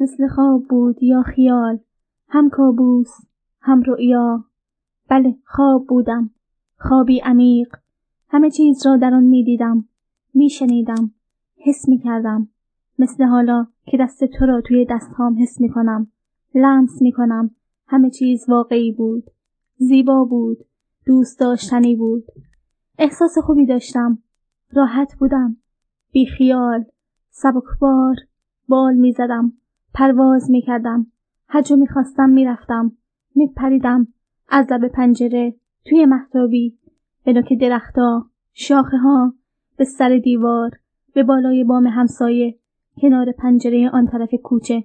مثل خواب بود یا خیال هم کابوس هم رؤیا. بله خواب بودم. خوابی عمیق. همه چیز را در آن می‌دیدم میشنیدم حس می‌کردم. مثل حالا که دست تو را توی دستهام حس می‌کنم لمس می‌کنم. همه چیز واقعی بود. زیبا بود. دوست داشتنی بود. احساس خوبی داشتم. راحت بودم. بیخیال. سبکبار. بال می‌زدم. پرواز می‌کردم. هر جا می‌خواستم می‌رفتم. میپریدم. از لب پنجره توی محتابی. به نوک درختها شاخه ها به سر دیوار به بالای بام همسایه کنار پنجره آن طرف کوچه.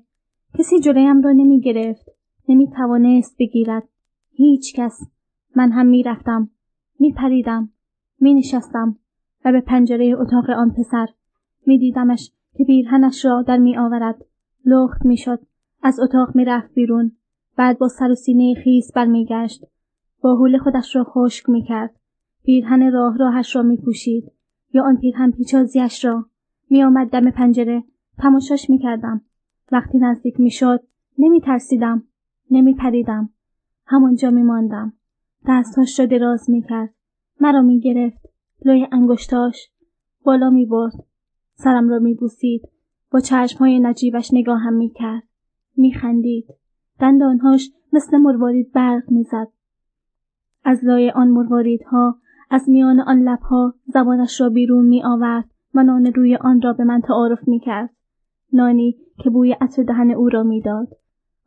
کسی جلویم را نمی گرفت نمی توانست بگیرد. هیچ کس. من هم می رفتم می پریدم می نشستم و به پنجره اتاق آن پسر. می دیدمش که پیرهنش را در می آورد لخت می شد از اتاق می رفت بیرون. بعد با سر و سینه خیس برمیگشت. با حول خودش را خشک می کرد پیرهن راه راهش را می پوشید یا آن پیرهن پیچازیش را. می آمد دم پنجره. تماشاش می کردم وقتی نزدیک می شد نمی ترسیدم نمی پریدم همانجا می ماندم دستهاش را دراز می کرد مرا می گرفت لای انگشتاش. بالا می برد سرم را می بوسید با چشمهای نجیبش نگاهم می کرد می خندید دندانهاش مثل مروارید برق می‌زد از لای آن مرواریدها از میان آن لبها زبانش را بیرون می آورد و نان روی آن را به من تعارف می کرد. نانی که بوی عطر دهن او را می‌داد.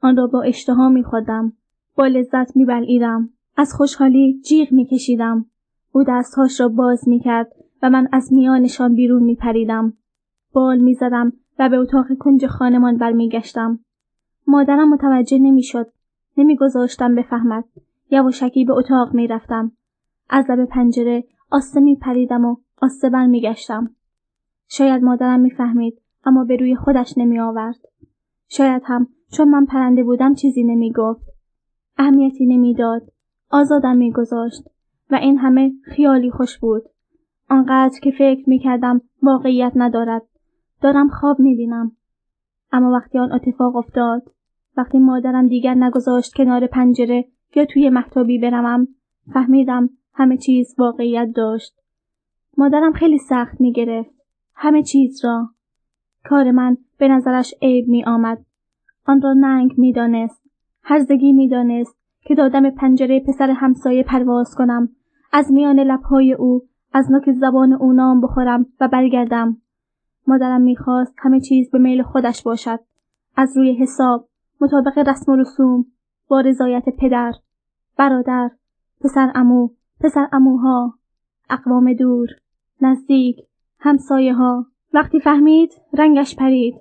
آن را با اشتها می خودم. با لذت می بلعیدم. از خوشحالی جیغ می کشیدم. او دستهاش را باز می کرد و من از میانشان بیرون می پریدم. بال می زدم و به اتاق کنج خانمان برمیگشتم. مادرم متوجه نمی‌شد. نمیگذاشتم بفهمد. یواشکی به اتاق می رفتم. از لب پنجره آسته می پریدم و آسته برمیگشتم. شاید مادرم می‌فهمید اما به روی خودش نمی آورد. شاید هم چون من پرنده بودم چیزی نمی گفت. اهمیتی نمی‌داد. آزادم میگذاشت و این همه خیالی خوش بود. آنقدر که فکر می کردم واقعیت ندارد. دارم خواب می بینم. اما وقتی آن اتفاق افتاد وقتی مادرم دیگر نگذاشت کنار پنجره یا توی محتابی بروم فهمیدم همه چیز واقعیت داشت. مادرم خیلی سخت می گرفت. همه چیز را. کار من به نظرش عیب می آمد. آن را ننگ می دانست. هرزگی می دانست که دادم پنجره پسر همسایه پرواز کنم. از میان لبهای او از نوک زبان او نام بخورم و برگردم. مادرم می‌خواست همه چیز به میل خودش باشد. از روی حساب، مطابق رسم و رسوم، با رضایت پدر، برادر، پسر امو، پسر اموها، اقوام دور، نزدیک، همسایه ها. وقتی فهمید رنگش پرید.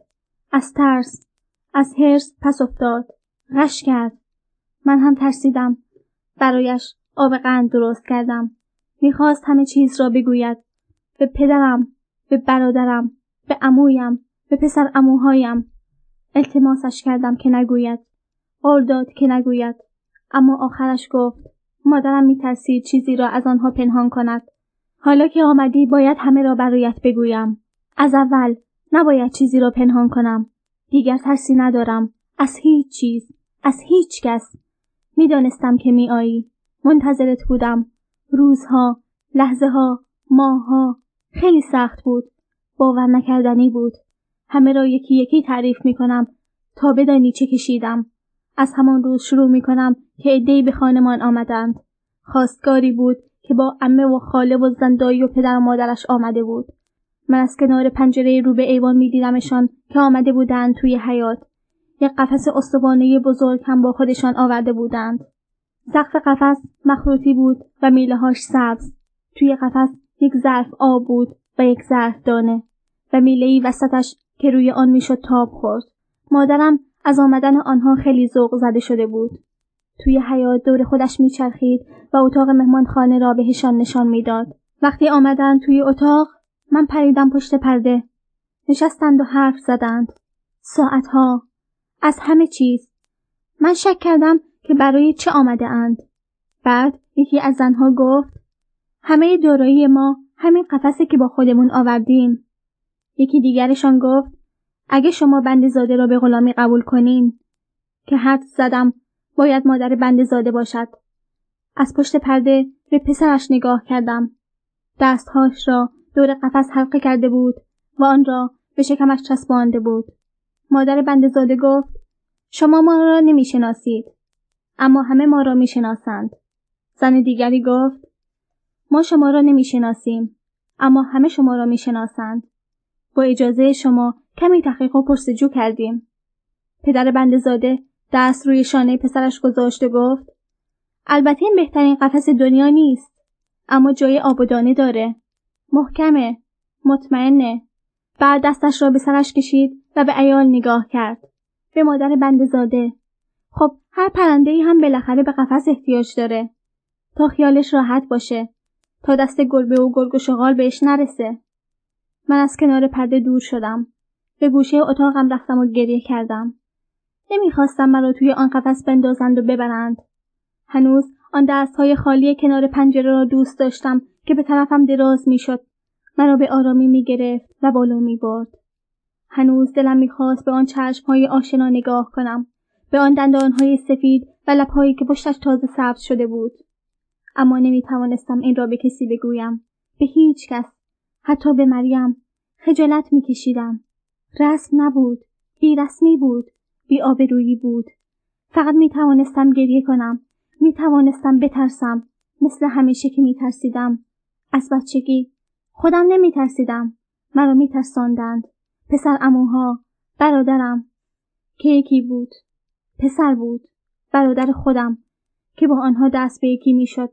از ترس، از حرس پس افتاد. غش کرد. من هم ترسیدم. برایش آب قند درست کردم. می‌خواست همه چیز را بگوید. به پدرم، به برادرم، به امویم، به پسر اموهایم. التماسش کردم که نگوید. قول داد که نگوید. اما آخرش گفت مادرم میترسید چیزی را از آنها پنهان کند. حالا که آمدی باید همه را برایت بگویم. از اول نباید چیزی را پنهان کنم. دیگر ترسی ندارم. از هیچ چیز. از هیچ کس. می‌دانستم که میآیی. منتظرت بودم. روزها، لحظه ها، ماهها. خیلی سخت بود. باور نکردنی بود. همه را یکی یکی تعریف می کنم تا بدانی چه کشیدم. از همان روز شروع می کنم که عدهای به خانمان آمدند. خواستگاری بود که با امه و خاله و زندایی و پدر و مادرش آمده بود. من از کنار پنجره رو به ایوان میدیدمشان که آمده بودند توی حیات. یک قفس استوانه بزرگ هم با خودشان آورده بودند. سقف قفس مخروطی بود و میلههاش سبز. توی قفس یک ظرف آب بود و یک ظرف دانه و میلهای وسطش که روی آن می‌شد تاب خورد. مادرم از آمدن آنها خیلی ذوق زده شده بود. توی حیات دور خودش میچرخید و اتاق مهمانخانه را بهشان نشان می‌داد. وقتی آمدند توی اتاق من پریدم پشت پرده. نشستند و حرف زدند. ساعتها. از همه چیز. من شک کردم که برای چه آمده اند. بعد یکی از زنها گفت همه دارایی ما همین قفسه که با خودمون آوردیم. یکی دیگرشان گفت اگه شما بند زاده را به غلامی قبول کنین که حد زدم باید مادر بند زاده باشد. از پشت پرده به پسرش نگاه کردم. دستهاش را دور قفس حلقه کرده بود و آن را به شکمش چسبانده بود. مادر بند زاده گفت شما ما را نمی‌شناسید اما همه ما را می‌شناسند. زن دیگری گفت ما شما را نمی‌شناسیم اما همه شما را می‌شناسند. با اجازه شما کمی تحقیق و پرسجو کردیم. پدر بندزاده دست روی شانه پسرش گذاشت و گفت البته این بهترین قفس دنیا نیست اما جای آبادانه داره. محکمه مطمئنه. بعد دستش را به سرش کشید و به ایال نگاه کرد. به مادر بندزاده خب هر پرنده ای هم بالاخره به قفس احتیاج داره. تا خیالش راحت باشه تا دست گربه و گرگ و شغال بهش نرسه. من از کنار پرده دور شدم. به گوشه اتاقم رفتم و گریه کردم. نمی‌خواستم مرا توی آن قفس بندازند و ببرند. هنوز آن دستهای خالی کنار پنجره را دوست داشتم که به طرفم دراز می‌شد. مرا به آرامی می‌گرفت و بالا می‌برد. هنوز دلم می‌خواست به آن چشمهای آشنا نگاه کنم. به آن دندانهای سفید و لبهایی که پشتش تازه سبز شده بود. اما نمی توانستم این را به کسی بگویم. به هیچ کس. حتی به مریم. خجالت می کشیدم رسم نبود. بی رسمی بود. بی آبرویی بود. فقط می توانستم گریه کنم. می توانستم بترسم. مثل همیشه که می ترسیدم از بچگی. خودم نمی ترسیدم مرا می ترساندند پسر اموها. برادرم. که یکی بود. پسر بود. برادر خودم. که با آنها دست به یکی می‌شد.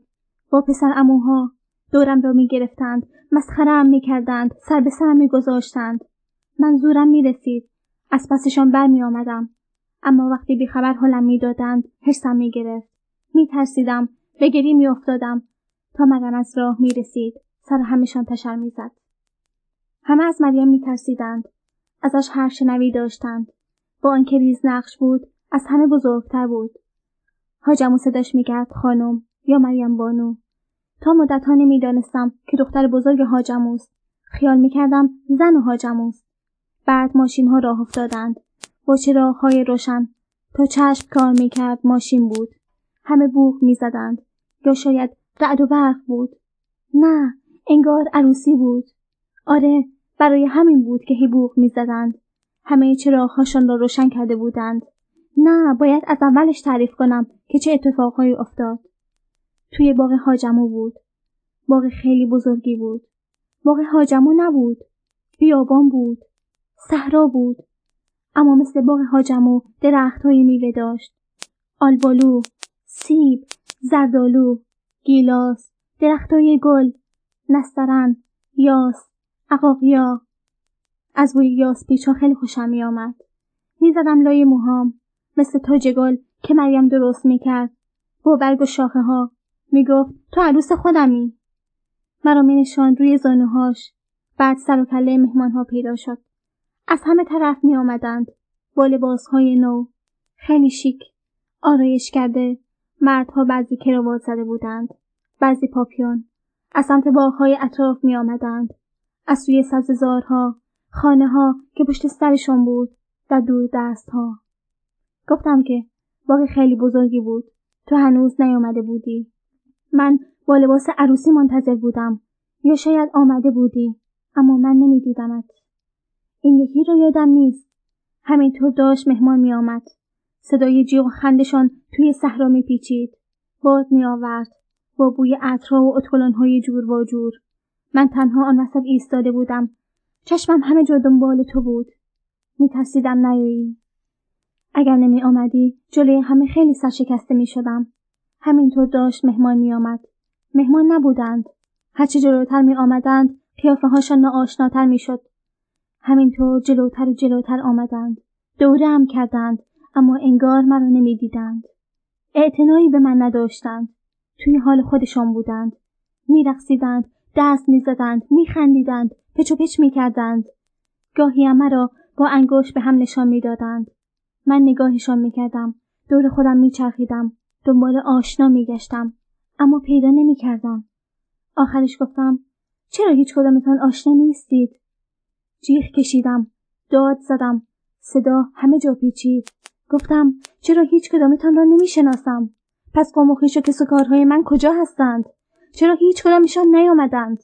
با پسر اموها. دورم را می گرفتند مسخرم می سر به سرم می گذاشتند من زورم می رسید از پسشان بر می اما وقتی بیخبر حالم می دادند حرسم می گرفت می ترسیدم به گری می تا مرم از راه می رسید سر همشان تشر می زد. همه از مریم می ترسیدند ازش هر شنوی داشتند. با آنکه ریز نقش بود از همه بزرگتر بود. حاجمو صداش می‌کرد خانم یا مریم بانو. تا مدتها نمی‌دانستم که دختر بزرگ حاجموست خیال می‌کردم زن حاجموست بعد ماشین ها راه افتادند. با چراغ های روشن. تا چشم کار می‌کرد ماشین بود. همه بوغ می‌زدند. یا شاید رعد و برق بود. نه انگار عروسی بود. آره برای همین بود که هیبوغ می‌زدند. همه چراغهاشان را روشن کرده بودند. نه باید از اولش تعریف کنم که چه اتفاقهایی افتاد. توی باغ هاجمو بود. باغ خیلی بزرگی بود. باغ هاجمو نبود. بیابان بود. صحرا بود. اما مثل باغ هاجمو درختهایی میوه داشت. آلبالو سیب زردالو گیلاس درختهای گل نسترن یاس عقاقیا. از بوی یاس پیچا خیلی خوشم میآمد. می‌زدم لای موهام مثل تاج گل که مریم درست می‌کرد. با برگ و شاخه ها می‌گفت تو عروس خودمی. مرا مینشاند روی زانوهاش. بعد سر و کله مهمانها پیدا شد. از همه طرف می آمدند با لباسهای نو. خیلی شیک. آرایش کرده. مردها بعضی کراوات زده بودند. بعضی پاپیون. از سمت باغهای اطراف می آمدند از سوی سبززارها خانه ها که پشت سرشان بود در دور دست ها گفتم که باغ خیلی بزرگی بود. تو هنوز نیامده بودی. من با لباس عروسی منتظر بودم. یا شاید آمده بودی اما من نمیدیدمت. این یکی رو یادم نیست. همینطور داشت مهمان می آمد. صدای جیغ و خندشان توی صحرا میپیچید. باد می آورد با بوی عطرها و های جور و جور. من تنها آن وسط ایستاده بودم. چشمم همه جا دنبال تو بود. میترسیدم نیایی. اگر نمی آمدی جلوی همه خیلی سرشکسته می شدم. همینطور داشت مهمان می آمد. مهمان نبودند. هرچه جلوتر می آمدند قیافه هاشان ناآشناتر می شد. همینطور جلوتر و جلوتر آمدند. دوره هم کردند اما انگار مرا نمی دیدند. اعتنایی به من نداشتند. توی حال خودشان بودند. میرقصیدند دست می‌زدند میخندیدند پچ و پچ می‌کردند گاهی مرا با انگشت به هم نشان می‌دادند من نگاهشان می‌کردم دور خودم میچرخیدم دنبال آشنا میگشتم اما پیدا نمی‌کردم. آخرش گفتم چرا هیچ کدامتان آشنا نیستید؟ جیغ کشیدم داد زدم صدا همه جا پیچید. گفتم چرا هیچ کدامتان را نمی‌شناسم؟ پس قوم و خویش و کس کارهای من کجا هستند؟ چرا هیچ کدامشان نیامدند؟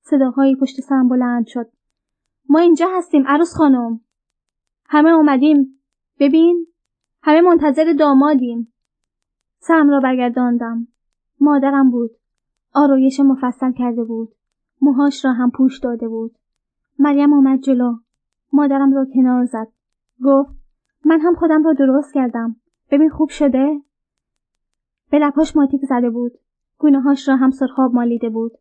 صداهایی پشت سرم بلند شد. ما اینجا هستیم عروس خانم. همه آمدیم ببین همه منتظر دامادیم. سرم را برگرداندم. مادرم بود. آرایش مفصل کرده بود. موهاش را هم پوش داده بود. مریم آمد جلو. مادرم را کنار زد. گفت من هم خودم را درست کردم. ببین خوب شده؟ به لبهاش ماتیک زده بود. گونههاش را هم سرخاب مالیده بود.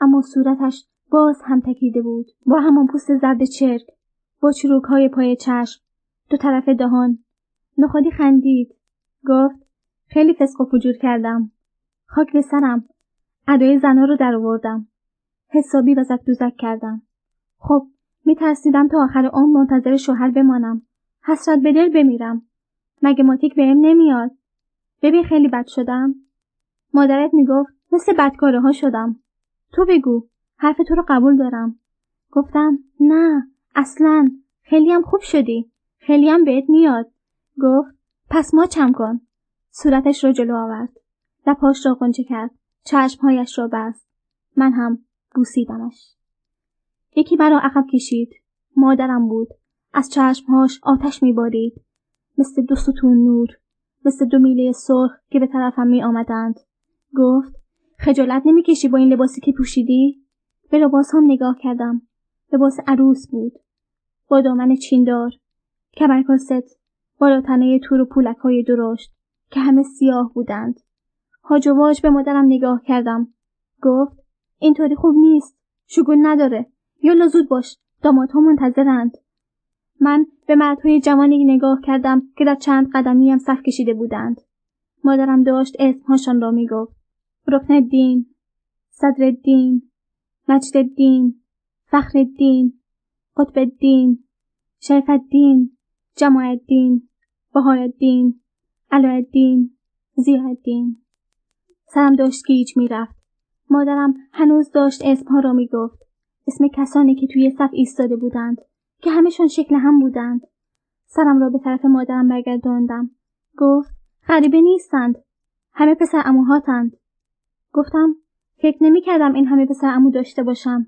اما صورتش باز هم تکیده بود. با همان پوست زرد چرک با چروک های پای چشم. دو طرف دهان. نخودی خندید. گفت خیلی فسق و فجور کردم. خاک به سرم. ادای زنا رو در آوردم. حسابی وزک دوزک کردم. خب میترسیدم تا آخر عمر منتظر شوهر بمانم. حسرت به دل بمیرم. مگه ماتیک بهم نمیاد؟ ببین خیلی بد شدم. مادرت می‌گفت مثل بدکاره ها شدم. تو بگو. حرف تو رو قبول دارم. گفتم نه اصلا. خیلی هم خوب شدی. خیلی هم بهت میاد. گفت پس ما چم کن؟ صورتش رو جلو آورد لپاش را قنچه کرد چشمهایش را بست من هم بوسیدمش یکی مرا عقب کشید مادرم بود از چشمهاش آتش میبارید مثل دو ستون نور مثل دو میله سرخ که به طرفم می آمدند. گفت خجالت نمی‌کشی با این لباسی که پوشیدی؟ به لباس هم نگاه کردم. لباس عروس بود. با دامن چیندار. کمرکاست. بالا تنه تور و پولک های درشت که همه سیاه بودند. هاج به مادرم نگاه کردم. گفت اینطوری خوب نیست. شگون نداره. یا زود باش. دامادها منتظرند. من به مردهای جوانی نگاه کردم که در چند قدمی هم صف کشیده بودند. مادرم داشت اسمهاشان را می‌گفت. رکن الدین، صدر الدین، مجد الدین، فخر الدین، قطب الدین، شریف الدین، جماع الدین، بهای الدین، علا الدین، زیع الدین. سرم داشت گیج می‌رفت. مادرم هنوز داشت اسمها را می‌گفت. اسم کسانی که توی صف ایستاده بودند. که همهشان شکل هم بودند. سرم را به طرف مادرم برگرداندم. گفت غریبه نیستند. همه پسر اموهاتند. گفتم فکر نمی کردم این همه پسر امو داشته باشم.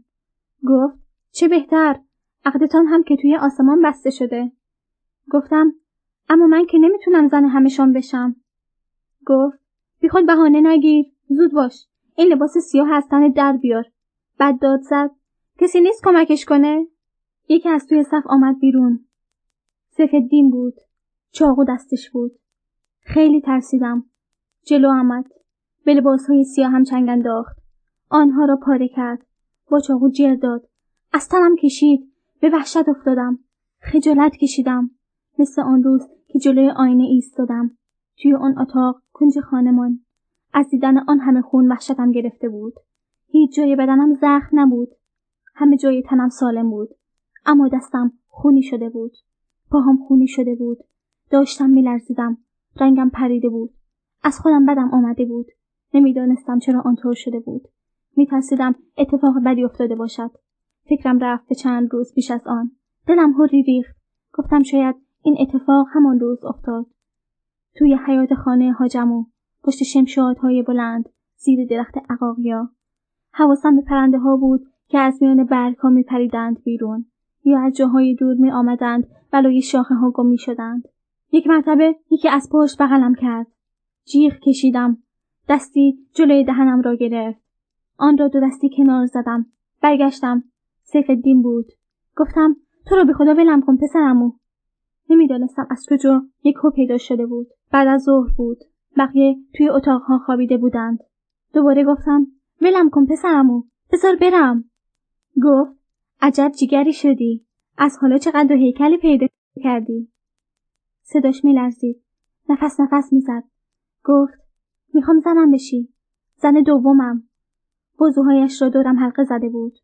گفت چه بهتر. عقدتان هم که توی آسمان بسته شده. گفتم اما من که نمی‌تونم زن همشان بشم. گفت بی خود بهانه نگیر. زود باش. این لباس سیاه از تن در بیار. بعد داد زد. کسی نیست کمکش کنه؟ یکی از توی صف آمد بیرون. سفدین بود. چاقو دستش بود. خیلی ترسیدم. جلو آمد. به لباسهای سیاه هم چنگ انداخت. آنها را پاره کرد. با چاقو جر داد. از تنم کشید. به وحشت افتادم. خجالت کشیدم. مثل آن روز که جلوی آینه ایستادم. توی آن اتاق کنج خانمان. از دیدن آن همه خون وحشتم گرفته بود. هیچ جای بدنم زخم نبود. همه جای تنم سالم بود. اما دستم خونی شده بود. پاهم خونی شده بود. داشتم میلرزیدم. رنگم پریده بود. از خودم بدم آمده بود. نمی‌دانستم چرا آنطور شده بود. میترسیدم اتفاق بدی افتاده باشد. فکرم رفت به چند روز پیش از آن. دلم هری ریخت. گفتم شاید این اتفاق همان روز افتاد. توی حیات خانه هاجمو پشت شمشادهای بلند زیر درخت عقاقیا حواسم به پرنده ها بود که از میان برگ ها می پریدند بیرون یا از جاهای دور می آمدند و شاخه ها گم می شدند. یک مرتبه یکی از پشت بغلم کرد. جیغ کشیدم. دستی جلوی دهنم را گرفت. آن را دو دستی کنار زدم. برگشتم. سیف دین بود. گفتم تو را به خدا ولم کن پسرمو. نمی‌دانستم از کجا یک هو پیدا شده بود. بعد از ظهر بود. بقیه توی اتاقها خوابیده بودند. دوباره گفتم ولم کن پسرمو. بذار برم. گفت عجب جیگری شدی از حالا چقدر هیکلی پیدا کردی صداش میلرزید نفس نفس می‌زد گفت می‌خوام زنم بشی زن دومم بازوهایش را دورم حلقه زده بود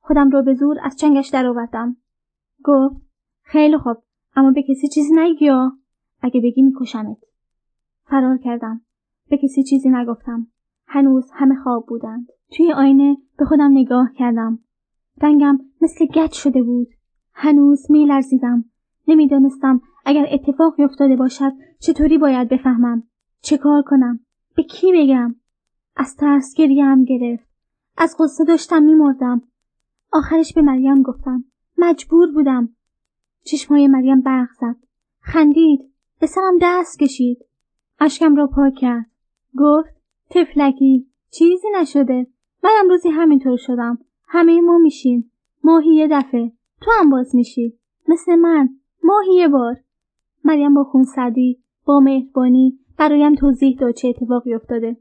خودم را به زور از چنگش درآوردم گفت خیلی خوب اما به کسی چیزی نگی اگه بگی میکشمت. فرار کردم. به کسی چیزی نگفتم. هنوز همه خواب بودند. توی آینه به خودم نگاه کردم. رنگم مثل گچ شده بود. هنوز می لرزیدم. نمی‌دانستم اگر اتفاقی افتاده باشد چطوری باید بفهمم. چه کار کنم؟ به کی بگم؟ از ترس گریم گرفت. از قصه داشتم میمردم. آخرش به مریم گفتم. مجبور بودم. چشمهای مریم برق زد. خندید. به سرم دست کشید. اشکم را پاک کرد. گفت تفلکی چیزی نشده. منم روزی همینطور شدم. همه ما میشیم. ماهی یه دفعه. تو هم باز میشی. مثل من. ماهی یه بار. مریم با خونسردی با مهربانی برایم توضیح داد چه اتفاقی افتاده.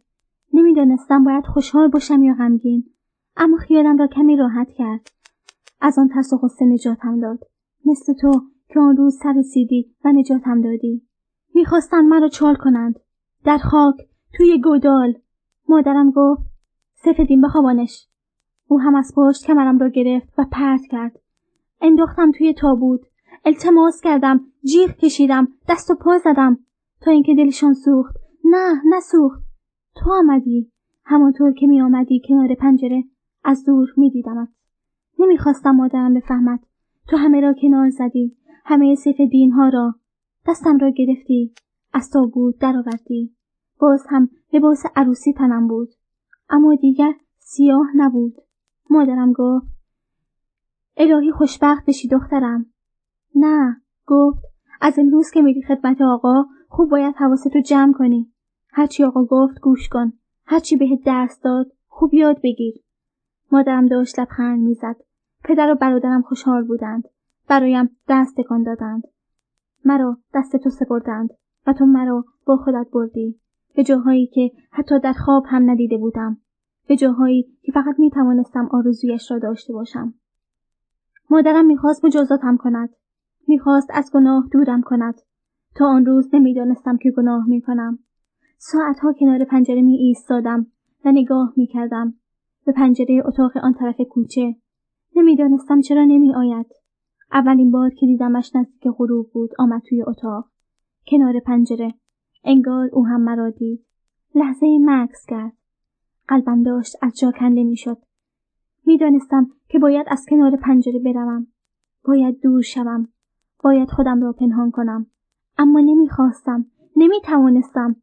نمی‌دانستم باید خوشحال باشم یا غمگین. اما خیالم را کمی راحت کرد. از آن ترس و نجاتم داد. مثل تو که آن روز سر رسیدی و نجاتم دادی. می‌خواستند مرا چال کنند. در خاک توی گودال. مادرم گفت سفدین بخوابانش او هم از پشت کمرم را گرفت و پرت کرد. انداختم توی تابوت. التماس کردم جیغ کشیدم دست و پا زدم. تا اینکه دلشان سوخت. نه نسوخت. تو آمدی. همانطور که می آمدی کنار پنجره از دور می دیدمت نمی‌خواستم مادرم بفهمد. تو همه را کنار زدی همه سیف دین ها را. دستم را گرفتی از تابوت درآوردی. باز هم لباس عروسی تنم بود اما دیگر سیاه نبود. مادرم گفت الهی خوشبخت بشی دخترم. نه گفت از امروز که میری خدمت آقا خوب باید حواستو جمع کنی. هرچی آقا گفت گوش کن. هرچی بهت درس داد خوب یاد بگیر. مادرم داشت لبخند می‌زد. پدر و برادرم خوشحال بودند. برایم دست تکان دادند. مرا دست تو سپردند و تو مرا با خودت بردی. به جاهایی که حتی در خواب هم ندیده بودم. به جاهایی که فقط می توانستم آرزویش را داشته باشم. مادرم می‌خواست مجازاتم کند. می‌خواست از گناه دورم کند. تا آن روز نمی‌دانستم که گناه می‌کنم. ساعتها کنار پنجره می ایستادم و نگاه می کردم به پنجره اتاق آن طرف کوچه. نمی‌دانستم چرا نمی آید اولین بار که دیدمش نزدیک غروب بود آمد توی اتاق. کنار پنجره. انگار او هم مرا دید. لحظه مکس کرد. قلبم داشت از جا کنده می‌شد. می‌دانستم که باید از کنار پنجره بروم. باید دور شوم. باید خودم را پنهان کنم. اما نمی‌خواستم. نمی‌توانستم.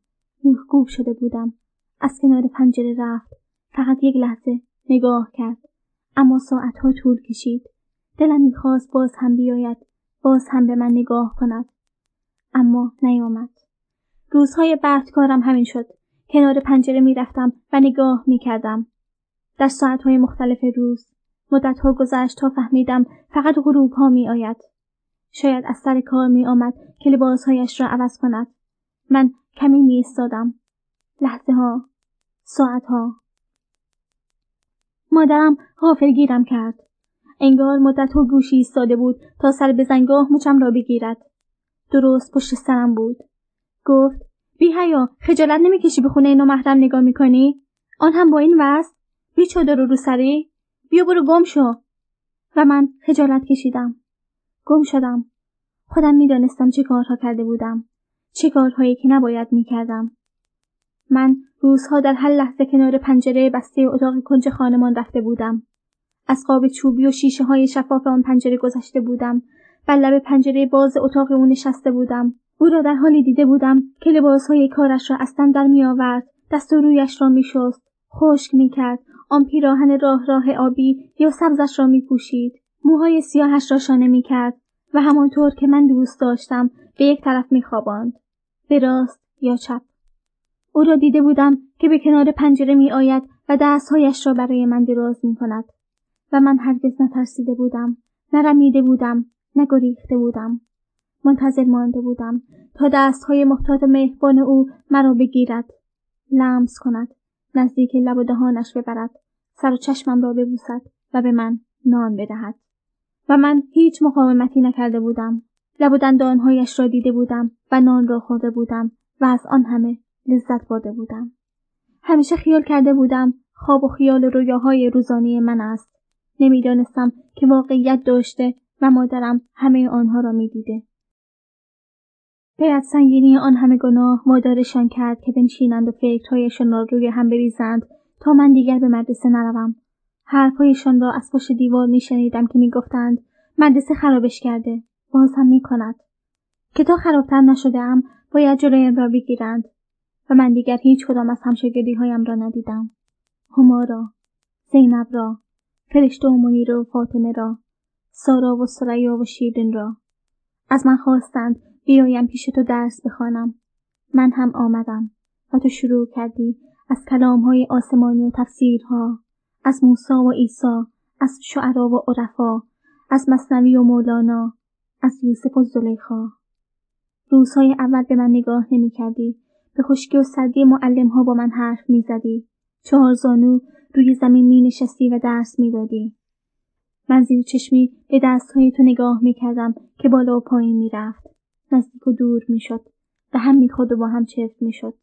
میخکوب شده بودم. از کنار پنجره رفت. فقط یک لحظه نگاه کرد. اما ساعتها طول کشید دلم می‌خواست باز هم بیاید باز هم به من نگاه کند اما نیامد روزهای کارم همین شد کنار پنجره می‌رفتم و نگاه می‌کردم در ساعتهای مختلف روز مدتها گذشت تا فهمیدم فقط غروب ها می آید. شاید از سر کار می آمد که لباسهایش را عوض کند. من کمی می استادم. لحظه ها. ساعت ها. مادرم غافل گیرم کرد. انگار مدت ها گوشی ایستاده بود تا سر به زنگاه مچم را بگیرد. درست پشت سرم بود. گفت بی هیا خجالت نمی‌کشی به خونه محرم نگاه می‌کنی؟ آن هم با این وست؟ بی چادر رو رو سری؟ بیا برو گم شو و من خجالت کشیدم گم شدم خودم می‌دانستم چه کارها کرده بودم چه کارهایی که نباید می‌کردم من روزها در هر لحظه کنار پنجره بسته اتاق کنج خانمان رفته بودم. از قاب چوبی و شیشه های شفاف آن پنجره گذشته بودم. بر لب پنجره باز اتاق او نشسته بودم. او را در حالی دیده بودم که لباسهای کارش را از تن در میآورد دست و رویش را میشست. خشک می‌کرد. آن پیراهن راه راه آبی یا سبزش را میپوشید. موهای سیاهش را شانه می‌کرد و همانطور که من دوست داشتم به یک طرف میخواباند. به راست یا چپ. او را دیده بودم که به کنار پنجره می آید و دستهایش را برای من دراز می کند و من هرگز نترسیده بودم نرمیده بودم نگریخته بودم. منتظر مانده بودم تا دستهای محتاط مهربان او مرا بگیرد لمس کند نزدیک لب و دهانش ببرد سر و چشمم را ببوسد و به من نان بدهد. و من هیچ مقاومتی نکرده بودم. لب و دندانهایش را دیده بودم و نان را خورده بودم و از آن همه لذت برده بودم. همیشه خیال کرده بودم خواب و خیال و رویاهای روزانه من است. نمی‌دانستم که واقعیت داشته و مادرم همه آنها را می‌دیده. از سنگینی آن همه گناه وادارشان کرد که بنشینند و فکرهایشان را روی هم بریزند تا من دیگر به مدرسه نروم. حرفهایشان را از پشت دیوار میشنیدم که می‌گفتند مدرسه خرابش کرده باز هم می کند که تا خرابتر نشده ام باید جلویم را بگیرند. و من دیگر هیچ کدام از همشاگردی هایم را ندیدم. هما را زینب را فرشته و منیر و فاطمه را سارا و سریا و شیرین را. از من خواستند بیایم پیش تو درس بخوانم. من هم آمدم و تو شروع کردی از های آسمانی و تفسیرها از موسی و عیسی از شعرا و عرفا از مصنوی و مولانا از یوسف و زلیخا. روزهای اول به من نگاه نمی کردی به خشکی و سردی معلم ها با من حرف می زدی چهار زانو روی زمین می نشستی و درس می دادی. من زیر چشمی به دستهای تو نگاه می کردم که بالا و پایین می رفت. نزدیک و دور می شد و هم می خود و با هم چفت می شد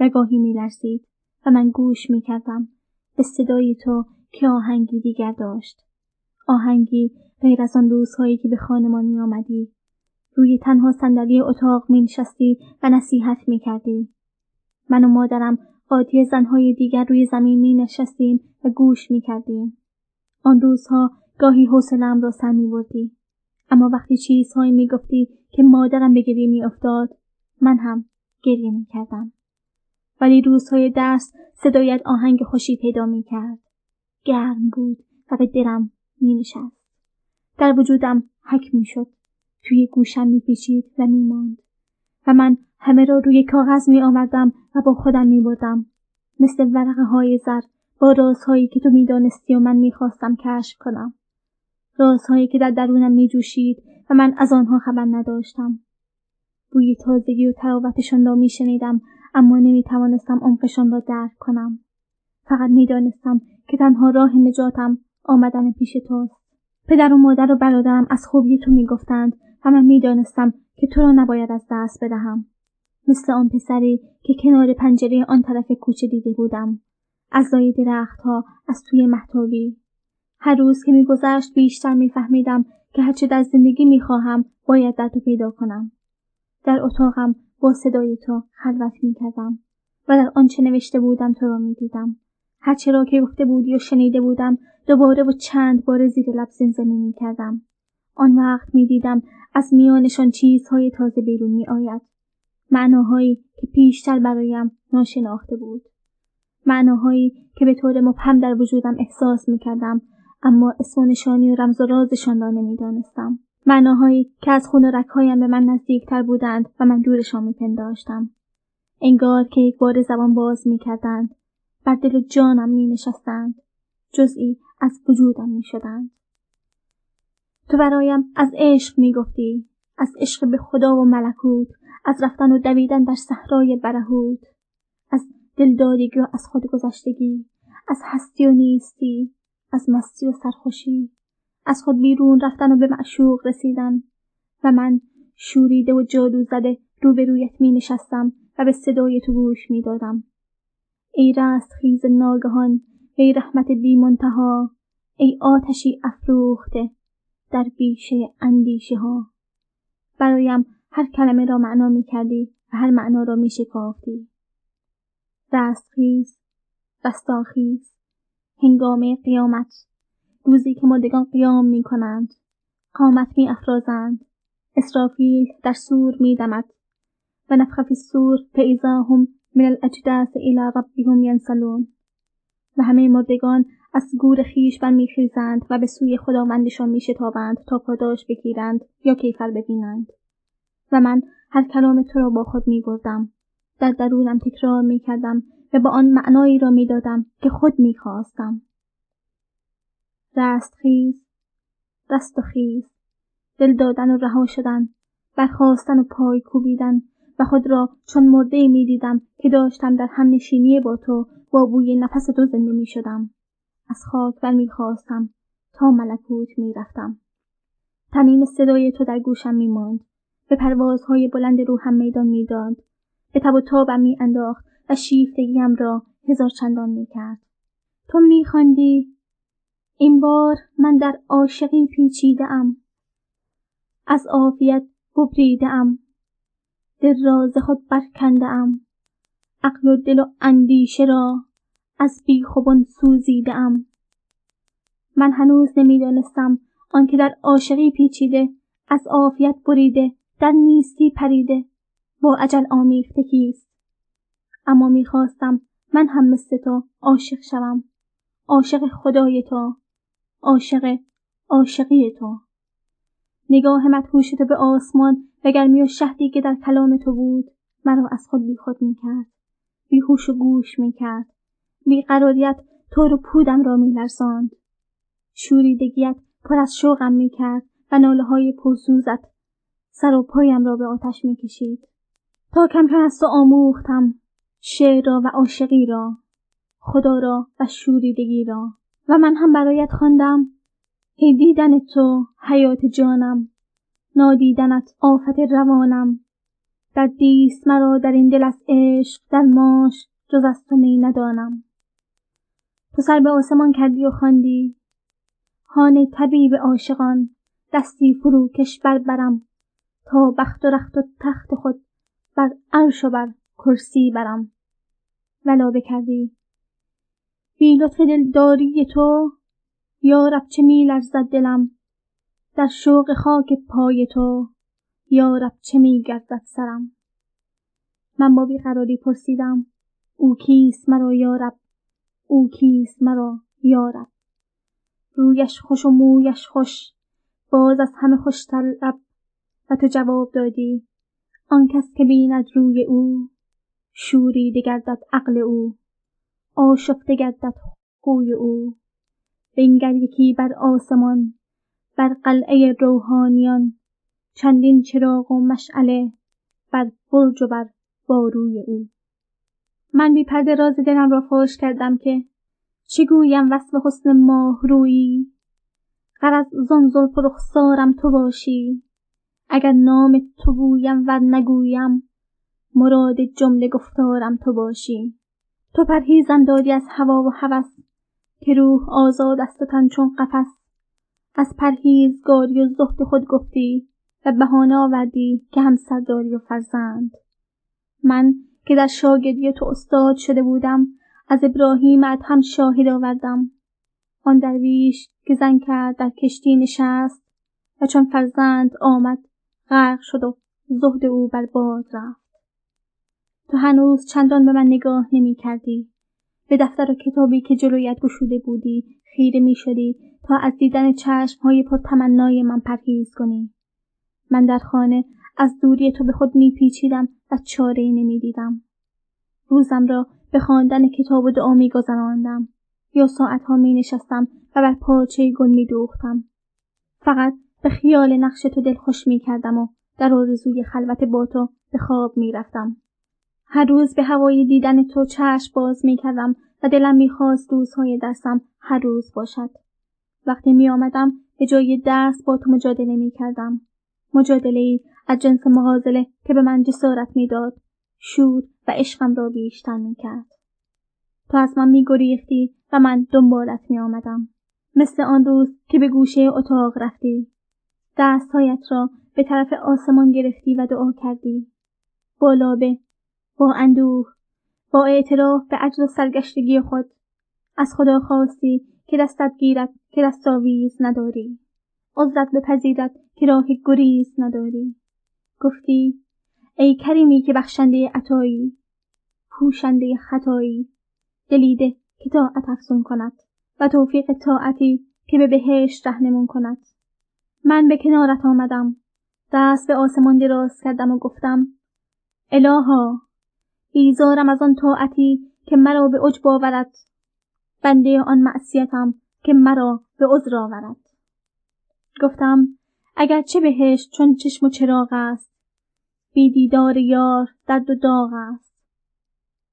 و گاهی می لرزید و من گوش می کردم به صدای تو که آهنگی دیگر داشت. آهنگی غیر از آن روزهایی که به خانمان می آمدی. روی تنها صندلی اتاق می نشستی و نصیحت می کردی. من و مادرم قاطی زنهای دیگر روی زمین می نشستیم و گوش می کردیم. آن روزها گاهی حوصلهام را سر می بردی. اما وقتی چیزهایی می گفتی که مادرم به گریه می افتاد من هم گریه می کردم. ولی روزهای درس صدایت آهنگ خوشی پیدا می کرد. گرم بود و به درم می نشست. در وجودم حک می شد. توی گوشم می پیچید و می ماند. و من همه را روی کاغذ می آوردم و با خودم می بردم. مثل ورقه های زر با رازهایی که تو می‌دانستی و من می‌خواستم کشف کنم. رازهایی که در درونم می جوشید و من از آنها خبر نداشتم. بوی تازگی و تراوتشان را می شنیدم اما نمی توانستم عمقشان را درک کنم. فقط می دانستم که تنها راه نجاتم آمدن پیش توست. پدر و مادر و برادرم از خوبی تو می گفتند و من می دانستم که تو را نباید از دست بدهم. مثل آن پسری که کنار پنجره آن طرف کوچه دیده بودم. از لای درختها از توی محتابی. هر روز که میگذشت بیشتر میفهمیدم که هرچه در زندگی می‌خواهم باید در تو پیدا کنم. در اتاقم با صدای تو خلوت می‌کردم و در آنچه نوشته بودم تو را می‌دیدم. هرچه را که گفته بودی و شنیده بودم دوباره و چند بار زیر لب زمزمه می‌کردم. آن وقت می‌دیدم از میانشان چیزهای تازه بیرون میآید. معناهایی که پیشتر برایم ناشناخته بود. معناهایی که به طور مبهم در وجودم احساس می‌کردم اما اسم و نشانی و رمز و رازشان را نمی‌دانستم. معناهایی که از خون و رکهایم به من نزدیکتر بودند و من دورشان میپنداشتم. انگار که یک بار زبان باز می‌کردند بر دل جانم می نشستند. جزئی از وجودم می شدند. تو برایم از عشق می گفتی. از عشق به خدا و ملکوت. از رفتن و دویدن در صحرای برهود. از دلدادگی و از خودگذشتگی. از هستی و نیستی. از مستی و سرخوشی. از خود بیرون رفتن و به معشوق رسیدن. و من شوریده و جادو زده روبرویت می نشستم و به صدای تو گوش می دادم. ای خیز ناگهان ای رحمت بی منتها ای آتشی افروخته در بیشه اندیشه ها برایم هر کلمه را معنا می کردی و هر معنا را می شکافتی رستخیز رستاخیز هنگامه قیامت روزی که مردگان قیام می کنند قامت می افرازند اسرافیل در سور می دمد و نفخ فی السور فاذا هم من الاجداث الى ربهم ینسلون و همه مردگان از گور خیش برمیخیزند و به سوی خداوندشان میشتابند تا پاداش بگیرند یا کیفر ببینند و من هر کلام تو را با خود می بردم. در درونم تکرار می کردم و با آن معنایی را می دادم که خود می خواستم. رست خیز، رست و خیز، دل دادن و رها شدن، برخواستن و پای کوبیدن و خود را چون مرده می دیدم که داشتم در هم نشینی با تو با بوی نفس تو زنده می شدم. از خاک بر می خواستم تا ملکوت می رفتم. تنین صدای تو در گوشم می ماند. به پروازهای بلند روحم میدان می‌داد. به تب و تابم می انداخت و شیفتگیم را هزار چندان می کرد. تو می خواندی این بار من در عاشقی پیچیده ام. از عافیت ببریده ام. دل را خود برکنده ام. عقل و دل و اندیشه را از بیخوبان سوزیده ام. من هنوز نمی‌دانستم آنکه در عاشقی پیچیده از عافیت بریده در نیستی پریده با عجل آمیخته کیست. اما می‌خواستم من هم مثل تو عاشق شوم. عاشق خدای تو. عاشق عاشقی تو. نگاه مدهوش تو به آسمان و گرمی و شهدی که در کلام تو بود مرا از خود بیخود می‌کرد. بیهوش و گوش می‌کرد. بیقراریت تور و پودم را میلرزاند. شوریدگیت پر از شوقم می‌کرد و ناله های پرسوزت سر و پایم را به آتش می‌کشید. تا کم کم از تو آموختم شعر را و عاشقی را خدا را و شوریدگی را. و من هم برایت خواندم. ای دیدن تو حیات جانم نادیدنت آفت روانم. در دیست مرا در این دل از عشق در ماش جز از تو می ندانم. تو سر به آسمان کردی و خواندی. هان طبیب عاشقان دستی فروکش بربرم تا بخت و رخت و تخت خود بر عرش و بر کرسی برم. ولا بکردی. بی لطف دلداری تو یارب چه می لرزد دلم؟ در شوق خاک پای تو یارب چه می گردد سرم؟ من با بیقراری پرسیدم او کیست مرا یارب او کیست مرا یارب؟ رویش خوش و مویش خوش باز از همه خوشتر لب. و تو جواب دادی آن کس که بیند روی او شوریده گردد عقل او آشفته گردد خوی او. بنگر یکی بر آسمان بر قلعه روحانیان چندین چراغ و مشعله بر برج و بر باروی او. من بی پرده راز دلم را فاش کردم که چه گویم وصف حسن ماه رویی غرض زان زلف رخسارم تو باشی. اگر نام تو گویم ور نگویم مراد جمله گفتارم تو باشی. تو پرهیزم دادی از هوا و هوس که روح آزاد است و تن چون قفس. از پرهیزگاری و زهد خود گفتی و بهانه آوردی که همسر داری و فرزند. من که در شاگردی تو استاد شده بودم. از ابراهیم هم شاهد آوردم. آن درویش که زن کرد در کشتی نشست و چون فرزند آمد غرق شد و زهد او بر باد رفت. تو هنوز چندان به من نگاه نمی کردی. به دفتر و کتابی که جلویت گشوده بودی خیره می شدی تا از دیدن چشم های پرتمنای من پرهیز کنی. من در خانه از دوری تو به خود می پیچیدم و چاره نمی دیدم. روزم را به خواندن کتاب و دعا می گذراندم یا ساعتها می نشستم و بر پارچه گل می دوختم. فقط به خیال نقش تو دل خوش می کردم و در آرزوی خلوت با تو به خواب می رفتم. هر روز به هوای دیدن تو چشم باز می کردم و دلم می خواست روزهای درسم هر روز باشد. وقتی می آمدم به جای درس با تو مجادله می کردم. مجادله ای از جنس مغازله که به من جسارت می‌داد شور و عشقم را بیشتر می کرد. تو از من می گریختی و من دنبالت می آمدم. مثل آن روز که به گوشه اتاق رفتی. دستهایت را به طرف آسمان گرفتی و دعا کردی. با لابه، با اندوه، با اعتراف به عجز و سرگشتگی خود از خدا خواستی که دستت گیرد که دستاویز نداری. عذرت بپذیرد که راه گریز نداری. گفتی ای کریمی که بخشنده عطایی پوشنده خطایی دلیده که طاعت افزون کند و توفیق طاعتی که به بهشت رهنمون کند. من به کنارت آمدم دست به آسمان دراز کردم و گفتم الها بیزارم از آن طاعتی که مرا به عجب آورد. بنده آن معصیتم که مرا به عذر آورد. گفتم اگر چه بهشت چون چشم و چراغ است بی دیدار یار درد و داغ است.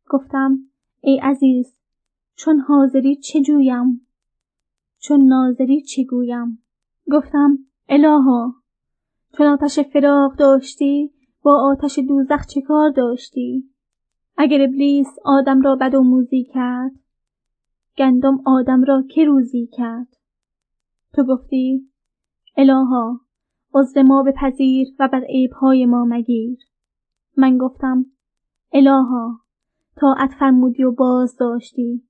گفتم ای عزیز چون حاضری چه جویم؟ چون ناظری چه گویم؟ گفتم الها چون آتش فراق داشتی با آتش دوزخ چه کار داشتی؟ اگر ابلیس آدم را بد موزی کرد گندم آدم را که روزی کرد؟ تو گفتی الها عذر ما بپذیر و بر عیبهای ما مگیر. من گفتم الها طاعت فرمودی و باز داشتی.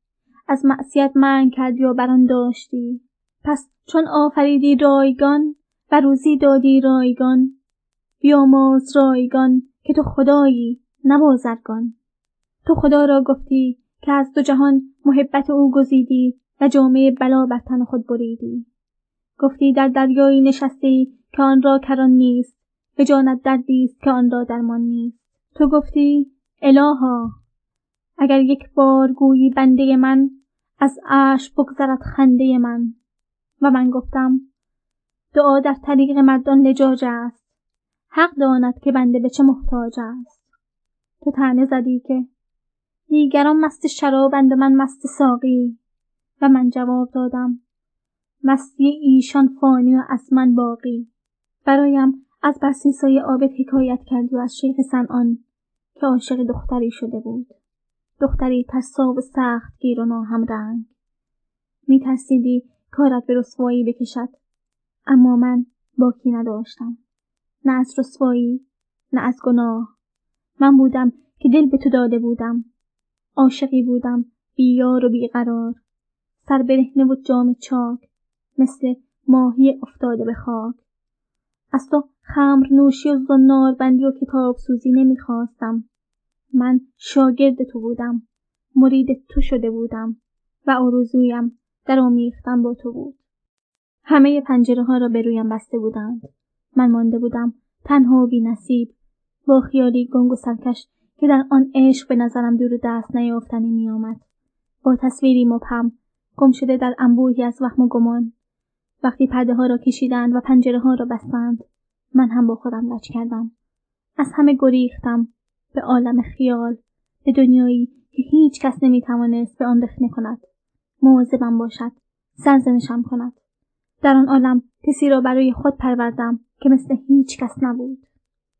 از معصیت من کردی و بران داشتی. پس چون آفریدی رایگان و روزی دادی رایگان بیامرز رایگان که تو خدایی نبازرگان تو خدا را گفتی که از دو جهان محبت او گزیدی و جامعه بلا بر تن خود بریدی. گفتی در دریایی نشستی که آن را کران نیست به جانت دردی است که آن را درمان نیست. تو گفتی الها اگر یک بار گویی بنده من از عرش بگذرد خنده من. و من گفتم دعا در طریق مردان لجاج است. حق داند که بنده به چه محتاج است. تو تنه زدی که دیگران مست شرابند و من مست ساقی. و من جواب دادم مستی ایشان فانی و از من باقی. برایم از برسیسای آبت حکایت کردی و از شیخ سنان که عاشق دختری شده بود. دختری ترسا و سخت گیر و ناهم رنگ. می ترسیدی کارت به رسوایی بکشد اما من باکی نداشتم. نه از رسوایی نه از گناه. من بودم که دل به تو داده بودم. عاشقی بودم بیار و بیقرار. سر برهنه و جام چاک مثل ماهی افتاده به خاک. از تو خمر نوشی و زنار بندی و کتاب سوزی نمی‌خواستم. من شاگرد تو بودم. مرید تو شده بودم و آرزویم در آمیختن با تو بود. همه پنجره ها را به رویم بسته بودند. من مانده بودم تنها و بی نصیب با خیالی گنگ و سرکش که در آن عشق به نظرم دور دست نیافتنی میآمد. با تصویری مبهم گم شده در انبوهی از وهم و گمان. وقتی پرده ها را کشیدند و پنجره ها را بستند من هم با خودم لج کردم. از همه گریختم. به عالم خیال. به دنیایی که هیچ کس نمی‌توانست به آن رخنه کند. مواظبم باشد. سرزنشم کند. در آن عالم کسی را برای خود پروردم که مثل هیچ کس نبود.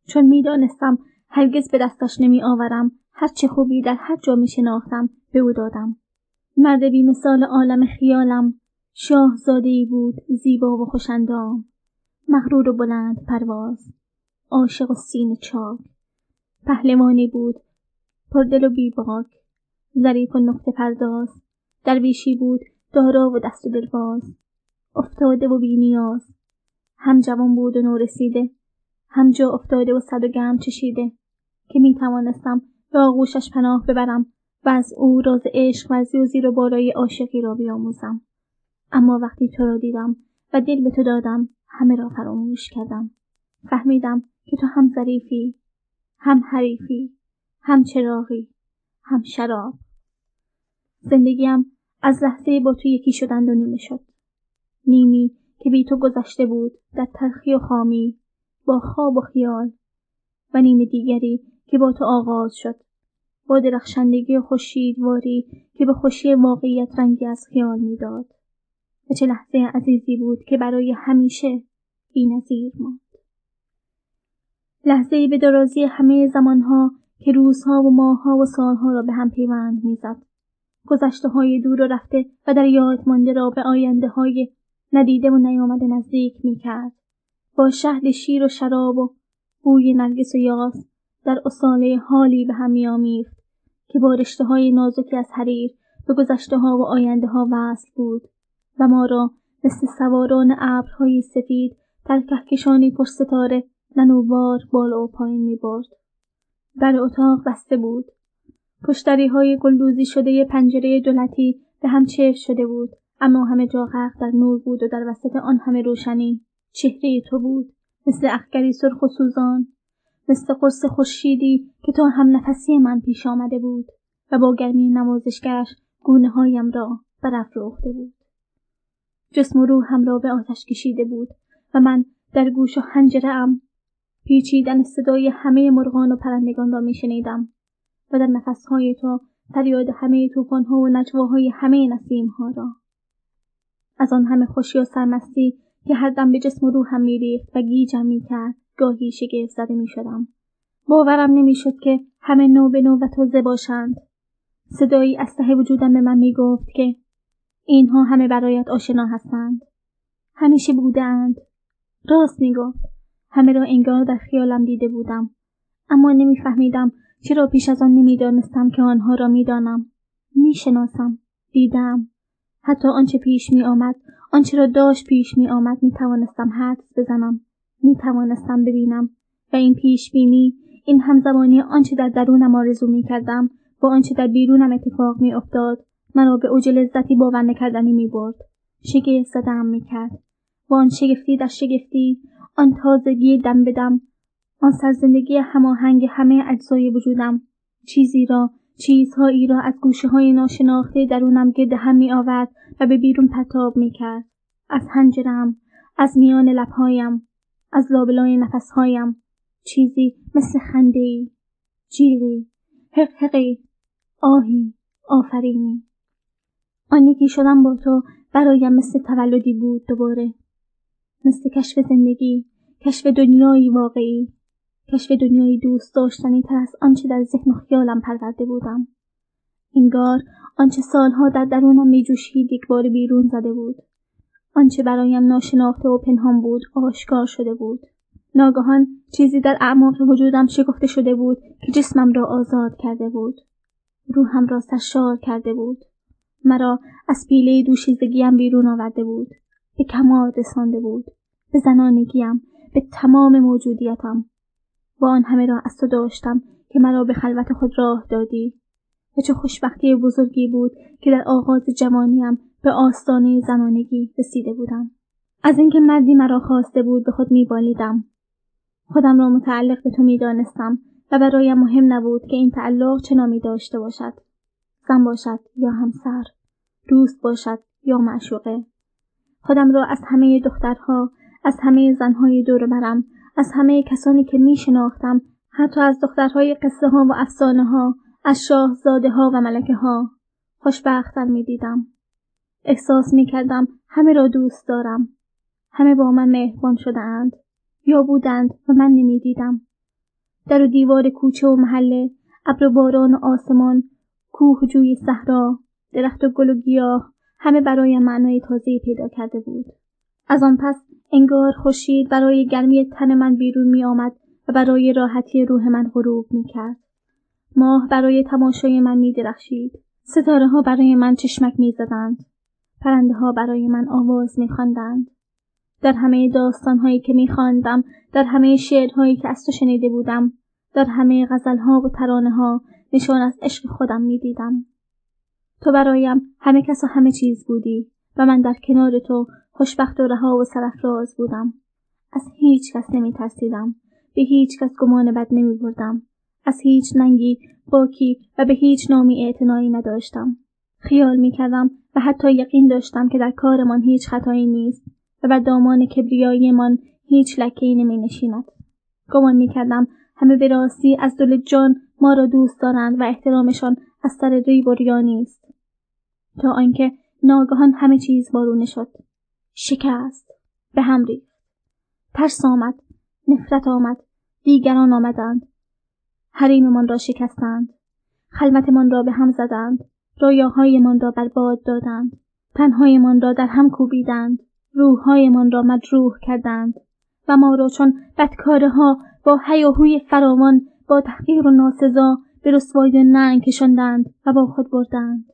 چون می‌دانستم هرگز به دستش نمی آورم هرچه خوبی در هر جا می شناختم به او دادم. مرد بی مثال عالم خیالم. شاهزاده ای بود زیبا و خوشندام مغرور و بلند پرواز. عاشق و سین چاک. پهلوانی بود پردل و بیباک. ظریف و نقطه پرداز. درویشی بود دارا و دست و دلباز. افتاده و بینیاز هم جوان بود و نورسیده. هم جا افتاده و صد و گرم چشیده. که می توانستم به آغوشش پناه ببرم و از او راز عشق و زیر و بالای عاشقی را بیاموزم. اما وقتی تو را دیدم و دل به تو دادم همه را فراموش کردم. فهمیدم که تو هم ظریفی هم حریفی هم چراغی هم شراب. زندگیم از لحظه با تو یکی شدند و نیمه شد. نیمی که بی تو گذشته بود در تلخی و خامی با خواب و خیال. و نیم دیگری که با تو آغاز شد. با درخشندگی و واری که به خوشی واقعیت رنگی از خیال می‌داد. و چه لحظه عزیزی بود که برای همیشه بینظیر ماند. لحظه به درازی همه زمانها که روزها و ماهها و سالها را به هم پیوند می‌زد. گذشته های دور و رفته و در یاد مانده را به آینده های ندیده و نیامده نزدیک می‌کرد. با شهد شیر و شراب و بوی نرگس و یاس در اصاله حالی به هم میآمیخت که با های نازکی از حریر به گذشته ها و آینده ها وصل بود. و ما را مثل سواران ابرهای سفید در کهکشانی پر ستاره ننوبار بالا و پایین می برد. در اتاق بسته بود. پشتری های گلدوزی شده پنجره دولتی به هم چفت شده بود اما همه جا غرق در نور بود و در وسط آن همه روشنی چهره تو بود مثل اخگری سرخ و سوزان مثل قرص خورشیدی که تا هم نفسی من پیش آمده بود و با گرمی نوازشگرش گونه هایم را برافروخته بود جسم و روحم را به آتش کشیده بود و من در گوش و حنجره ام پیچیدن صدای همه مرغان و پرندگان را میشنیدم و در نفسهای تو فریاد همه توفانها و نجواهای همه نسیمها را. از آن همه خوشی و سرمستی که هر دم به جسم و روحم میریخت و گیجم می‌کرد گاهی شگفت زده می‌شدم. باورم نمی‌شد که همه نو به نو و تازه باشند. صدایی از ته وجودم به من می‌گفت که اینها همه برایت آشنا هستند. همیشه بودند. راست می‌گفت. همه را انگار در خیالم دیده بودم. اما نمیفهمیدم چرا پیش از آن نمی‌دانستم که آنها را می‌دانم. می‌شناسم. دیدم. حتی آنچه پیش می آمد آنچه را داشت پیش می آمد می توانستم حدس بزنم. می توانستم ببینم. و این پیش بینی این همزبانی آنچه در درونم آرزو می کردم با آنچه در بیرونم اتفاق می افتاد مرا به اوج لذتی باور نکردنی می برد. شگفت زدم می کرد. با آن شگفتی در شگفتی آن تازگی دم بدم آن سرزندگی هماهنگ همه اجزای وجودم چیزی را چیزهایی را از گوشه های ناشناخته درونم گرد هم می آورد و به بیرون پتاب می کرد. از هنجرم، از میان لبهایم، از لابلای نفسهایم، چیزی مثل خندهی، جیغی، حقحقی، آهی، آفرینی. آن یکی شدم با تو برایم مثل تولدی بود دوباره. مثل کشف زندگی، کشف دنیایی واقعی، کشف دنیای دوست داشتنی تر از آنچه در ذهن و خیالم پرورده بودم. انگار آنچه سالها در درونم میجوشید یک بار بیرون زده بود. آنچه برایم ناشناخته و پنهان بود آشکار شده بود. ناگهان چیزی در اعماق وجودم شکفته شده بود که جسمم را آزاد کرده بود. روحم را سرشار کرده بود. مرا از پیله دوشیزگیم بیرون آورده بود. به کمال رسانده بود. به زنانگیم. به تمام موجودیتم. با آن همه را از تو داشتم که مرا به خلوت خود راه دادی. و چه خوشبختی بزرگی بود که در آغاز جوانیم به آستانه زنانگی رسیده بودم. از اینکه مردی مرا خواسته بود به خود میبالیدم. خودم را متعلق به تو می‌دانستم و برایم مهم نبود که این تعلق چه نامی داشته باشد. زن باشد یا همسر دوست باشد یا معشوقه خودم را از همه دخترها از همه زنهای دور برم از همه کسانی که می شناختم حتی از دخترهای قصه ها و افسانه ها از شاهزاده ها و ملکه ها خوشبختتر می دیدم. احساس می کردم همه را دوست دارم. همه با من مهربان شده اند. یا بودند و من نمی دیدم. در و دیوار کوچه و محله ابر و باران و آسمان کوه و جوی صحرا درخت و گل و گیاه همه برای معنای تازه پیدا کرده بود از آن پس انگار خورشید برای گرمی تن من بیرون می آمد و برای راحتی روح من غروب می کرد. ماه برای تماشای من می درخشید. ستاره ها برای من چشمک می زدند. پرنده ها برای من آواز می. در همه داستان هایی که می خواندم، در همه شعرهایی که از تو شنیده بودم، در همه غزل ها و ترانه ها نشان از عشق خودم می دیدم. تو برایم همه کس و همه چیز بودی و من در کنار تو خوشبخت و رها و سرفراز بودم از هیچ کس نمی ترسیدم به هیچ کس گمان بد نمی بردم از هیچ ننگی باکی و به هیچ نامی اعتنایی نداشتم خیال می کردم و حتی یقین داشتم که در کارمان هیچ خطایی نیست و بر دامان کبریاییمان هیچ لکهای نمی نشیند. گمان می کردم همه به راستی از دل جان ما را دوست دارند و احترامشان از سر ریب و ریا نیست. تا آنکه ناگهان همه چیز بارونه شد. شکست. به هم ریخت. ترس آمد. نفرت آمد. دیگران آمدند. حریممان را شکستند. خلمتمان را به هم زدند. رویاهایمان را برباد دادند. تنهایمان را در هم کوبیدند. روحهایمان را مجروح کردند. و ما را چون بدکاره ها با هیاهوی فراوان با تحقیر و ناسزا به رسوای ننگ کشاندند و با خود بردند.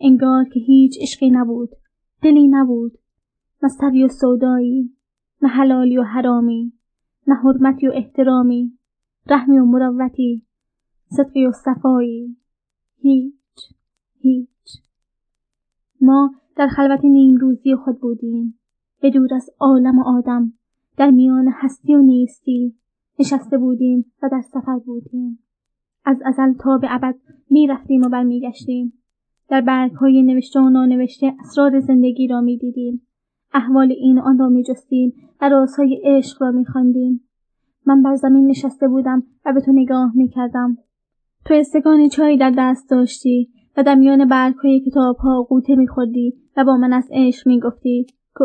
انگار که هیچ عشقی نبود دلی نبود نه سری و سودایی نه حلالی و حرامی نه حرمتی و احترامی رحمی و مروتی صدقی و صفایی. هیچ هیچ. ما در خلوت نیم روزی خود بودیم. به دور از عالم و آدم در میان هستی و نیستی نشسته بودیم و در سفر بودیم از ازل تا به ابد می رفتیم و برمیگشتیم در برگ های نوشته و نانوشته اسرار زندگی را می دیدیم احوال این آن را می جستیم و رازهای عشق را می خواندیم. من بر زمین نشسته بودم و به تو نگاه می کردم. تو استکان چای در دست داشتی و در میان برگ های کتاب ها قوطه می خوردی و با من از عشق می گفتی که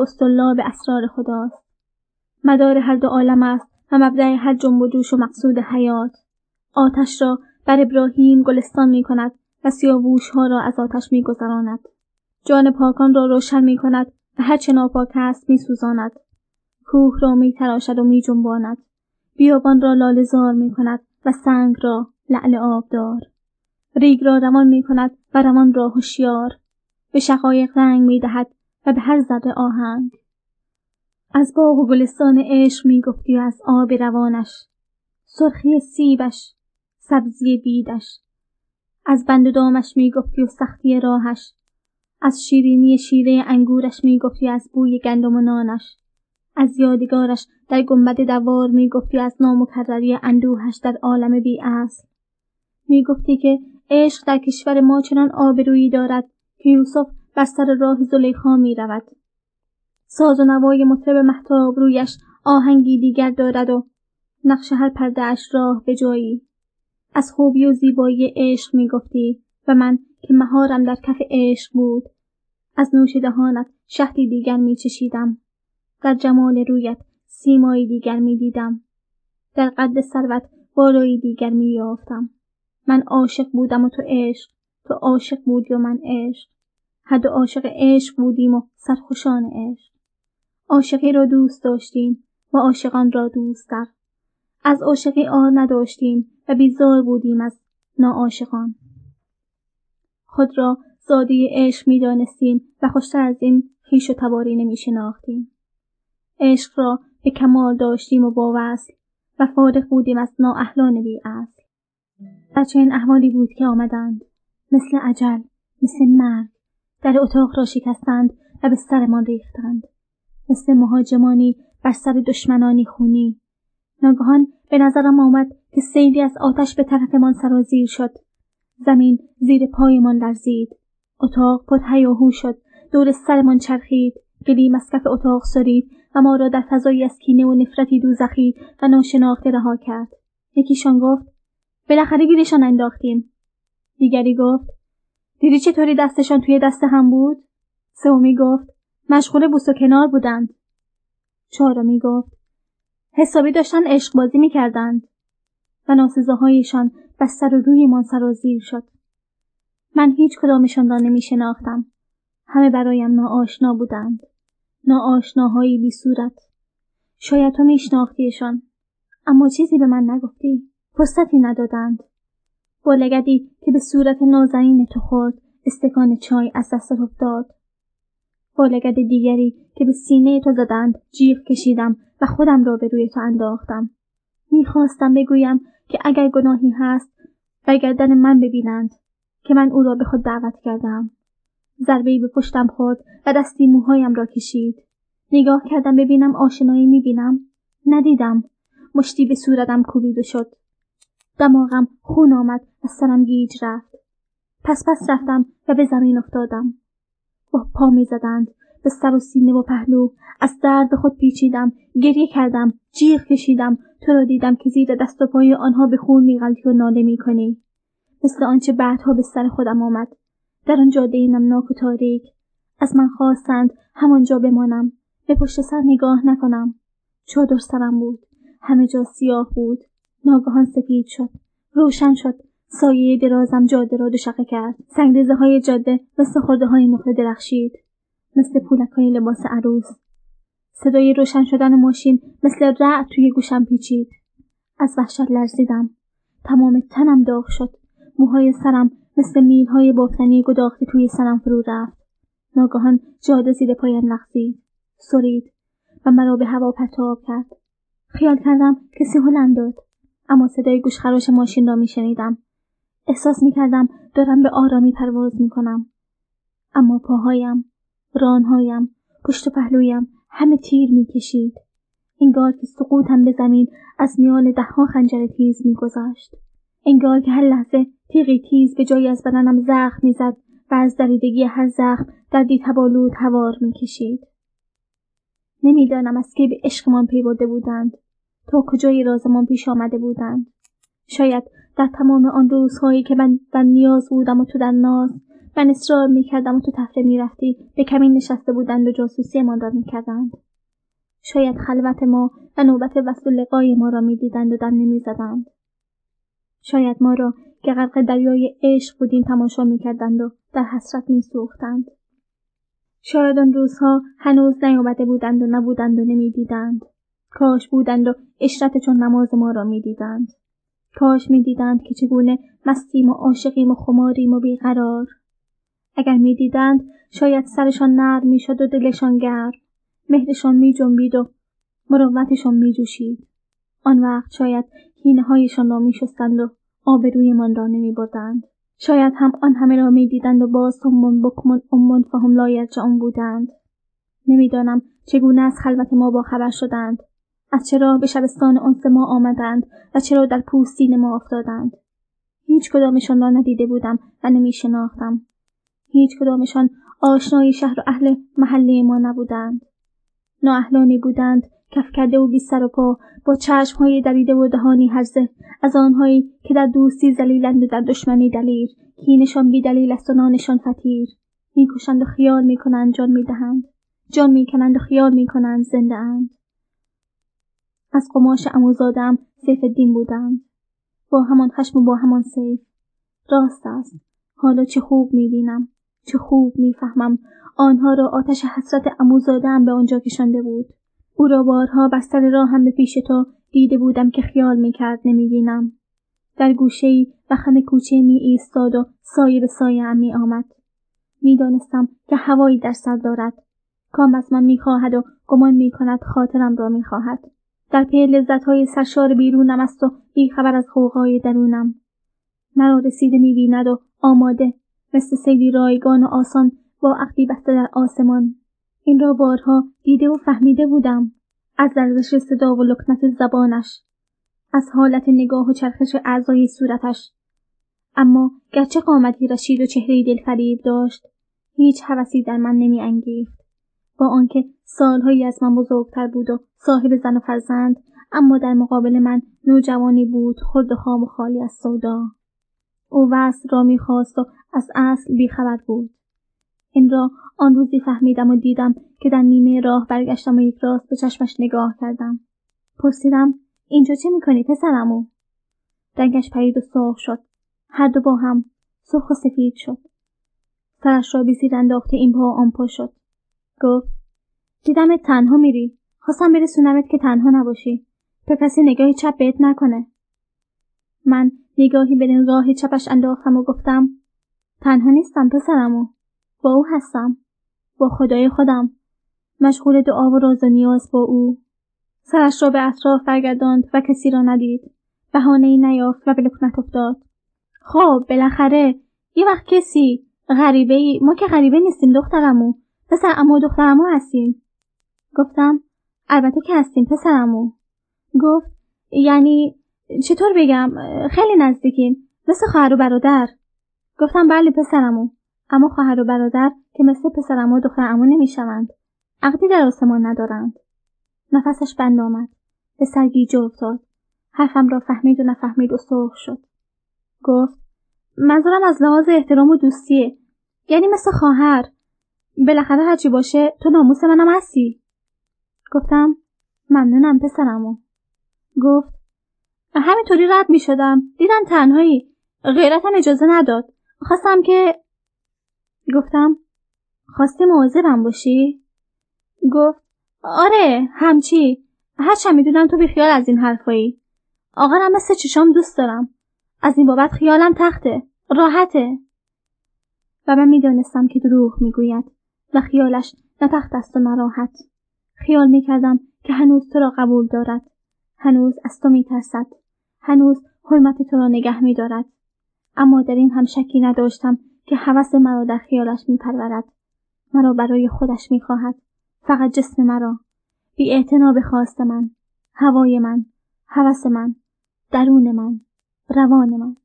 به اسرار خداست. مدار هر دو عالم است و مبدع هر جنب و جوش و مقصود حیات. آتش را بر ابراهیم گلستان می کند و سیاووش ها را از آتش می گذراند. جان پاکان را روشن می کند و هرچه ناپاک است می سوزاند. کوه را می تراشد و می جنباند. بیابان را لالزار می کند و سنگ را لعل آبدار. ریگ را روان می کند و روان را هوشیار. به شقایق رنگ می‌دهد و به هر ذره آهنگ از باغ و گلستان عشق می‌گفتی و از آب روانش سرخی سیبش سبزی بیدش. از بند دامش می‌گفتی و سختی راهش از شیرینی شیره انگورش می‌گفتی از بوی گندم و نانش. از یادگارش در گنبد دوار می‌گفتی از نامکرری اندوهش در عالم بی اصل. می‌گفتی که عشق در کشور ما چنان آبرویی دارد که یوسف بر سر راه زلیخا می رود. ساز و نوای مطرب محتاب رویش آهنگی دیگر دارد و نقش هر پرده اش راه به جایی. از خوبی و زیبایی عشق می گفتی و من که مهارم در کف عشق بود از نوش دهانت شهدی دیگر می چشیدم. در جمال رویت سیمایی دیگر می دیدم. در قد ثروت بالایی دیگر می یافتم. من عاشق بودم و تو عشق تو عاشق بودی و من عشق هر دو عاشق عشق بودیم و سرخوشان عشق عاشقی را دوست داشتیم و عاشقان را دوستتر از عاشقی آر نداشتیم و بیزار بودیم از ناعاشقان خود را زاده عشق می‌دانستیم و خوشتر از این خویش و تباری نمی شناختیم. عشق را به کمال داشتیم و با وصل و فارغ بودیم از نااهلان بی اصل. چنین احوالی بود که آمدند مثل عجل مثل مرگ در اتاق را شکستند و به سرمان ریختند مثل مهاجمانی بر سر دشمنانی خونی. ناگهان به نظرم آمد که سیلی از آتش به طرفمان سرازیر شد. زمین زیر پایمان لرزید. اتاق پر هیاهو شد. دور سرمان چرخید. گلیم از کف اتاق سرید و ما را در فضایی از کینه و نفرتی دوزخی و ناشناخته رها کرد. یکیشان گفت بالاخره گیرشان انداختیم. دیگری گفت دیدی چطوری دستشان توی دست هم بود؟ سومی گفت مشغول بوس و کنار بودند چهارمی گفت حسابی داشتن عشق بازی می‌کردند و ناسزاهایشان بستر و رویمان سرازیر شد من هیچ کدامشان را نمی شناختم. همه برایم ناآشنا بودند. ناآشناهایی بی صورت. شاید تو میشناختیشان. اما چیزی به من نگفتی. فرصتی ندادند. با لگدی که به صورت نازنین تو خورد استکان چای از دست افتاد. با دیگری که به سینه تو زدند جیغ کشیدم و خودم را به روی تو انداختم. می‌خواستم بگویم که اگر گناهی هست برگردن من ببینند که من او را به خود دعوت کردم. ضربهای به پشتم خورد و دستی موهایم را کشید. نگاه کردم ببینم آشنایی می‌بینم. ندیدم. مشتی به صورتم کوبیده شد. دماغم خون آمد و سرم گیج رفت. پس پس رفتم و به زمین افتادم. با پا می زدند. به سر و سینه و پهلو. از درد خود پیچیدم. گریه کردم. جیغ کشیدم. تو را دیدم که زیر دست و پای آنها به خون میغلطی و ناله می‌کنی مثل آنچه بعدها به سر خودم آمد. در آن جاده نمناک و تاریک. از من خواستند همانجا بمانم. به پشت سر نگاه نکنم. چادر سرم بود. همه جا سیاه بود. ناگهان سفید شد. روشن شد. سایه درازم جاده را دوشقه کرد. سنگریزه های جاده مثل خورده های نقره درخشید. مثل پولک های لباس عروس. صدای روشن شدن ماشین مثل رعد توی گوشم پیچید. از وحشت لرزیدم. تمام تنم داغ شد. موهای سرم مثل میلهای بافتنی گداخته توی سرم فرو رفت. ناگهان جاده زیر پایم لغزید. سرید و مرا به هوا پرتاب کرد. خیال کردم کسی هلند داد. اما صدای گوشخراش ماشین را میشنیدم. احساس می‌کردم دارم به آرامی پرواز می‌کنم. اما پاهایم رانهایم پشت و پهلویم همه تیر می‌کشید. انگار که سقوطم به زمین از میان دهها خنجر تیز میگذشت انگار که هر لحظه تیغی تیز به جایی از بدنم زخم می‌زد و از دریدگی هر زخم دردی تبالود هوار می‌کشید. نمی‌دانم از کی به عشقمان پی برده بودند تا کجای رازمان پیش آمده بودند. شاید در تمام آن روزهایی که من در نیاز بودم و تو در ناز من اصرار می‌کردم و تو تفره می‌رفتی به کمین نشسته بودند و جاسوسیمان را می‌کردند. شاید خلوت ما و نوبت وصل لقای ما را می‌دیدند و دم نمی‌زدند. شاید ما را که غرق دریای عشق بودیم تماشا می‌کردند و در حسرت میسوختند. شاید آن روزها هنوز نیامده بودند و نبودند و نمی‌دیدند. کاش بودند و اشرت چون نماز ما را می‌دیدند. کاش می‌دیدند که چگونه مستیم و عاشقیم و خماریم و بیقرار اگر می‌دیدند شاید سرشان نرم می‌شد و دلشان گرم مهرشان می جنبید و مروتشان می جوشید. آن وقت شاید هینه هایشان را می شستند و آبرویمان را نمی بردند. شاید هم آن همه را می دیدند و باز همون بکمون امون فهم لایرجعون بودند. نمی‌دانم چگونه از خلوت ما با خبر شدند. از چرا به شبستان انس ما آمدند و چرا در پوستین ما افتادند. هیچ کدامشان را ندیده بودم و نمی شناختم. هیچ کدامشان آشنای شهر و اهل محله ما نبودند. نااهلانی بودند کف کرده و بی سر و پا با چشمهای دریده و دهانی هرزه از آنهایی که در دوستی زلیلند و در دشمنی دلیر کینشان بی دلیل است و نانشان فتیر می‌کشند و خیال می‌کنند جان می‌دهند جان می‌کنند و خیال می‌کنند زنده اند از قماش اموزادم سیف الدین بودند با همان خشم و با همان سیف راست است حالا چه خوب می‌بینم چه خوب می‌فهمم آنها را آتش حسرت اموزادم به آنجا کشانده بود او را بارها بر سر راه هم به پیش تو دیده بودم که خیال می‌کرد نمی‌بینم در گوشه و خم کوچه می ایستاد و سایه به سایه می آمد. می‌دانستم که هوایی در سر دارد. کام از من می‌خواهد و گمان می‌کند خاطرم را می‌خواهد. در پی لذتهای سرشار بیرونم است و بیخبر از خوغای درونم. مرا رسیده می‌بیند و آماده مثل سیلی رایگان و آسان با عقدی بسته در آسمان. این را بارها دیده و فهمیده بودم از لرزش صدا و لکنت زبانش از حالت نگاه و چرخش اعضای صورتش. اما گرچه قامتی رشید و چهره دلفریب داشت هیچ حوثی در من نمی انگیخت با آنکه سالهایی از من بزرگتر بود و صاحب زن و فرزند اما در مقابل من نوجوانی بود خرد خام و خالی از سودا. او وصل را می‌خواست و از اصل بیخبر بود. این را آن روزی فهمیدم و دیدم که در نیمه راه برگشتم و یک راست به چشمش نگاه کردم. پرسیدم اینجا چه می‌کنی پسرمو؟ رنگش پرید و سرخ شد. هر دو با هم سرخ و سفید شد. سرش را بی زیر انداخته این پا آن پا شد. گفت دیدمت تنها میری. خواستم برسونمت که تنها نباشی. به کسی نگاهی چپ بهت نکنه. من نگاهی به نگاه چپش انداختم و گفتم تنها نیستم پسرمو با او هستم. با خدای خودم. مشغول دعا و راز و نیاز با او. سرش را به اطراف برگرداند و کسی را ندید. بهانه ای نیافت و به لکنت افتاد. خب بالاخره یه وقت کسی غریبه ای ما که غریبه نیستیم دخترمو. پسر امو دخترمو هستیم. گفتم البته که هستیم پسرمو گفت یعنی چطور بگم خیلی نزدیکیم مثل خواهر و برادر. گفتم بله پسرمو اما خواهر و برادر که مثل پسرمو و دخترمو نمی‌شوند. عقدی در آسمان ندارند. نفسش بند آمد. به سرگیجه افتاد. حرفم را فهمید و نفهمید و سرخ شد. گفت منظورم از لحاظ احترام و دوستیه. یعنی مثل خواهر. بالاخره هرچی باشه تو ناموس منم هستی. گفتم ممنونم پسرمو. گفت همینطوری رد می شدم دیدم تنهایی. غیرتم اجازه نداد. خواستم که گفتم خواستی مواظبم باشی؟ گفت آره همچی. هرچند می‌دونم تو بیخیال از این حرفایی. آقا مثل چشام دوست دارم. از این بابت خیالم تخته. راحته. و من می‌دانستم که دروغ می‌گوید. و خیالش نه تخت است و نراحت خیال می‌کردم که هنوز تو را قبول دارد. هنوز از تو میترسد. هنوز حرمت تو را نگه میدارد. اما در این هم شکی نداشتم که هوس مرا در خیالش میپرورد. مرا برای خودش می‌خواهد. فقط جسم مرا. بی به خواست من. هوای من. هوس من. درون من. روان من.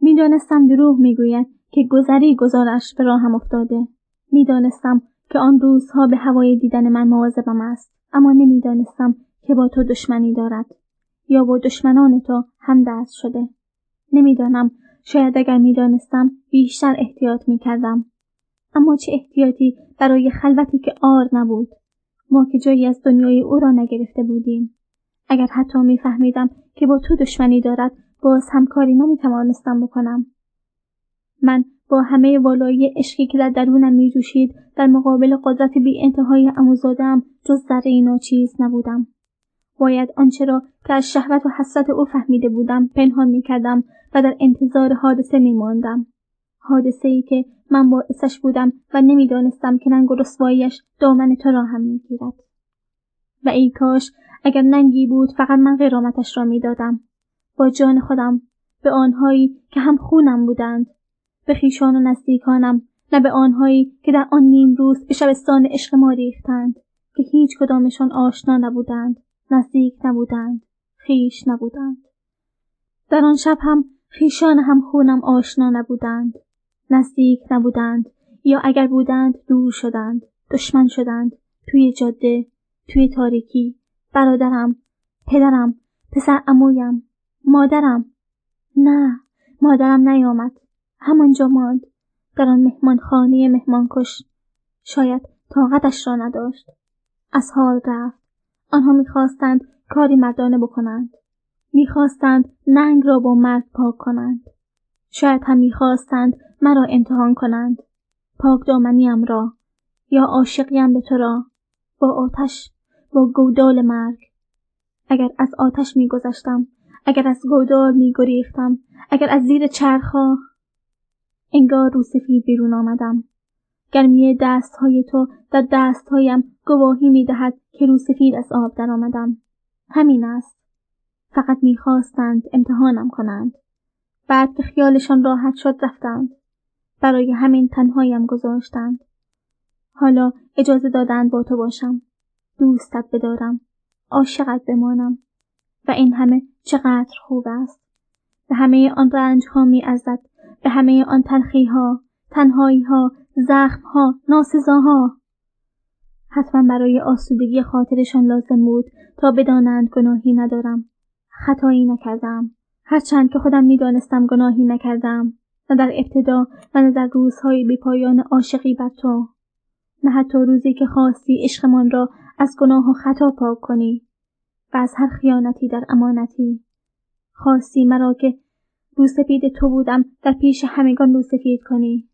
می‌دانستم دروغ می‌گوید که گذری گذارش به راهم افتاده. می‌دانستم که آن روزها به هوای دیدن من مواظبم است اما نمی‌دانستم که با تو دشمنی دارد یا با دشمنان تو هم دست شده. نمی‌دانم شاید اگر می‌دانستم بیشتر احتیاط می‌کردم. اما چه احتیاطی برای خلوتی که آر نبود. ما که جایی از دنیای او را نگرفته بودیم. اگر حتی میفهمیدم که با تو دشمنی دارد باز همکاری نمی‌توانستم بکنم. من با همه والایی عشقی که در درونم میجوشید در مقابل قدرت بی انتهای اموزادم جز ذره ناچیز نبودم. باید آنچه را که از شهوت و حسرت او فهمیده بودم پنهان می‌کردم و در انتظار حادثه میماندم. حادثه ای که من باعثش بودم و نمی‌دانستم که ننگ و رسواییش دامن تو را هم می‌گیرد. و ای کاش اگر ننگی بود فقط من قرامتش را می‌دادم. با جان خودم به آنهایی که هم خونم بودند. به خیشان و نزدیکانم نه به آنهایی که در آن نیم روز به شبستان عشق ما ریختند که هیچ کدامشان آشنا نبودند نزدیک نبودند خیش نبودند. در آن شب هم خیشان هم خونم آشنا نبودند نزدیک نبودند یا اگر بودند دور شدند دشمن شدند توی جاده توی تاریکی برادرم پدرم پسر امویم مادرم. نه مادرم نیامد. همانجا ماند. در آن مهمانخانه مهمانکش شاید طاقتش را نداشت. از حال رفت. آنها می‌خواستند کاری مردانه بکنند. می‌خواستند ننگ را با مرگ پاک کنند. شاید هم می‌خواستند مرا امتحان کنند. پاک دامنیم را یا عاشقیم به تو را. با آتش با گودال مرگ. اگر از آتش میگذشتم اگر از گودال میگریختم اگر از زیر چرخها انگار رو سفید بیرون آمدم. گرمی دستهای تو در دستهایم گواهی می‌دهد که رو سفید از آب درآمدم همین است. فقط می‌خواستند امتحانم کنند. بعد که خیالشان راحت شد رفتند. برای همین تنهایم گذاشتند. حالا اجازه دادند با تو باشم. دوستت بدارم. عاشقت بمانم. و این همه چقدر خوب است. به همه آن رنج ها می ازد به همه آن تلخی ها تنهایی ها زخم ها ناسزاها. حتما برای آسودگی خاطرشان لازم بود تا بدانند گناهی ندارم. خطایی نکردم. هرچند که خودم می‌دانستم گناهی نکردم. نه در ابتدا و نه در روزهای بیپایان عاشقی بر تو. نه حتی روزی که خواستی عشقمان را از گناه و خطا پاک کنی. و از هر خیانتی در امانتی. خواستی مرا که روسپید تو بودم در پیش همگان روسفید کنی.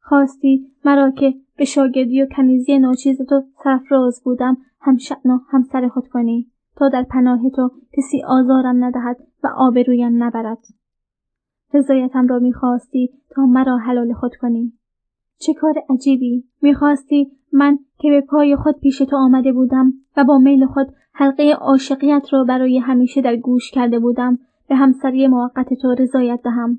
خواستی مرا که به شاگردی و کنیزی ناچیز تو سرفراز بودم هم شعن و هم سر خود کنی. تا در پناه تو کسی آزارم ندهد و آبرویم نبرد. رضایتم را می‌خواستی تا مرا حلال خود کنی. چه کار عجیبی! می‌خواستی من که به پای خود پیش تو آمده بودم و با میل خود حلقه عاشقیت را برای همیشه در گوش کرده بودم. به همسری موقت تو رضایت دهم.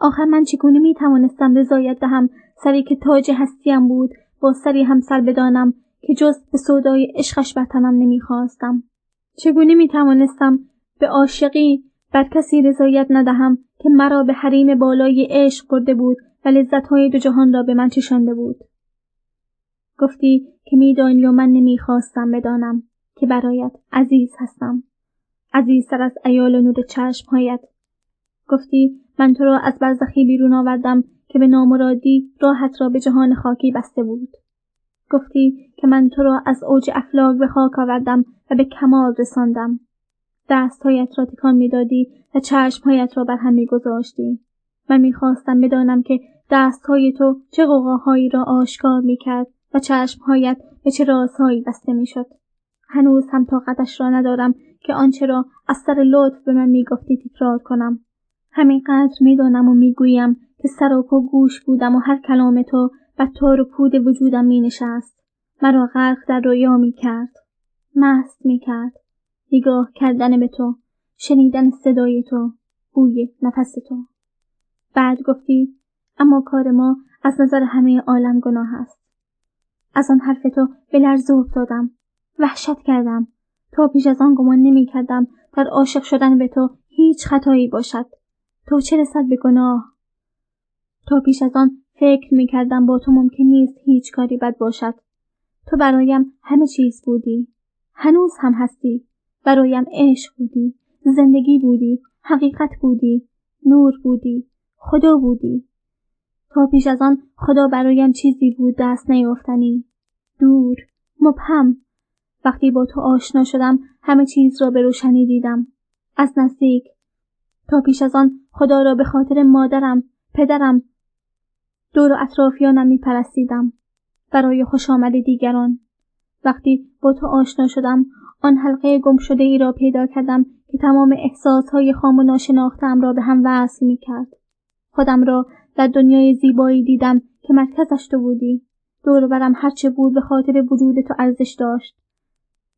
آخر من چگونه می توانستم رضایت دهم؟ سری که تاج هستیم بود با سری همسر بدانم که جز به سودای عشقش بر تنم نمی‌خواستم. چگونه می توانستم به عاشقی بر کسی رضایت ندهم که مرا به حریم بالای عشق برده بود و لذتهای دو جهان را به من چشانده بود؟ گفتی که میدانی و من نمی‌خواستم بدانم که برایت عزیز هستم. عزیزتر از ایال نور چشمهایت. گفتی من تو را از برزخی بیرون آوردم که به نامرادی راحت را به جهان خاکی بسته بود. گفتی که من تو را از اوج افلاک به خاک آوردم و به کمال رساندم. دستهایت را تکان می‌دادی و چشمهایت را بر هم میگذاشتی. من می‌خواستم بدانم که دستهای تو چه قوقاهایی را آشکار می‌کرد و چشمهایت به چه رازهایی بسته می‌شد. هنوز هم طاقتش را ندارم که آنچه را از سر لطف به من می‌گفتی تکرار کنم همینقدر می‌دانم و می‌گویم که سر و پا گوش بودم و هر کلام تو و تار و پود وجودم می نشست. مرا غرق در رویا می کرد. مست می کرد. نگاه کردن به تو. شنیدن صدای تو. بوی نفس تو. بعد گفتی اما کار ما از نظر همه عالم گناه است. از آن حرف تو به لرزه افتادم. وحشت کردم. تا پیش از آن گمان نمی کردم در عاشق شدن به تو هیچ خطایی باشد. تو چه رسد به گناه؟ تا پیش از آن فکر می کردم با تو ممکن نیست هیچ کاری بد باشد. تو برایم همه چیز بودی. هنوز هم هستی. برایم عشق بودی. زندگی بودی. حقیقت بودی. نور بودی. خدا بودی. تا پیش از آن خدا برایم چیزی بود دست نیافتنی. دور. مبهم. وقتی با تو آشنا شدم همه چیز را به روشنی دیدم. از نزدیک. تا پیش از آن خدا را به خاطر مادرم، پدرم، دور و اطرافیانم می پرستیدم. برای خوش آمد دیگران. وقتی با تو آشنا شدم آن حلقه گم شده ای را پیدا کردم که تمام احساسهای خام و ناشناختم را به هم وصل می کرد. خودم را در دنیای زیبایی دیدم که مرکزش تو بودی دور برم هرچه بود به خاطر وجود تو ارزش داشت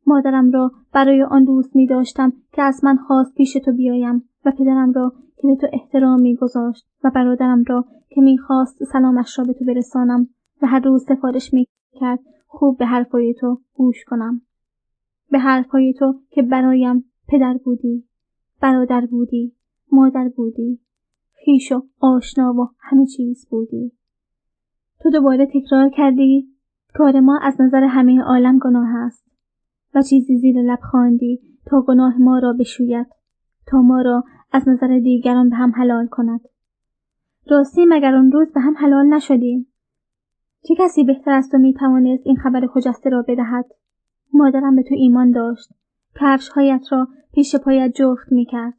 مادرم را برای آن دوست می داشتم که از من خواست پیش تو بیایم و پدرم را که به تو احترام می گذاشت و برادرم را که می‌خواست سلامش را به تو برسانم و هر روز سفارش می کرد خوب به حرفای تو گوش کنم. به حرفهای تو که برایم پدر بودی، برادر بودی، مادر بودی، خیش و آشنا و همه چیز بودی. تو دوباره تکرار کردی کار ما از نظر همه عالم گناه است و چیزی زیر لب خواندی تا گناه ما را بشوید تا ما را از نظر دیگران به هم حلال کند. راستی مگر آن روز به هم حلال نشدیم؟ چه کسی بهتر از تو می توانست این خبر خجسته را بدهد؟ مادرم به تو ایمان داشت. کفشهایت را پیش پایت جفت می کرد.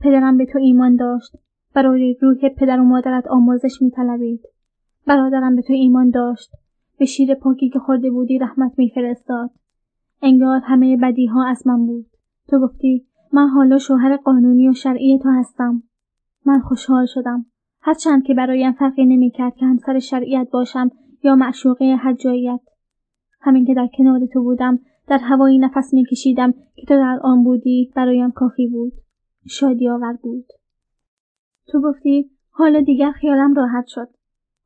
پدرم به تو ایمان داشت. برای روح پدر و مادرت آموزش می طلبید. برادرم به تو ایمان داشت. به شیر پاکی که خورده بودی رحمت میفرستاد انگار همه بدی ها از من بود. تو گفتی من حالا شوهر قانونی و شرعی تو هستم. من خوشحال شدم. هرچند که برایم فرقی نمی‌کرد که همسر شرعیت باشم یا معشوقه حجاییت. همین که در کنار تو بودم در هوایی نفس میکشیدم که تو در آن بودی برایم کافی بود. شادی آور بود. تو گفتی حالا دیگر خیالم راحت شد.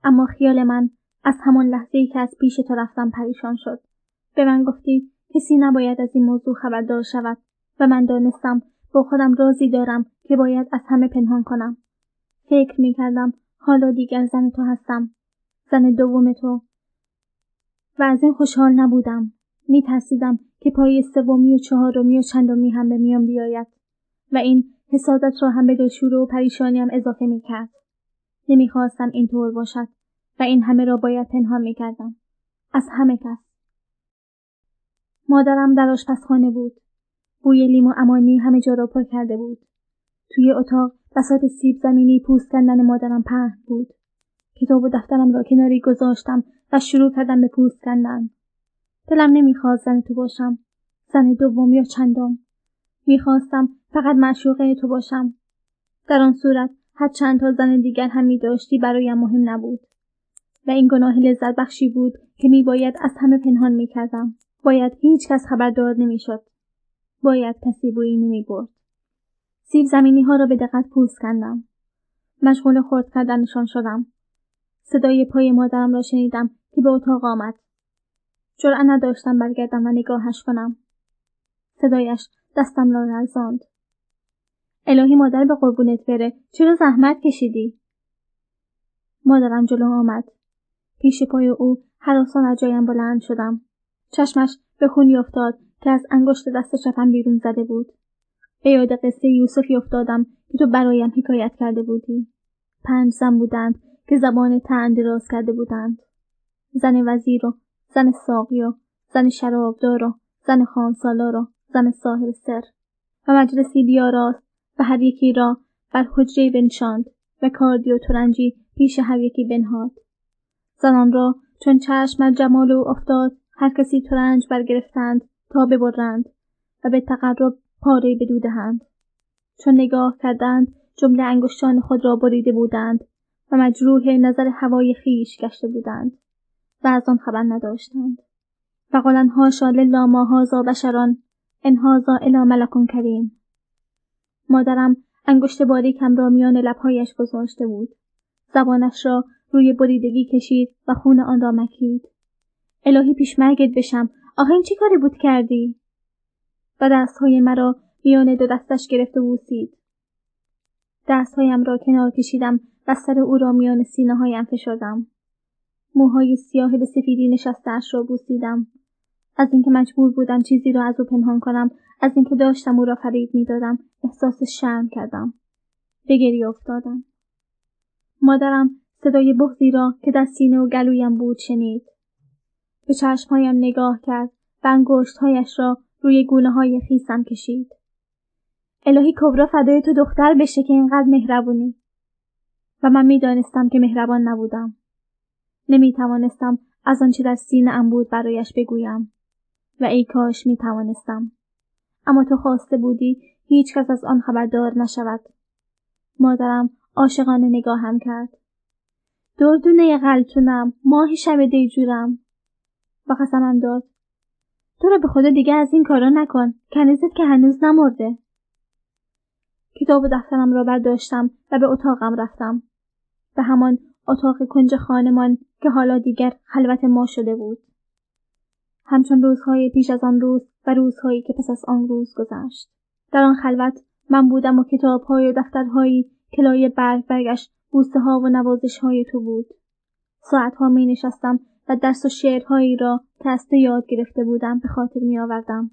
اما خیال من از همان لحظه ای که از پیش تو رفتم پریشان شد. به من گفتی کسی نباید از این موضوع خبردار شود و من دانستم با خودم رازی دارم که باید از همه پنهان کنم فکر می کردم حالا دیگر زن تو هستم زن دوم تو و از این خوشحال نبودم می ترسیدم که پای سومی و چهارمی و چندمی هم به میان بیاید و این حسادت را هم به دلشوره و پریشانیم اضافه می کرد. نمی‌خواستم اینطور باشد و این همه را باید پنهان می کردم. از همه کس. مادرم در آشپزخانه بود. بوی لیم و امانی همه جا را پر کرده بود. توی اتاق بسات سیب زمینی پوست کندن مادرم پهن بود. کتاب و دفترم را کناری گذاشتم و شروع کردم به پوست کندن. دلم نمی‌خواست زن تو باشم. زن دوم یا چندم. می‌خواستم فقط معشوقه تو باشم. در آن صورت هر چند تا زن دیگر هم می داشتی برایم مهم نبود. و این گناه لذت بخشی بود که می باید از همه پنهان می کردم. باید هیچ کس خبردار نمی شد. باید کسی بویی نمی برد. سیب زمینی ها را به دقت پوست کندم. مشغول خورد کردنشان شدم. صدای پای مادرم را شنیدم که به اتاق آمد. جرأت نداشتم برگردم و نگاهش کنم. صدایش دستم را لرزاند. الهی مادر به قربونت بره چرا زحمت کشیدی مادرم جلو آمد پیش پای او حراسان از جایم بلند شدم چشمش به خونی افتاد که از انگشت دست چپم بیرون زده بود. به یاد قصه یوسفی افتادم که تو برایم حکایت کرده بودی. پنج زن بودند که زبان تن دراز کرده بودند. زن وزیر و زن ساقی و زن شرابدار و زن خانسالار و زن صاحب سر. و مجلسی بیاراست و هر یکی را بر حجره بنشاند و کاردی و ترنجی پیش هر یکی بنهاد. زنان را چون چشم جمال او افتاد هر کسی ترنج برگرفتند تا ببرند و به تقرب پاره بدودهند. چون نگاه کردند جمله انگشتان خود را بریده بودند و مجروح نظر هوای خیش گشته بودند و از آن خبر نداشتند. و هاشا لله ما هازا بشران ان هازا الی ملکون کریم. مادرم انگشت باریکم را میان لبهایش گذاشته بود. زبانش را روی بریدگی کشید و خون آن را مکید. الهی پیشمرگت بشم. آخه این چه کاری بود کردی؟ و دستهای مرا میان دو دستش گرفته بوسید. دستهایم را کنار کشیدم و سر او را میان سینه هایم فشردم. موهای سیاه به سفیدی نشستهاش را بوسیدم. از اینکه مجبور بودم چیزی را از او پنهان کنم از اینکه داشتم او را فریب می‌دادم احساس شرم کردم. به گریه افتادم. مادرم صدای بغزی را که در سینه و گلویم بود شنید. به چشمهایم نگاه کرد و انگشتهایش را روی گونه های خیسم کشید. الهی کبرا فدای تو دختر بشه که اینقدر مهربونی. و من می‌دانستم که مهربان نبودم. نمی توانستم از آنچه در سینه ام بود برایش بگویم. و ای کاش می توانستم. اما تو خواسته بودی هیچ کس از آن خبردار نشود. مادرم عاشقانه نگاهم کرد. دردونه غلطونم ماه شب دیجورم. و قسمم داد. تو رو به خدا دیگه از این کارا نکن. کنیزت که هنوز نمرده. کتاب و دفترم را برداشتم و به اتاقم رفتم. به همان اتاق کنج خانمان که حالا دیگر خلوت ما شده بود. همچون روزهای پیش از آن روز و روزهایی که پس از آن روز گذشت. در آن خلوت من بودم و کتابهای و دفترهایی که لای برگ برگشت بوسه ها و نوازش های تو بود. ساعتها می نشستم و درس و شعرهایی را که از یاد گرفته بودم به خاطر می آوردم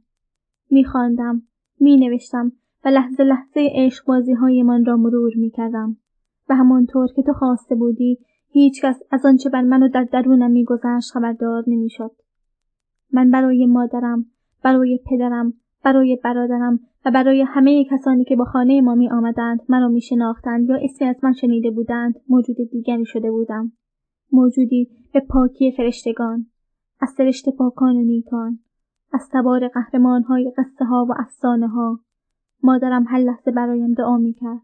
می خواندم می نوشتم و لحظه لحظه عشق بازی من را مرور می کردم و همانطور که تو خواسته بودی هیچکس از آنچه بر من و در درونم میگذشت خبردار نمی‌شد. من برای مادرم برای پدرم برای برادرم و برای همه کسانی که با خانه ما می آمدند مرا می شناختند یا اسمی از من شنیده بودند موجود دیگری شده بودم. موجودی به پاکی فرشتگان از سرشت پاکان و نیکان از تبار قهرمان های قصه ها و افسانه ها مادرم هر لحظه برایم دعا می کرد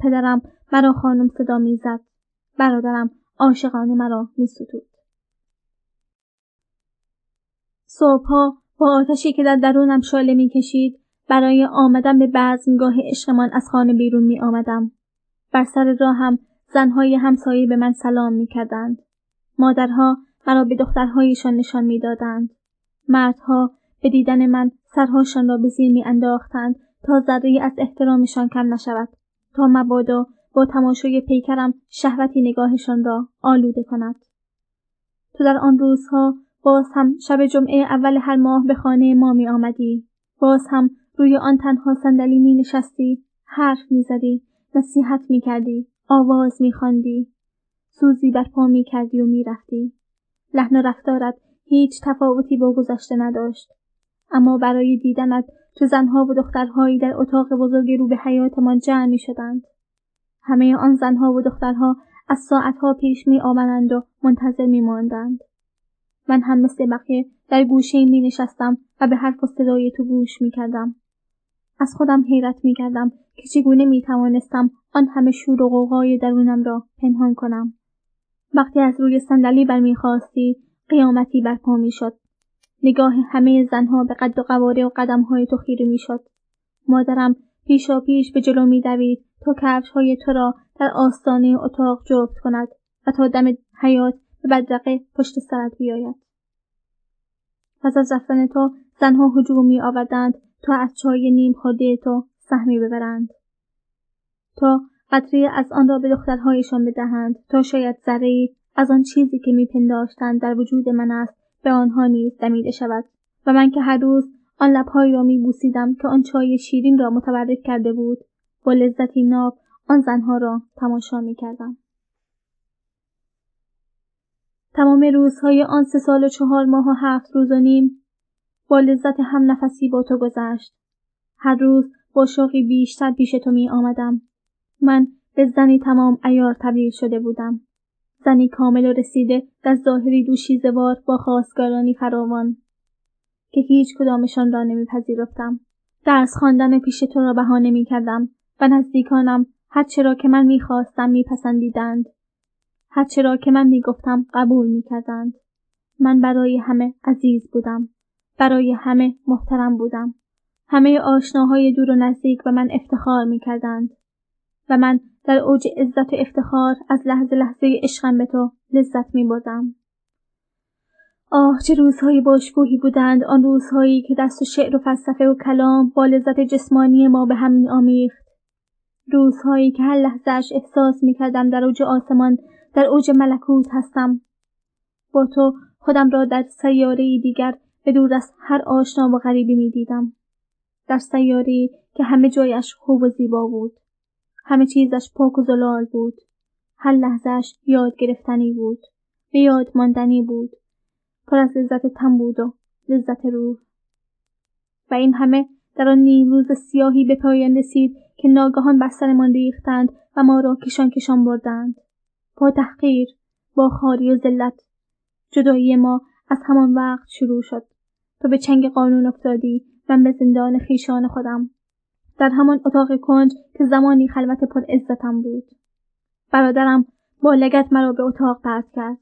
پدرم مرا خانم صدا می‌زد برادرم عاشقانه مرا میستود صبحها با آتشی که در درونم شاله می‌کشید برای آمدن به بزمگاه عشقمان از خانه بیرون می آمدم. بر سر راهم زنهای همسایه به من سلام می کردند. مادرها مرا به دخترهایشان نشان می دادند. مردها به دیدن من سرهاشان را به زیر می انداختند تا ذره از احترامشان کم نشود تا مبادا با تماشای پیکرم شهوتی نگاهشان را آلوده کند تو در آن روزها باز هم شب جمعه اول هر ماه به خانه ما می آمدی. باز هم روی آن تنها صندلی می نشستی. حرف می زدی. نصیحت می کردی. آواز می خواندی. سوزی بر پا می کردی و می رفتی. لحن و رفتارت هیچ تفاوتی با گذشته نداشت. اما برای دیدنت تو زنها و دخترهایی در اتاق بزرگ رو به حیاتمان جمع می شدند. همه آن زنها و دخترها از ساعتها پیش می آمدند و منتظر می ماندند. من هم مثل بقیه در گوشه می نشستم و به حرف و صدای تو گوش می کردم. از خودم حیرت می کردم که چگونه می توانستم آن همه شور و غوغای درونم را پنهان کنم. وقتی از روی صندلی برمیخواستی قیامتی برپا می‌شد. نگاه همه زنها به قد و قواره و قدمهای تو خیره می‌شد. مادرم پیشا پیش به جلو میدوید تا های تو را در آستانه اتاق جفت کند و تا دم حیات به بدرقه پشت سرت بیاید. پس از رفتن تو زنها هجوم می آوردند تا از چای نیم خورده تو سهمی ببرند. تا قطره از آن را به دخترهایشان بدهند تا شاید ذره از آن چیزی که میپنداشتند در وجود من است به آنها نیز دمیده شود. و من که هر روز آن لبهایی را میبوسیدم که آن چای شیرین را متبرک کرده بود با لذتی ناب آن زنها را تماشا می‌کردم. تمام روزهای آن سه سال و چهار ماه و هفت روز و نیم با لذت هم نفسی با تو گذشت. هر روز با شوقی بیشتر پیش تو می آمدم من به زنی تمام ایار تبدیل شده بودم. زنی کامل و رسیده در ظاهری دوشیزوار با خواستگارانی فراوان که هیچ کدامشان را نمیپذیرفتم. درس خواندن پیش تو را بهانه می‌کردم و نزدیکانم هرچه را که من می‌خواستم میپسندیدند. هرچه را که من می‌گفتم قبول می‌کردند. من برای همه عزیز بودم. برای همه محترم بودم. همه آشناهای دور و نزدیک به من افتخار می‌کردند. و من در اوج عزت و افتخار از لحظه لحظه عشقم به تو لذت می بردم. آه چه روزهایی باشکوهی بودند آن روزهایی که دست و شعر و فلسفه و کلام با لذت جسمانی ما به هم می آمیخت. روزهایی که هر لحظهش احساس می کردم در اوج آسمان در اوج ملکوت هستم. با تو خودم را در سیاره دیگر به دور از هر آشنا و غریبی می دیدم. در سیاره که همه جایش خوب و زیبا بود. همه چیزش پاک و زلال بود. هر لحظهش یاد گرفتنی بود. به یاد ماندنی بود. پر از لذت تن بود و لذت روح. و این همه در آن نیم روز سیاهی به پایان رسید که ناگهان بر ریختند و ما را کشان کشان بردند. با تحقیر، با خاری و ذلت. جدایی ما از همان وقت شروع شد. تو به چنگ قانون افتادی من به زندان خیشان خودم. در همان اتاق کنج که زمانی خلوت پر عزتم بود. برادرم با لگت مرا به اتاق پرت کرد.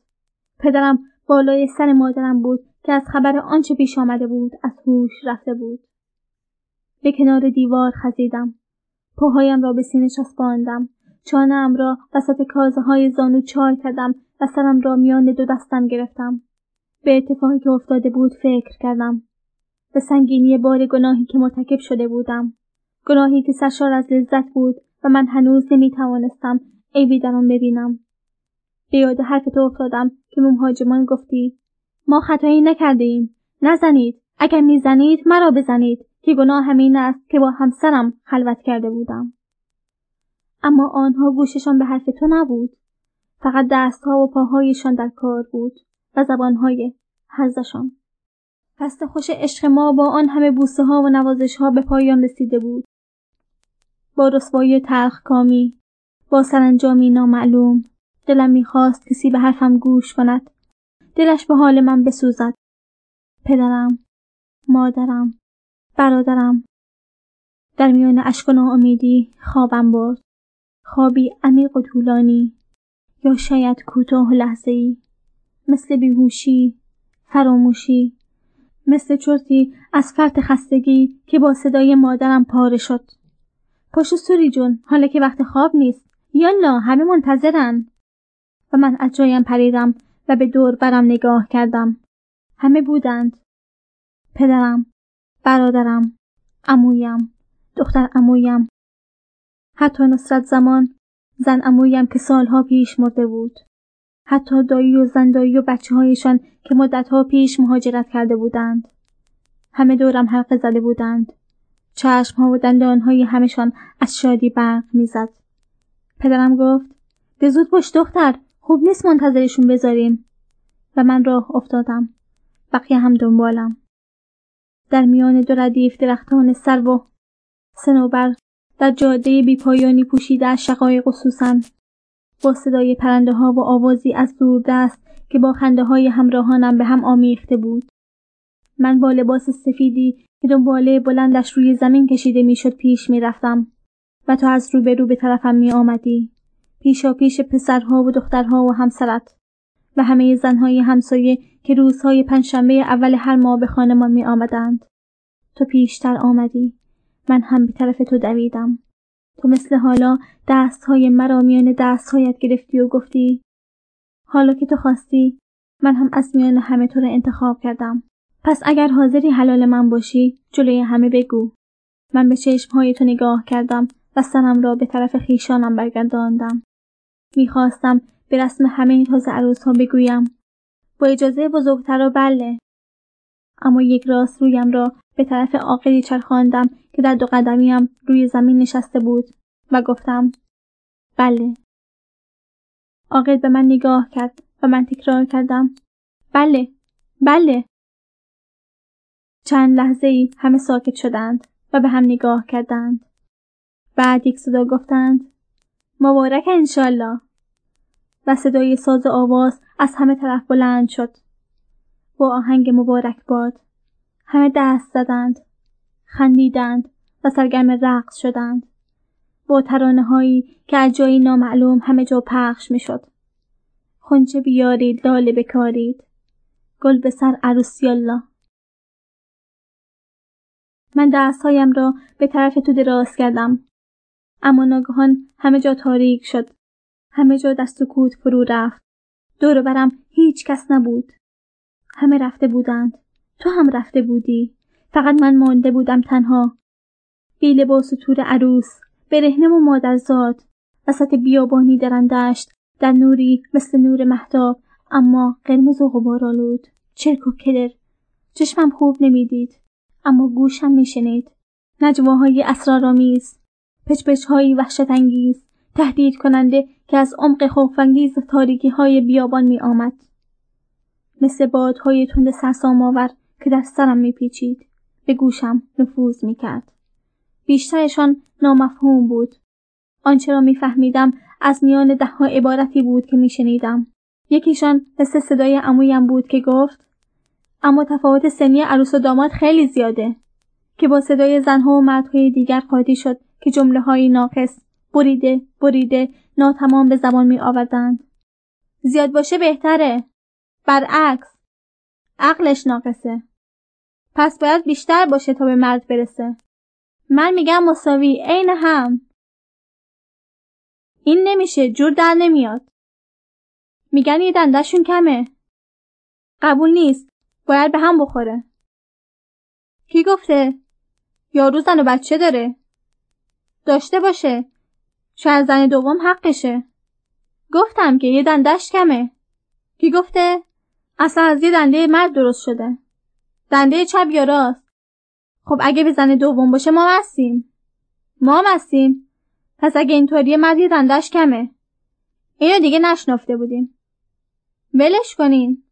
پدرم بالای سر مادرم بود که از خبر آنچه پیش آمده بود از هوش رفته بود. به کنار دیوار خزیدم. پاهایم را به سینه چسباندم. چانهام را وسط کازه های زانو چال کردم و سرم را میان دو دستم گرفتم. به اتفاقی که افتاده بود فکر کردم. به سنگینی بار گناهی که مرتکب شده بودم. گناهی که سرشار از لذت بود و من هنوز نمی توانستم عیبی در آن ببینم. به یاد حرف تو افتادم که مهاجمان گفتی ما خطایی نکرده ایم نزنید. اگر می‌زنید مرا بزنید که گناه همین است که با همسرم خلوت کرده بودم. اما آنها گوششان به حرف تو نبود. فقط دستها و پاهایشان در کار بود و زبانهای هرزشان. پس خوش عشق ما با آن همه بوسه ها و نوازش ها به پایان رسیده بود. با رسوایی تلخ کامی با سرانجامی نامعلوم. دلم می‌خواست کسی به حرفم گوش کند. دلش به حال من بسوزد. پدرم مادرم برادرم. در میان اشک و ناامیدی خوابم برد. خوابی عمیق و طولانی. یا شاید کوتاه و ای مثل بیهوشی فراموشی. مثل چرتی از فرط خستگی که با صدای مادرم پاره شد. پاشو سوری جون حالا که وقت خواب نیست. یالا همه منتظرن. و من از جایم پریدم و به دور برم نگاه کردم. همه بودند. پدرم برادرم امویم دختر امویم حتی نصرت زمان زن امویم که سالها پیش مرده بود. حتی دایی و زندایی و بچه هایشان که مدتها پیش مهاجرت کرده بودند. همه دورم حلقه زده بودند. چشمها و دندانهای همشان از شادی برق می‌زد. پدرم گفت به زود باش دختر خوب نیست منتظرشون بذاریم و من راه افتادم. بقیه هم دنبالم. در میان دو ردیف درختان سر و سنوبر در جاده بیپایانی پوشیده از شقایق و سوسن با صدای پرنده ها و آوازی از دور دست که با خنده های همراهانم به هم آمیخته بود. من با لباس سفیدی که دنباله بلندش روی زمین کشیده می‌شد پیش می‌رفتم و تو از رو به رو به طرفم می آمدی. پیشا پیش پسرها و دخترها و همسرت و همه زنهای همسایه که روزهای پنجشنبه اول هر ماه به خانمان می آمدند. تو پیشتر آمدی. من هم به طرف تو دویدم. تو مثل حالا دستهای مرا میان دستهایت گرفتی و گفتی حالا که تو خواستی من هم از میان همه تو را انتخاب کردم. پس اگر حاضری حلال من باشی جلوی همه بگو. من به چشمهای تو نگاه کردم و سرم را به طرف خیشانم برگرداندم. می‌خواستم به رسم همه تازه عروس ها بگویم با اجازه بزرگتر و بله اما یک راست رویم را به طرف عاقلی چرخاندم که در دو قدمیم روی زمین نشسته بود و گفتم بله عاقل به من نگاه کرد و من تکرار کردم بله بله چند لحظه ای همه ساکت شدند و به هم نگاه کردند. بعد یک صدا گفتند مبارک انشالله. و صدای ساز آواز از همه طرف بلند شد. با آهنگ مبارک باد همه دست زدند خندیدند و سرگرم رقص شدند. با ترانه هایی که از جایی نامعلوم همه جا پخش می شد. خونچه بیارید لاله بکارید. گل به سر عروسی الله. من دستهایم را به طرف تو دراز کردم. اما ناگهان همه جا تاریک شد. همه جا در سکوت فرو رفت. دور برم هیچ کس نبود. همه رفته بودند. تو هم رفته بودی. فقط من مانده بودم تنها. بی لباس و تور عروس برهنم و مادرزاد. وسط بیابانی درندشت در نوری مثل نور محتاب اما قرمز و غبارآلود چرک و کدر چشمم خوب نمی‌دید. اما گوشم میشنید. نجواهای اسرارآمیز پچپچ هایی وحشت انگیز تهدید کننده که از عمق خوفانگیز تاریکی های بیابان می آمد. مثل بادهای تند سرسام آور که در سرم میپیچید به گوشم نفوذ می‌کرد. بیشترشان نامفهوم بود. آنچه را میفهمیدم از میان دهها عبارتی بود که میشنیدم. یکیشان مثل صدای عمویم بود که گفت اما تفاوت سنی عروس و داماد خیلی زیاده که با صدای زنها و مردهای دیگر قاطی شد که جمله های ناقص بریده بریده ناتمام به زبان می آوردند زیاد باشه بهتره. برعکس عقلش ناقصه. پس باید بیشتر باشه تا به مرد برسه. من میگم مساوی عین هم. این نمیشه جور در نمیاد. میگن یه دندشون کمه. قبول نیست. باید به هم بخوره. کی گفته؟ یارو زن و بچه داره. داشته باشه. شاید زن دوم حقشه. گفتم که یه دندش کمه. کی گفته؟ اصلا از یه دنده مرد درست شده. دنده چپ یا راست؟ خب اگه به زن دوم باشه ما هستیم ما هستیم پس اگه اینطوری مرد یه دندش کمه. اینو دیگه نشنفته بودیم. ولش کنین.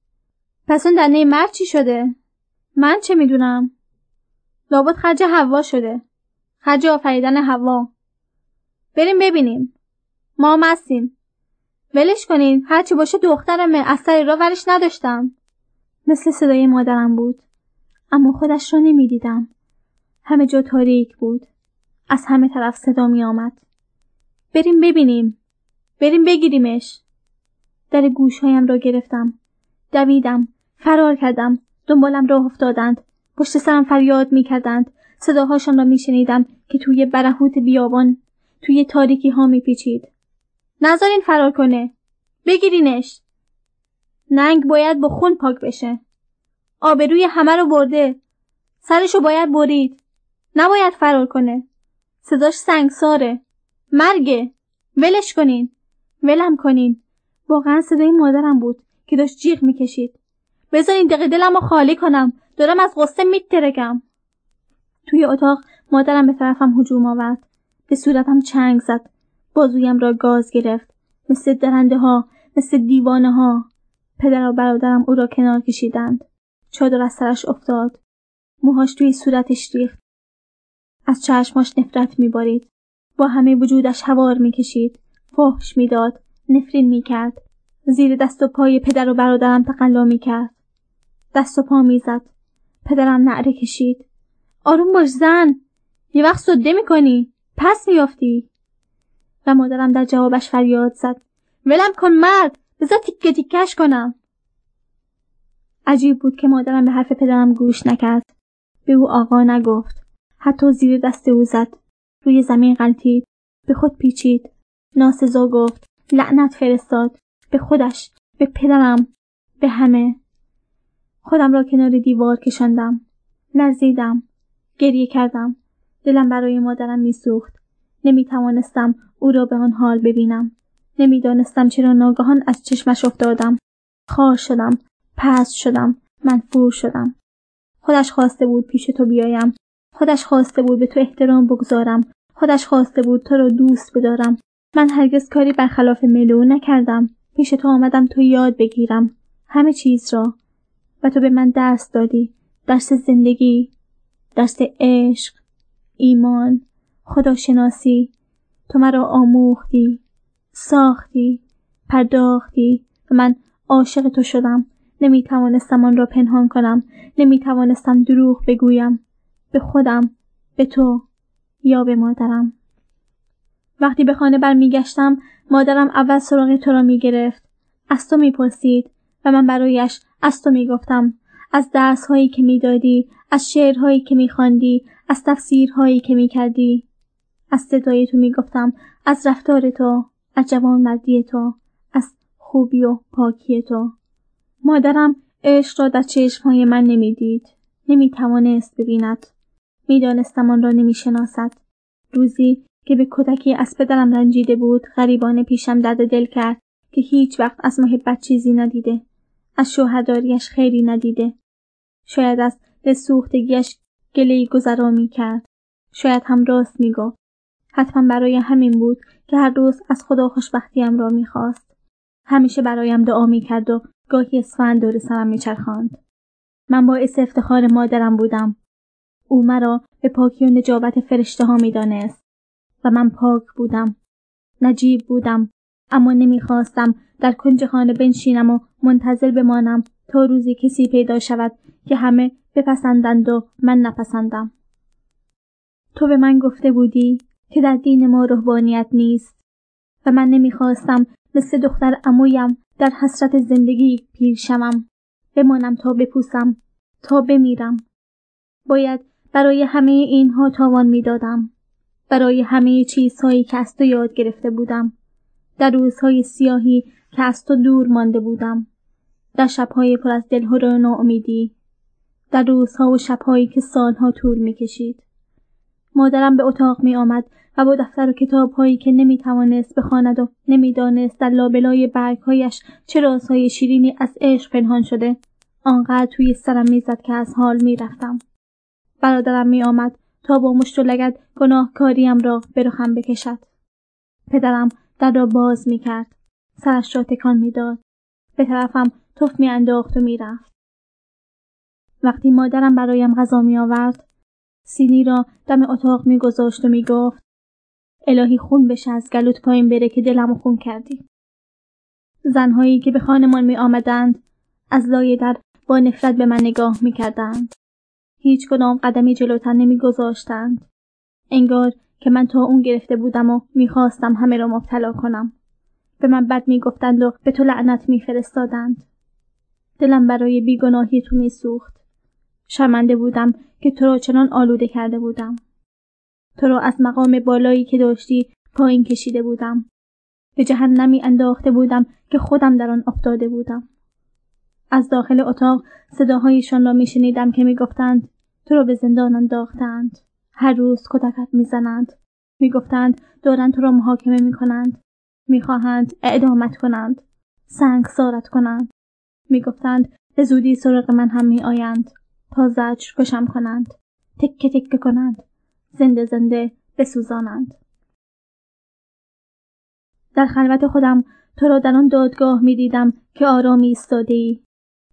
پس اون دنده مرد چی شده؟ من چه می‌دونم؟ لابد خرج هوا شده. خرج آفریدن هوا بریم ببینیم. ما هم هستیم ولش کنین. هرچی باشه دخترمه. از سر را ورش نداشتم. مثل صدای مادرم بود. اما خودش را نمی‌دیدم. همه جا تاریک بود. از همه طرف صدا می آمد بریم ببینیم. بریم بگیریمش. در گوشهایم را گرفتم. دویدم فرار کردم دنبالم راه افتادند. پشت سرم فریاد می کردند صداهاشان را می شنیدم که توی برهوت بیابان توی تاریکی ها می پیچید نذارین فرار کنه. بگیرینش. ننگ باید با خون پاک بشه. آبروی همه رو برده. سرشو باید برید. نباید فرار کنه. صداش سنگساره. مرگه. ولش کنین. ولم کنین. واقعا صدای مادرم بود. که داشت جیغ می‌کشید. بذارین دقیقه دلم رو خالی کنم. دارم از غصه میترکم. توی اتاق مادرم به طرفم هجوم آورد. به صورتم چنگ زد. بازویم را گاز گرفت. مثل درنده ها مثل دیوانه ها پدر و برادرم او را کنار کشیدند. چادر از سرش افتاد. موهاش توی صورتش ریخت. از چشماش نفرت میبارید. با همه وجودش هوار می‌کشید. فحش می‌داد. نفرین می‌کرد. زیر دست و پای پدر و برادرم تقلا می‌کرد. دست و پا می‌زد. پدرم نعره کشید. آروم باش زن! یه وقت سده می‌کنی. پس میافتی. و مادرم در جوابش فریاد زد. ولم کن مرد! بذار تیکه تیکش کنم. عجیب بود که مادرم به حرف پدرم گوش نکرد. به او آقا نگفت. حتی زیر دست او زد. روی زمین غلطید به خود پیچید. ناسزا گفت. لعنت فرستاد. به خودش به پدرم به همه. خودم را کنار دیوار کشاندم لرزیدم گریه کردم. دلم برای مادرم میسوخت. نمی توانستم او را به آن حال ببینم. نمی‌دانستم چرا ناگهان از چشمش افتادم. خار شدم پس شدم منفور شدم. خودش خواسته بود پیش تو بیایم. خودش خواسته بود به تو احترام بگذارم. خودش خواسته بود تو را دوست بدارم. من هرگز کاری برخلاف ملو نکردم. پیش تو آمدم تو یاد بگیرم همه چیز را. و تو به من درس دادی. درس زندگی درس عشق ایمان خداشناسی. تو مرا آموختی ساختی پرداختی. و من عاشق تو شدم. نمی توانستم آن را پنهان کنم. نمی توانستم دروغ بگویم. به خودم به تو یا به مادرم. وقتی به خانه برمیگشتم مادرم اول سراغ تو را می گرفت از تو می‌پرسید و من برایش از تو می‌گفتم. از درس هایی که می‌دادی از شعرهایی که میخواندی از تفسیرهایی که می‌کردی. از صدای تو می‌گفتم از رفتار تو از جوان مردی تو از خوبی و پاکی تو. مادرم عشق را در چشمهای من نمی‌دید. نمی‌توانست ببیند. می‌دانستم آن را نمی‌شناسد. روزی که به کودکی از پدرم رنجیده بود غریبانه پیشم درد دل کرد که هیچ وقت از محبت چیزی ندیده از شوهرداریش خیری ندیده. شاید از سوختگیش گلهای گذرا می کرد. شاید هم راست می گفت حتما برای همین بود که هر روز از خدا خوشبختیم را می‌خواست. همیشه برایم دعا می‌کرد و گاهی اسفند دور سرم میچرخاند. من باعث افتخار مادرم بودم. او مرا به پاکی و نجابت فرشته ها می‌دانست. و من پاک بودم. نجیب بودم اما نمی‌خواستم در کنج خانه بنشینم و منتظر بمانم تا روزی کسی پیدا شود که همه بپسندند و من نپسندم. تو به من گفته بودی که در دین ما روحانیت نیست و من نمی‌خواستم مثل دختر امویم در حسرت زندگی پیر شوم. بمانم تا بپوسم تا بمیرم. باید برای همه اینها تاوان می‌دادم. برای همه چیزهایی که از تو یاد گرفته بودم. در روزهای سیاهی که از تو دور مانده بودم. در شبهای پر از دلهور و ناامیدی. در روزها و شبهایی که سالها طول می‌کشید. مادرم به اتاق می آمد و با دفتر و کتابهایی که نمی توانست بخواند و نمی‌دانست در لابلای برگهایش چه رازهای شیرینی از عشق پنهان شده آنقدر توی سرم می‌زد که از حال می‌رفتم. برادرم می آمد تا با مشت و لگد گناهکاریم را به رخم بکشد. پدرم در را باز می کرد سرش را تکان می‌داد. به طرفم تف میانداخت و می‌رفت. وقتی مادرم برایم غذا می آورد سینی را دم اتاق میگذاشت و می‌گفت الهی خون بشه از گلوت پایین بره که دلمو خون کردی. زنهایی که به خانمان می آمدند از لای در با نفرت به من نگاه می کردند. هیچ کدام قدمی جلوتر نمی گذاشتند. انگار که من تا اون گرفته بودم و می‌خواستم همه را مبتلا کنم. به من بد می‌گفتند و به تو لعنت میفرستادند. دلم برای بیگناهی تو میسوخت. شرمنده بودم که تو را چنان آلوده کرده بودم. تو را از مقام بالایی که داشتی پایین کشیده بودم. به جهنمی انداخته بودم که خودم در آن افتاده بودم. از داخل اتاق صداهایشان را میشنیدم که می‌گفتند تو را به زندان انداختند. هر روز کتکت می‌زنند. می‌گفتند دارند تو را محاکمه می‌کنند. می‌خواهند اعدامت کنند. سنگ سارت کنند. می‌گفتند به زودی سراغ من هم میآیند. تا زجر کشم کنند. تکه تکه کنند. زنده زنده بسوزانند. در خلوت خودم تو را در آن دادگاه می‌دیدم که آرامی ایستاده ای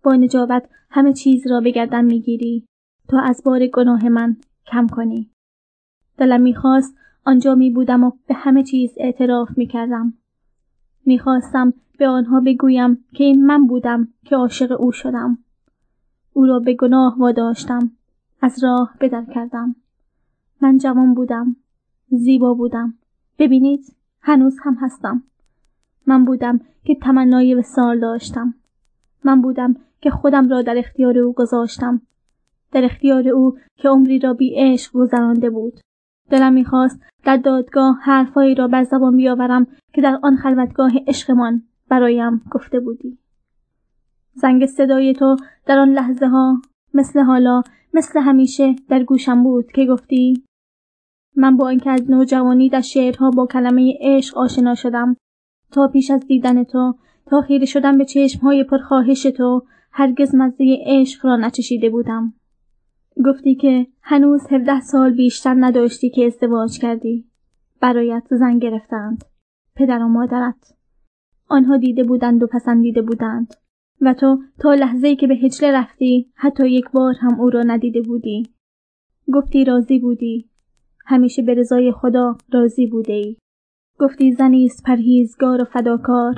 با نجابت همه چیز را به گردن می‌گیری تا از بار گناه من کم کنی دلم می‌خواست آنجا می بودم و به همه چیز اعتراف می کردم. می‌خواستم به آنها بگویم که این من بودم که عاشق او شدم. او را به گناه واداشتم. از راه بدر کردم. من جوان بودم. زیبا بودم. ببینید هنوز هم هستم. من بودم که تمنای وسال داشتم. من بودم که خودم را در اختیار او گذاشتم. در اختیار او که عمری را بی عشق گذرانده بود. دلم می‌خواست در دادگاه حرفهایی را بر زبان بیاورم که در آن خلوتگاه عشقمان برایم گفته بودی زنگ صدای تو در آن لحظه ها مثل حالا مثل همیشه در گوشم بود که گفتی من با اینکه از نوجوانی در شعرها با کلمه عشق آشنا شدم تا پیش از دیدن تو تا خیره شدم به چشمهای پرخواهش تو هرگز مزه عشق را نچشیده بودم گفتی که هنوز هفده سال بیشتر نداشتی که ازدواج کردی. برایت زن گرفتند. پدر و مادرت. آنها دیده بودند و پسندیده بودند. و تو تا لحظه که به هجله رفتی حتی یک بار هم او را ندیده بودی. گفتی راضی بودی. همیشه به رضای خدا راضی بوده ای. گفتی زنی است پرهیزگار و فداکار.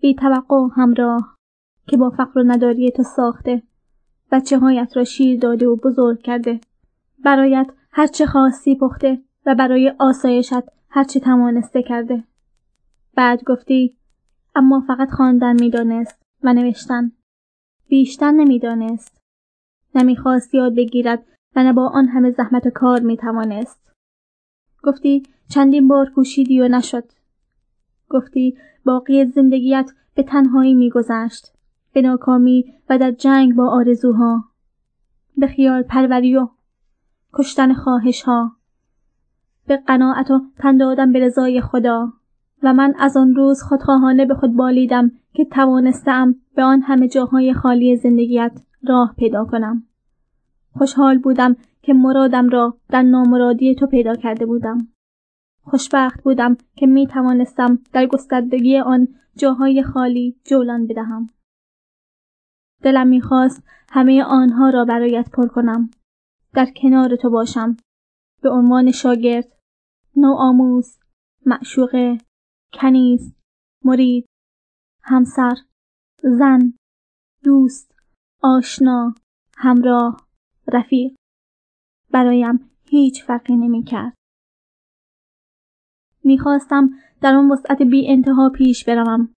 بی توقع همراه که با فقر و نداری تو ساخته بچه هایت را شیر داده و بزرگ کرده. برایت هرچه خواستی پخته و برای آسایشت هرچه توانسته کرده. بعد گفتی اما فقط خواندن می‌دانست و نوشتن. بیشتر نمی‌دانست. نمی‌خواست یاد بگیرد و نه با آن همه زحمت و کار می‌توانست. گفتی چندین بار کوشیدی و نشد. گفتی باقی زندگیت به تنهایی میگذشت. به ناکامی و در جنگ با آرزوها. به خیال پروری و کشتن خواهش ها به قناعت و تن دادن به رضای خدا. و من از آن روز خودخواهانه به خود بالیدم که توانستم به آن همه جاهای خالی زندگیت راه پیدا کنم. خوشحال بودم که مرادم را در نامرادی تو پیدا کرده بودم. خوشبخت بودم که می توانستم در گستردگی آن جاهای خالی جولان بدهم. دلم می‌خواست همه آنها را برایت پر کنم. در کنار تو باشم. به عنوان شاگرد، نوآموز، معشوقه، کنیز، مرید، همسر، زن، دوست، آشنا، همراه، رفیق. برایم هیچ فرقی نمی کرد. می‌خواستم در آن وسعت بی انتها پیش بروم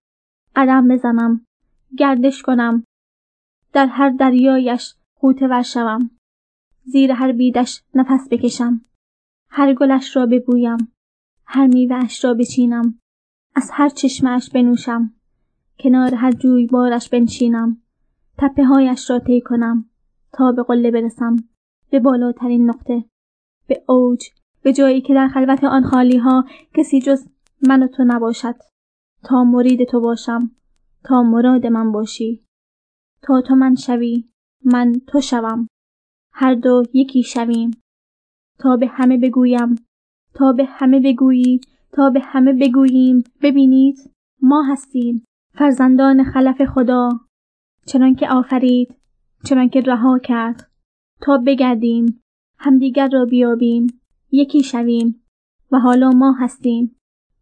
قدم بزنم گردش کنم در هر دریایش غوطه ور شوم. زیر هر بیدش نفس بکشم. هر گلش را ببویم. هر میوهاش را بچینم. از هر چشمش بنوشم. کنار هر جوی بارش بنشینم. تپه هایش را طی کنم. تا به قله برسم. به بالاترین نقطه. به اوج. به جایی که در خلوت آن خالی ها کسی جز من و تو نباشد. تا مرید تو باشم. تا مراد من باشی. تا تو من شوی من تو شوم. هر دو یکی شویم. تا به همه بگویم تا به همه بگویی تا به همه بگوییم ببینید ما هستیم فرزندان خلف خدا. چنان که آفرید چنان که رها کرد. تا بگردیم همدیگر را بیابیم یکی شویم و حالا ما هستیم.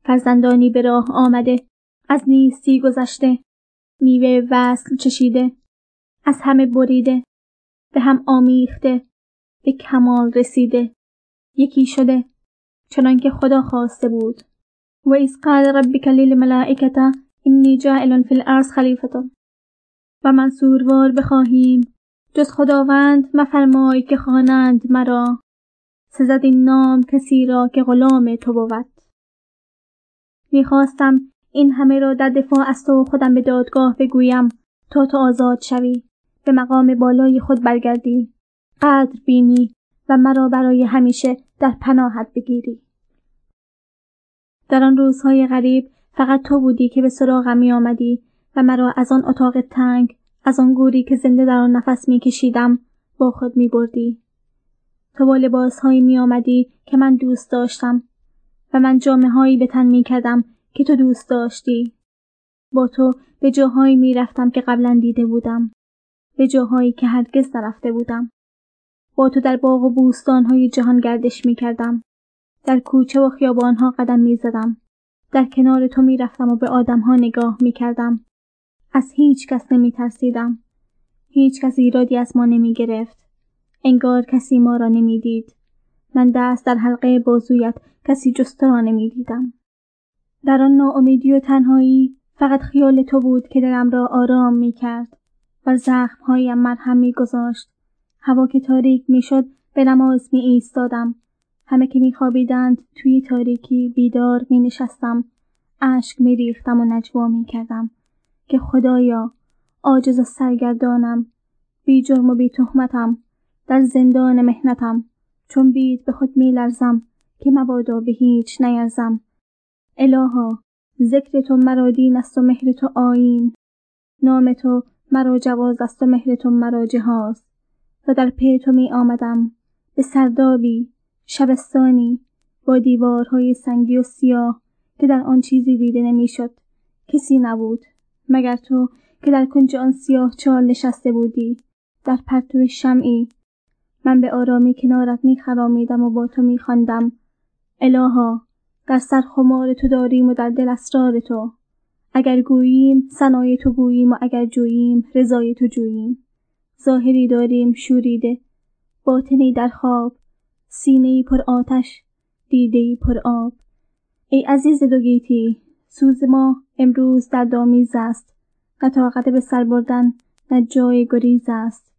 فرزندانی به راه آمده از نیستی گذشته. میوه وصل چشیده. از همه بریده به هم آمیخته به کمال رسیده. یکی شده چنان که خدا خواسته بود. و ایز قال ربک للملائکه اینی جائل فی الارض خلیفه و من سوروار بخواهیم جز خداوند مفرمای که خوانند مرا. سزد این نام کسی را که غلام تو بود. می‌خواستم این همه را در دفاع از تو خودم به دادگاه بگویم تا تو آزاد شوی. به مقام بالای خود برگردی قدر بینی و مرا برای همیشه در پناهت بگیری در آن روزهای غریب فقط تو بودی که به سراغم می آمدی و مرا از آن اتاق تنگ از آن گوری که زنده در آن نفس می کشیدم با خود می بردی. تو با لباسهایی می آمدی که من دوست داشتم و من جامعه هایی به تن می کردم که تو دوست داشتی. با تو به جاهایی می رفتم که قبلا دیده بودم. به جاهایی که هرگز نرفته بودم. با تو در باغ و بوستانهای جهان گردش می کردم. در کوچه و خیابانها قدم می زدم. در کنار تو می رفتم و به آدمها نگاه می کردم. از هیچ کس نمی ترسیدم. هیچ کس ایرادی از ما نمی گرفت. انگار کسی ما را نمی دید. من دست در حلقه بازویت کسی جست را نمی دیدم. در آن ناامیدی و تنهایی فقط خیال تو بود که دلم را آرام می کرد و زخمهایم مرهم می گذاشت. هوا که تاریک می شد به نماز می ایستادم. همه که می خوابیدند توی تاریکی بیدار می نشستم. اشک می ریختم و نجوا می کردم که خدایا عاجز و سرگردانم بی جرم و بی تهمتم در زندان مهنتم چون بید به خود می لرزم که مبادا به هیچ نیرزم الها ذکر تو مرا دین است و مهر تو آیین نام تو مرا جواز است و مهر تو مرا جهاز و در پی تو می آمدم به سردابی شبستانی با دیوارهای سنگی و سیاه که در آن چیزی دیده نمی‌شد کسی نبود مگر تو که در کنج آن سیاه چال نشسته بودی؟ در پرتو شمعی من به آرامی کنارت میخرامیدم و با تو میخواندم الها در سر خمار تو داریم و در دل اسرار تو. اگر گوییم سنای تو گوییم و اگر جوییم رضای تو جوییم. ظاهری داریم شوریده باطنی در خواب سینه پر آتش دیده پر آب. ای عزیز دوگیتی سوز ما امروز در دامیز است. نه طاقت به سر بردن نه جای گریز است.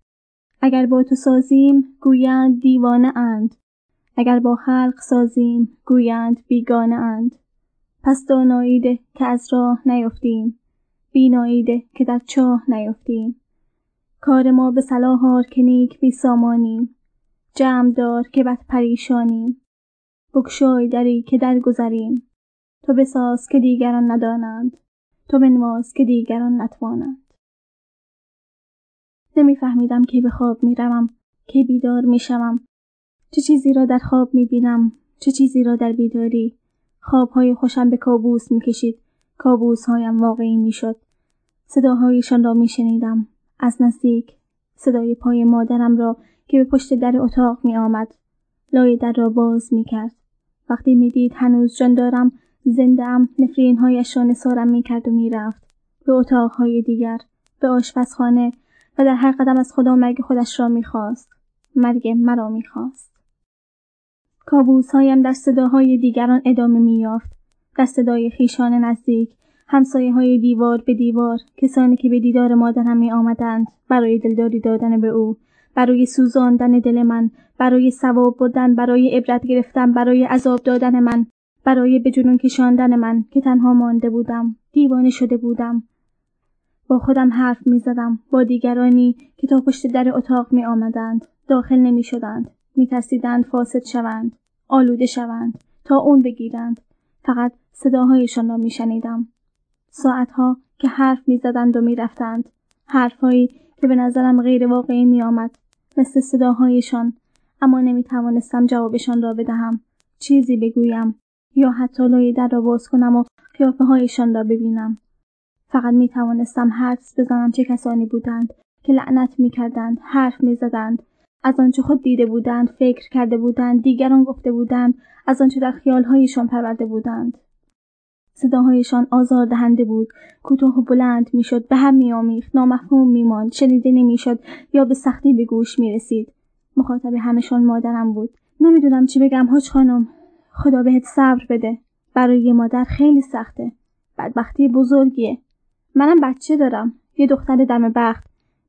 اگر با تو سازیم گویند دیوانه اند. اگر با خلق سازیم گویند بیگانه اند. پس داناییده که از راه نیفتیم. بیناییده که در چاه نیفتیم. کار ما به صلاح آر که نیک بی سامانیم. جمع دار که بد پریشانیم. بگشای دری که درگذریم. تو بساز که دیگران ندانند. تو بنواز که دیگران نتوانند. نمیفهمیدم که به خواب می‌روم که بیدار می‌شوم. چه چیزی را در خواب می‌بینم چه چیزی را در بیداری. خوابهای خوشم به کابوس می‌کشید کابوسهایم واقعی می‌شد صداهایشان را میشنیدم از نزدیک صدای پای مادرم را که به پشت در اتاق می آمد. لای در را باز می کرد. وقتی می دید هنوز جان دارم زنده ام نفرین هایش را نسارم می کرد و می رفت. به اتاقهای دیگر به آشپزخانه و در هر قدم از خدا مرگ خودش را می‌خواست مرگ مرا می‌خواست کابوس هایم در صداهای دیگران ادامه مییافت. در صدای خیشان نزدیک همسایه های دیوار به دیوار کسانی که به دیدار مادرم می آمدند برای دلداری دادن به او برای سوزاندن دل من برای ثواب بردن برای عبرت گرفتن برای عذاب دادن من برای به جنون کشاندن من که تنها مانده بودم دیوانه شده بودم. با خودم حرف می زدم با دیگرانی که تا پشت در اتاق می آمدند داخل نمی شدند می ترسیدند فاسد شوند آلوده شوند تا اون بگیرند. فقط صداهایشان را می شنیدم ساعتها که حرف می زدند و می رفتند حرفهایی که به نظرم غیر واقعی می آمد مثل صداهایشان. اما نمی توانستم جوابشان را بدهم. چیزی بگویم یا حتی لای در را باز کنم و قیافه هایشان را ببینم. فقط می توانستم حدس بزنم چه کسانی بودند که لعنت می کردند حرف می زدند از آنچه خود دیده بودند فکر کرده بودند دیگران گفته بودند از آنچه در خیالهایشان پرورده بودند. صداهایشان آزار دهنده بود کوتاه و بلند می‌شد به هم میآمیخت نامفهوم میماند شنیده نمی‌شد یا به سختی به گوش می‌رسید. مخاطب همشان مادرم بود. نمی‌دونم چی بگم حاج خانم. خدا بهت صبر بده. برای یه مادر خیلی سخته. بدبختی بزرگیه. منم بچه دارم. یه دختر دم بخت.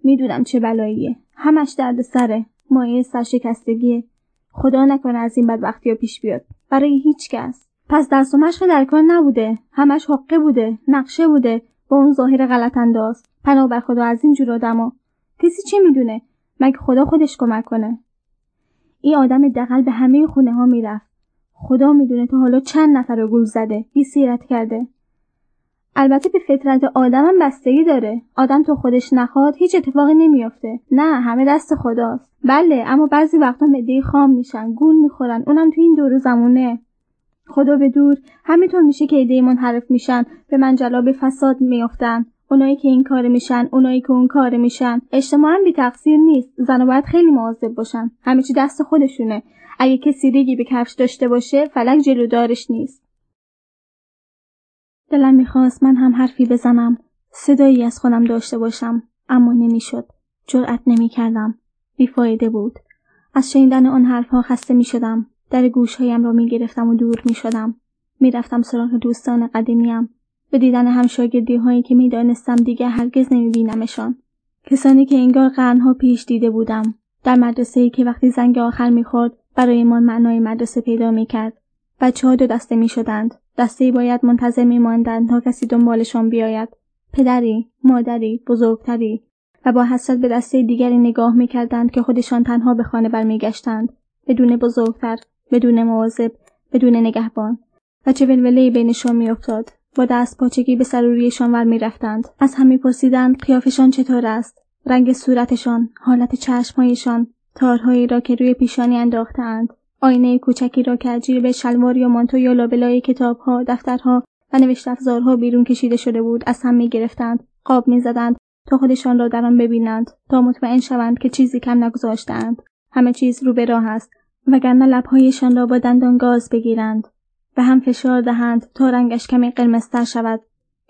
می‌دونم چه بلاییه. همش درد سره. مایه سرشکستگیه خدا نکنه از این بدبختی ها پیش بیاد. برای هیچ کس. پس دست و مشق در کار نبوده. همش حقه بوده. نقشه بوده. با اون ظاهر غلط انداز. پناه بر خدا از این جور آدما کسی چه می‌دونه؟ مگه خدا خودش کمک کنه؟ این آدم دقل به همه خونه ها می‌رفت. خدا می‌دونه تا حالا چند نفر رو گول زده. بی سیرت کرده. البته به فطرت آدمم بستگی داره. آدم تو خودش نخواد هیچ اتفاقی نمیافته. نه همه دست خداست. بله اما بعضی وقتا مده خام میشن گول می‌خورن اونم تو این دور زمونه. خدا به دور همینطور میشه که ایده منحرف میشن به منجلا به فساد میافتن. اونایی که این کار میشن اونایی که اون کار میشن. اجتماعا بی تقصیر نیست. زن باید خیلی مواظب باشن. همه چی دست خودشونه. اگه کسی ریگی به کفش داشته باشه فلک جلودارش نیست. دلم می‌خواست من هم حرفی بزنم صدایی از خودم داشته باشم اما نمی‌شد جرأت نمی‌کردم. بیفایده بود. از شنیدن آن حرفها خسته می‌شدم در گوشهایم را می‌گرفتم و دور می‌شدم. می‌رفتم سراغ دوستان قدیمیم. به دیدن همشاگردی هایی که می‌دانستم دیگر هرگز نمیبینمشان. کسانی که انگار قرنها پیش دیده بودم. در مدرسه ای که وقتی زنگ آخر می‌خورد برایمان معنای مدرسه پیدا می‌کرد. بچه ها دو دسته می‌شدند. دسته ای باید منتظر میماندند تا کسی دنبالشان بیاید. پدری مادری بزرگتری. و با حسرت به دسته دیگری نگاه می‌کردند که خودشان تنها به خانه برمیگشتند. بدون بزرگتر بدون مواظب بدون نگهبان. و چه ولولهای بینشان میافتاد. با دست پاچگی به سروریشان ور می‌رفتند از هم میپرسیدند قیافشان چطور است؟ رنگ صورتشان حالت چشمهایشان تارهایی را که روی پیشانی انداختهاند. آینه کوچکی را که از به شلوار یا مانتو یا لابلای کتابها دفترها و نوشت افزارها بیرون کشیده شده بود از هم می‌گرفتند قاب می‌زدند تا خودشان را در آن ببینند تا مطمئن شوند که چیزی کم نگذاشتهاند همه چیز رو به راه است وگرنه لبهایشان را با دندان گاز بگیرند به هم فشار دهند تا رنگش کمی قرمزتر شود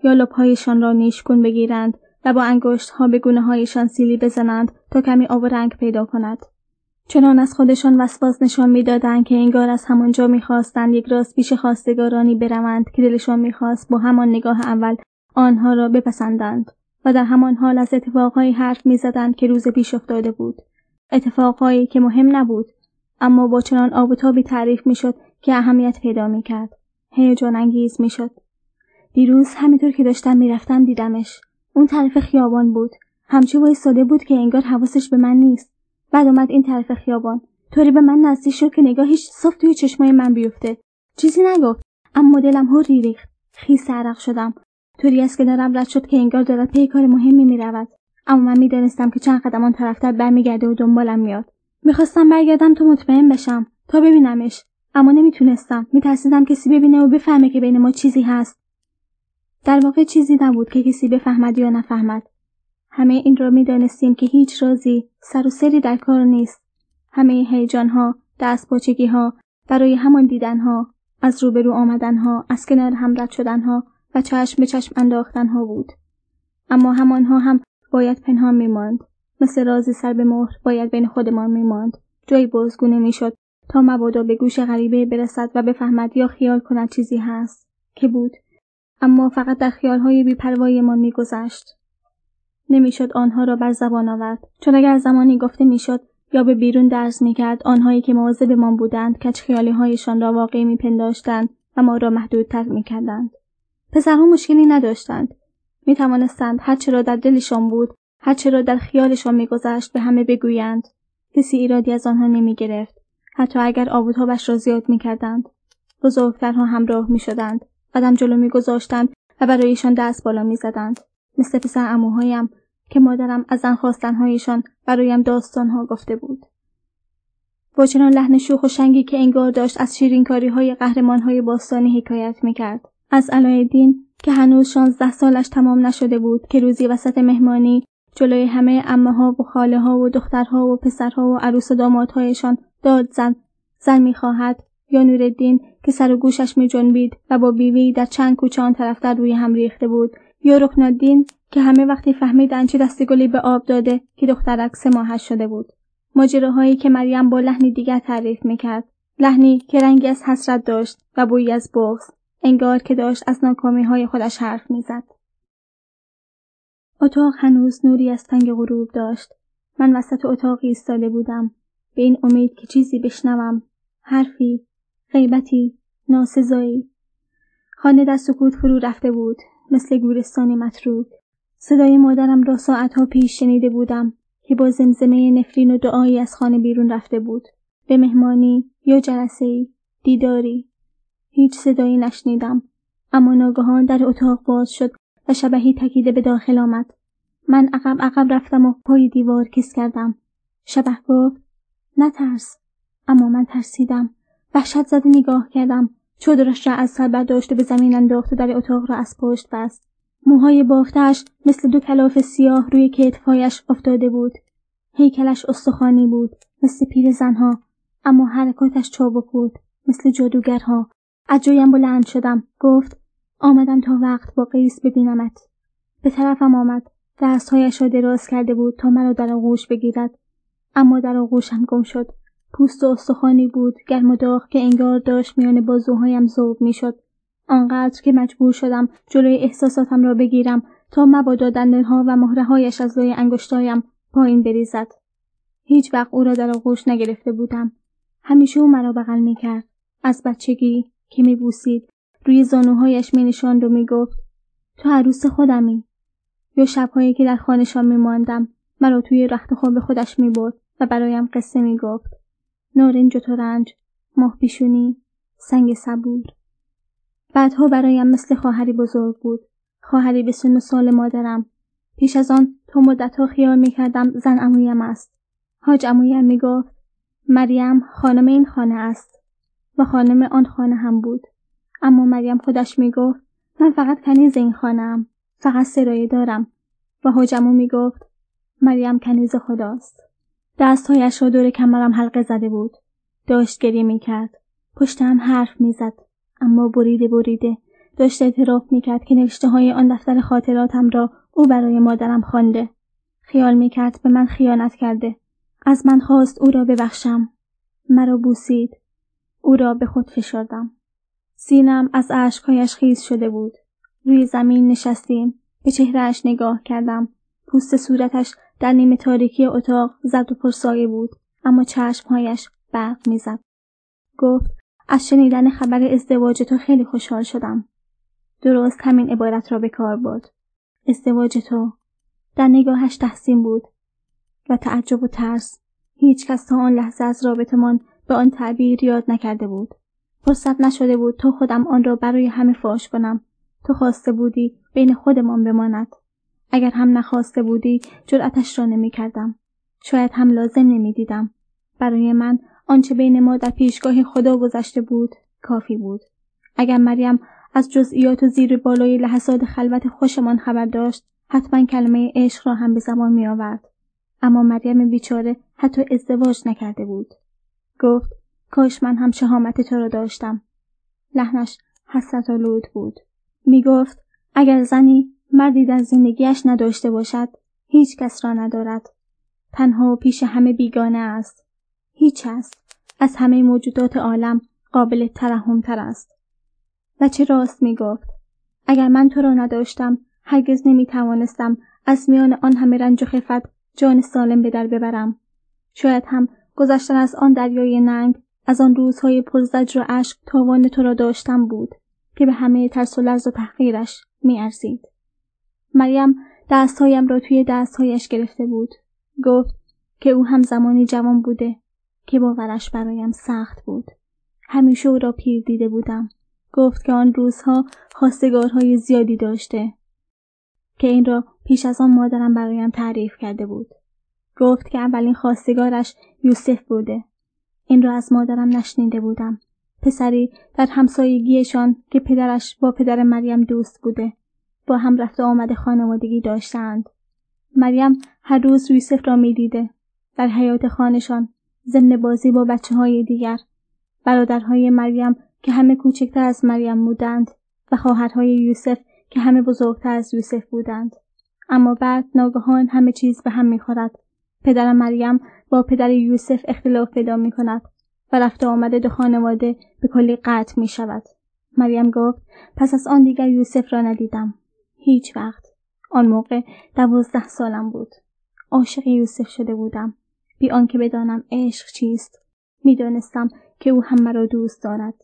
یا لبهایشان را نیشگون بگیرند و با انگشت ها به گونه هایشان سیلی بزنند تا کمی آب رنگ پیدا کند. چنان از خودشان وسواس نشان می‌دادند که انگار از همانجا می‌خواستند یک راست پیش خواستگارانی بروند که دلشان می‌خواست با همان نگاه اول آنها را بپسندند و در همان حال از اتفاقهایی حرف می‌زدند که روز پیش افتاده بود. اتفاقهایی که مهم نبود اما با چنان آب و تابی تعریف می‌شد که اهمیت پیدا می‌کرد. هیجان انگیز می‌شد. دیروز همینطور که داشتم می‌رفتم دیدمش. اون طرف خیابان بود. همچی وایستاده بود که انگار حواسش به من نیست. بعد اومد این طرف خیابان. طوری به من نزدیک شد که نگاهش صاف توی چشمای من بیفته. چیزی نگفت اما دلم هو ریخت. خیس عرق شدم. طوری از کنارم رد شد که انگار دارد پی کار مهمی می‌رود. اما من می‌دانستم که چند قدم آن طرفتر برمیگرده و دنبالم میاد می‌خواستم برگردم تو مطمئن بشم تا ببینمش. اما نمی‌تونستم. میترسیدم کسی ببینه و بفهمه که بین ما چیزی هست. در واقع چیزی نبود که کسی بفهمد یا نفهمد. همه این را می‌دانستیم که هیچ رازی سر و سری در کار نیست. همه هیجانها دست ها برای همان دیدنها از روبرو آمدنها از کنار هم رد شدنها و چشم به چشم انداختنها بود. اما همانها هم باید پنهان میماند. مثل رازی سر به مهر باید بین خودمان میماند. جایی بازگو نمی‌شد تا مبادا به گوش غریبه برسد و بفهمد یا خیال کند چیزی هست که بود. اما فقط در خیالهای بیپروایمان میگذشت. نمی‌شد آنها را بر زبان آورد چون اگر زمانی گفته می‌شد یا به بیرون درز می‌کرد آنهایی که مواظبمان بودند کچ خیالی هایشان را واقعی میپنداشتند و ما را محدودتر می‌کردند پسرها مشکلی نداشتند می توانستند هرچه را در دلشان بود هرچه را در خیالشان میگذشت به همه بگویند کسی ایرادی از آنها نمی گرفت حتی اگر آبوتابش را زیاد می کردند. بزرگترها همراه می شدند. قدم جلو می گذاشتند و برایشان دست بالا می زدند. مثل پسر اموهایم که مادرم از زن خواستنهایشان برایم داستانها گفته بود. با چنان لحن شوخ و شنگی که انگار داشت از شیرینکاری های قهرمان های باستانی حکایت می کرد. از علایالدین که هنوز شانزده سالش تمام نشده بود که روزی وسط مهمانی جلوی همه امه ها و خاله ها و دخترها و پسرها و عروس و دامادهایشان داد زن زن می‌خواهد یا نورالدین که سر و گوشش می جنبید و با بیوی در چند کوچه آن طرف در روی هم ریخته بود یا رکنالدین که همه وقتی فهمیدند چه دست گلی به آب داده که دخترک سه ماهش شده بود. ماجراهایی که مریم با لحنی دیگر تعریف می‌کرد. لحنی که رنگی از حسرت داشت و بویی از بغض انگار که داشت از ناکامی های خودش حرف می‌زد. اتاق هنوز نوری از تنگ غروب داشت. من وسط اتاق ایستاده بودم. به این امید که چیزی بشنوم. حرفی غیبتی ناسزایی. خانه در سکوت فرو رفته بود. مثل گورستانی متروک صدای مادرم را ساعتها پیش شنیده بودم که با زمزمه نفرین و دعایی از خانه بیرون رفته بود. به مهمانی یا جلسه دیداری. هیچ صدایی نشنیدم. اما ناگهان در اتاق باز شد و شبهی تکیده به داخل آمد. من عقب عقب رفتم و پای دیوار کس کردم. شبه گفت نترس. اما من ترسیدم. وحشت زده نگاه کردم. چادرش را از سر برداشت و به زمین انداخت و در اتاق را از پشت بست. موهای بافتش مثل دو کلاف سیاه روی کتفهایش افتاده بود. هیکلش استخوانی بود مثل پیر زنها اما حرکاتش چابک بود مثل جادوگرها. از جایم بلند شدم گفت آمدم تا وقت با قیس ببینمت. به طرفم آمد دستهایش را دراز کرده بود تا مرا در آغوش بگیرد. اما در آغوشم گم شد. پوست و استخوانی بود گرم و داغ که انگار داشت میان بازوهایم ذوب می‌شد. آنقدر که مجبور شدم جلوی احساساتم را بگیرم تا مبادا دندانها و مهرههایش از لای انگشتایم پایین بریزد. هیچ وقت او را در آغوش نگرفته بودم. همیشه او مرا بغل می‌کرد. از بچگی که میبوسید روی زانوهایش مینشاند و می‌گفت تو عروس خودمی. یا شبهایی که در خانهشان میماندم مرا توی رخت خواب خودش می‌برد و برایم قصه می‌گفت. نارنج و ترنج ماه پیشونی سنگ صبور. بعدها برایم مثل خواهری بزرگ بود. خواهری به سن سال مادرم. پیش از آن تو مدتها خیال می‌کردم زن امویم است. حاج امویم می‌گفت مریم خانم این خانه است و خانم آن خانه هم بود. اما مریم خودش می‌گفت من فقط کنیز این خانم فقط سرایه دارم. و حاجمو می‌گفت مریم کنیز خداست. دستهایش را دور کمرم حلقه زده بود. داشت گریه می‌کرد. پشتم حرف می‌زد. اما بریده بریده داشت اعتراف می‌کرد که نوشته های آن دفتر خاطراتم را او برای مادرم خوانده. خیال می‌کرد به من خیانت کرده. از من خواست او را ببخشم. مرا بوسید. او را به خود فشردم. سینم از اشکهایش خیز شده بود. روی زمین نشستیم. به چهرهش نگاه کردم. پوست صورتش در نیمه تاریکی اتاق زد و پرسایه بود. اما چشمهایش برق می‌زد. گفت از شنیدن خبر ازدواج تو خیلی خوشحال شدم. درست همین عبارت را به کار برد. ازدواج تو. در نگاهش تحسین بود و تعجب و ترس. هیچ کس تا آن لحظه از رابطمان به آن تعبیر یاد نکرده بود. فرصت نشده بود تا خودم آن را برای همه فاش کنم. تو خواسته بودی بین خودمان بماند. اگر هم نخواسته بودی جرأتش را نمی کردم. شاید هم لازم نمی دیدم. برای من آنچه بین ما در پیشگاه خدا گذشته بود کافی بود. اگر مریم از جزئیات و زیر بالای لحظات خلوت خوشمان خبر داشت حتما کلمه عشق را هم به زبان می آورد. اما مریم بیچاره حتی ازدواج نکرده بود. گفت کاش من هم شهامت تو را داشتم. لحنش حسرت آلود بود. می گفت اگر زنی مردی در زندگیش نداشته باشد هیچ کس را ندارد. تنها پیش همه بیگانه است. هیچ است. از همه موجودات عالم قابل ترحم تر است چه راست می گفت اگر من تو را نداشتم هرگز نمی توانستم از میان آن همه رنج و خفت جان سالم به در ببرم. شاید هم گذشتن از آن دریای ننگ از آن روزهای پرزجر و اشک تاوان تو را داشتم بود که به همه ترس و لرز و تحقیرش ارزید. مریم دستهایم را توی دستهایش گرفته بود. گفت که او هم زمانی جوان بوده که باورش برایم سخت بود. همیشه او را پیر دیده بودم. گفت که آن روزها خواستگارهای زیادی داشته که این را پیش از آن مادرم برایم تعریف کرده بود. گفت که اولین خواستگارش یوسف بوده. این را از مادرم نشنیده بودم. پسری در همسایگیشان که پدرش با پدر مریم دوست بوده. با هم رفته آمد خانوادگی داشتند. مریم هر روز یوسف را می‌دیده. در حیات خانشان ضمن بازی با بچه های دیگر. برادرهای مریم که همه کوچکتر از مریم بودند و خواهرهای یوسف که همه بزرگتر از یوسف بودند. اما بعد ناگهان همه چیز به هم می‌خورد. پدر مریم با پدر یوسف اختلاف پیدا می کند و رفته آمده دو خانواده به کلی قطع می شود. مریم گفت پس از آن دیگر یوسف را ندیدم. هیچ وقت. آن موقع دوازده سالم بود. عاشق یوسف شده بودم. بی آنکه بدانم عشق چیست. می‌دانستم که او هم مرا دوست دارد.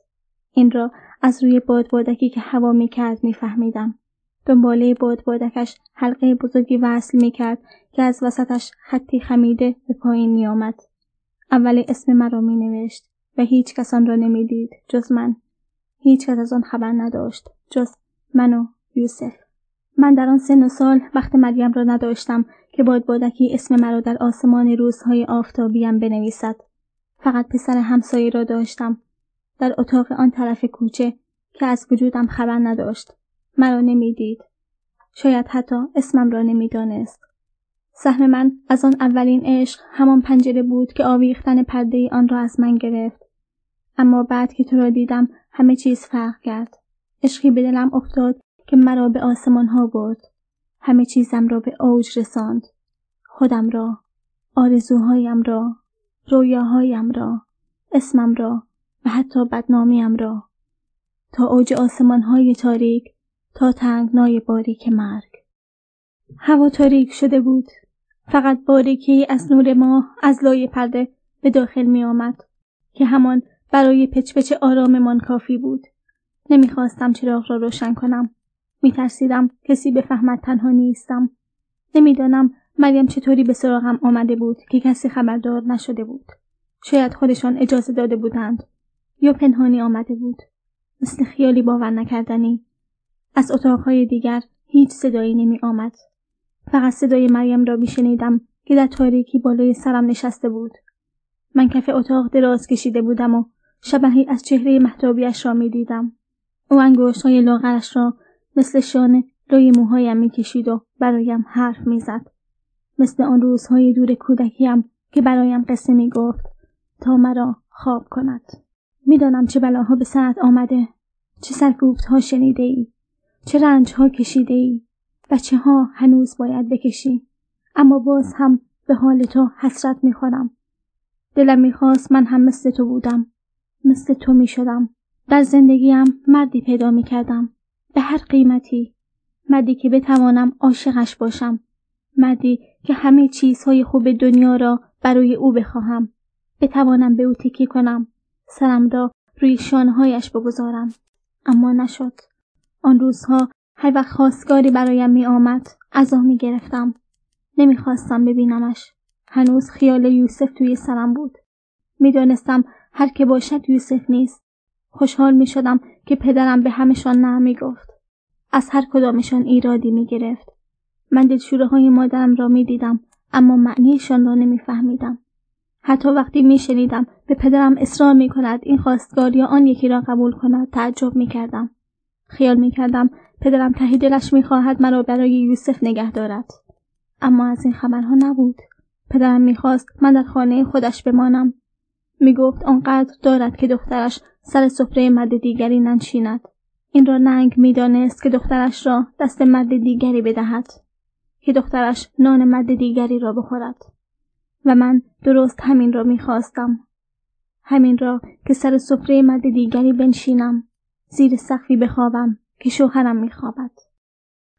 این را از روی بادبادکی که هوا می کرد میفهمیدم. دنباله بادبادکش حلقه بزرگی وصل می کرد که از وسطش خطی خمیده به پایین می آمد. اول اسم مرا می نوشت و هیچ کس آن را نمی‌دید جز من. هیچ کس از آن خبر نداشت جز من و یوسف. من در آن سن و سال وقت مریم را نداشتم که بادبادکی اسم مرا در آسمان روزهای آفتابیم بنویسد. فقط پسر همسایه را داشتم در اتاق آن طرف کوچه که از وجودم خبر نداشت. مرا نمی‌دید. شاید حتی اسمم را نمی‌دانست. سهم من از آن اولین عشق همان پنجره بود که آویختن پرده آن را از من گرفت. اما بعد که تو را دیدم همه چیز فرق کرد. عشقی به دلم افتاد که مرا به آسمان ها برد. همه چیزم را به اوج رساند. خودم را، آرزوهایم را، رویاهایم را، اسمم را و حتی بدنامیم را. تا اوج آسمان های تاریک تا تنگنای باریک مرگ. هوا تاریک شده بود. فقط باریکی از نور ماه از لای پرده به داخل می آمد که همان برای پچ آراممان کافی بود. نمی‌خواستم چراغ را روشن کنم. میترسیدم کسی بفهمد تنها نیستم. نمی‌دانم مریم چطوری به سراغم آمده بود که کسی خبردار نشده بود. شاید خودشان اجازه داده بودند یا پنهانی آمده بود. مثل خیالی باور نکردنی از اتاقهای دیگر هیچ صدایی نمی آمد. فقط صدای مریم را میشنیدم که در تاریکی بالای سرم نشسته بود. من کف اتاق دراز کشیده بودم و شبهی از چهره محتابیش را می دیدم. او انگوشت های لاغرش را مثل شانه روی موهایم می کشید و برایم حرف می زد. مثل آن روزهای دور کودکیم که برایم قصه می گفت تا مرا خواب کند. می‌دانم چه بلاها به سرت آمده چه سرکوبت ها شنیده ای چه رنج ها کشیده ای بچه ها هنوز باید بکشی اما باز هم به حال تو حسرت می‌خورم دلم می‌خواست من هم مثل تو بودم مثل تو می‌شدم در زندگیم مردی پیدا می‌کردم به هر قیمتی. مردی که بتوانم عاشقش باشم. مردی که همه چیزهای خوب دنیا را برای او بخواهم. بتوانم به او تکی کنم. سرم را روی شانهایش بگذارم. اما نشد. آن روزها هر وقت خواستگاری برایم می آمد ازا می گرفتم نمی‌خواستم ببینمش. هنوز خیال یوسف توی سرم بود. می‌دانستم هر که باشد یوسف نیست. خوشحال می شدم که پدرم به همشان نه می گفت. از هر کدامشان ایرادی می گرفت. من دلشوره های مادرم را می دیدم اما معنیشان را نمی فهمیدم. حتی وقتی می شنیدم به پدرم اصرار می کند این خواستگار یا آن یکی را قبول کند تعجب می کردم. خیال می کردم پدرم ته دلش می خواهد مرا برای یوسف نگه دارد. اما از این خبرها نبود. پدرم می‌خواست من در خانه خودش بمانم. می گفت آنقدر دارد که دخترش سر سفره مرد دیگری ننشیند. این را ننگ می‌دانست که دخترش را دست مرد دیگری بدهد. که دخترش نان مرد دیگری را بخورد. و من درست همین را می‌خواستم. همین را که سر سفره مرد دیگری بنشینم. زیر سقفی بخوابم که شوهرم میخوابد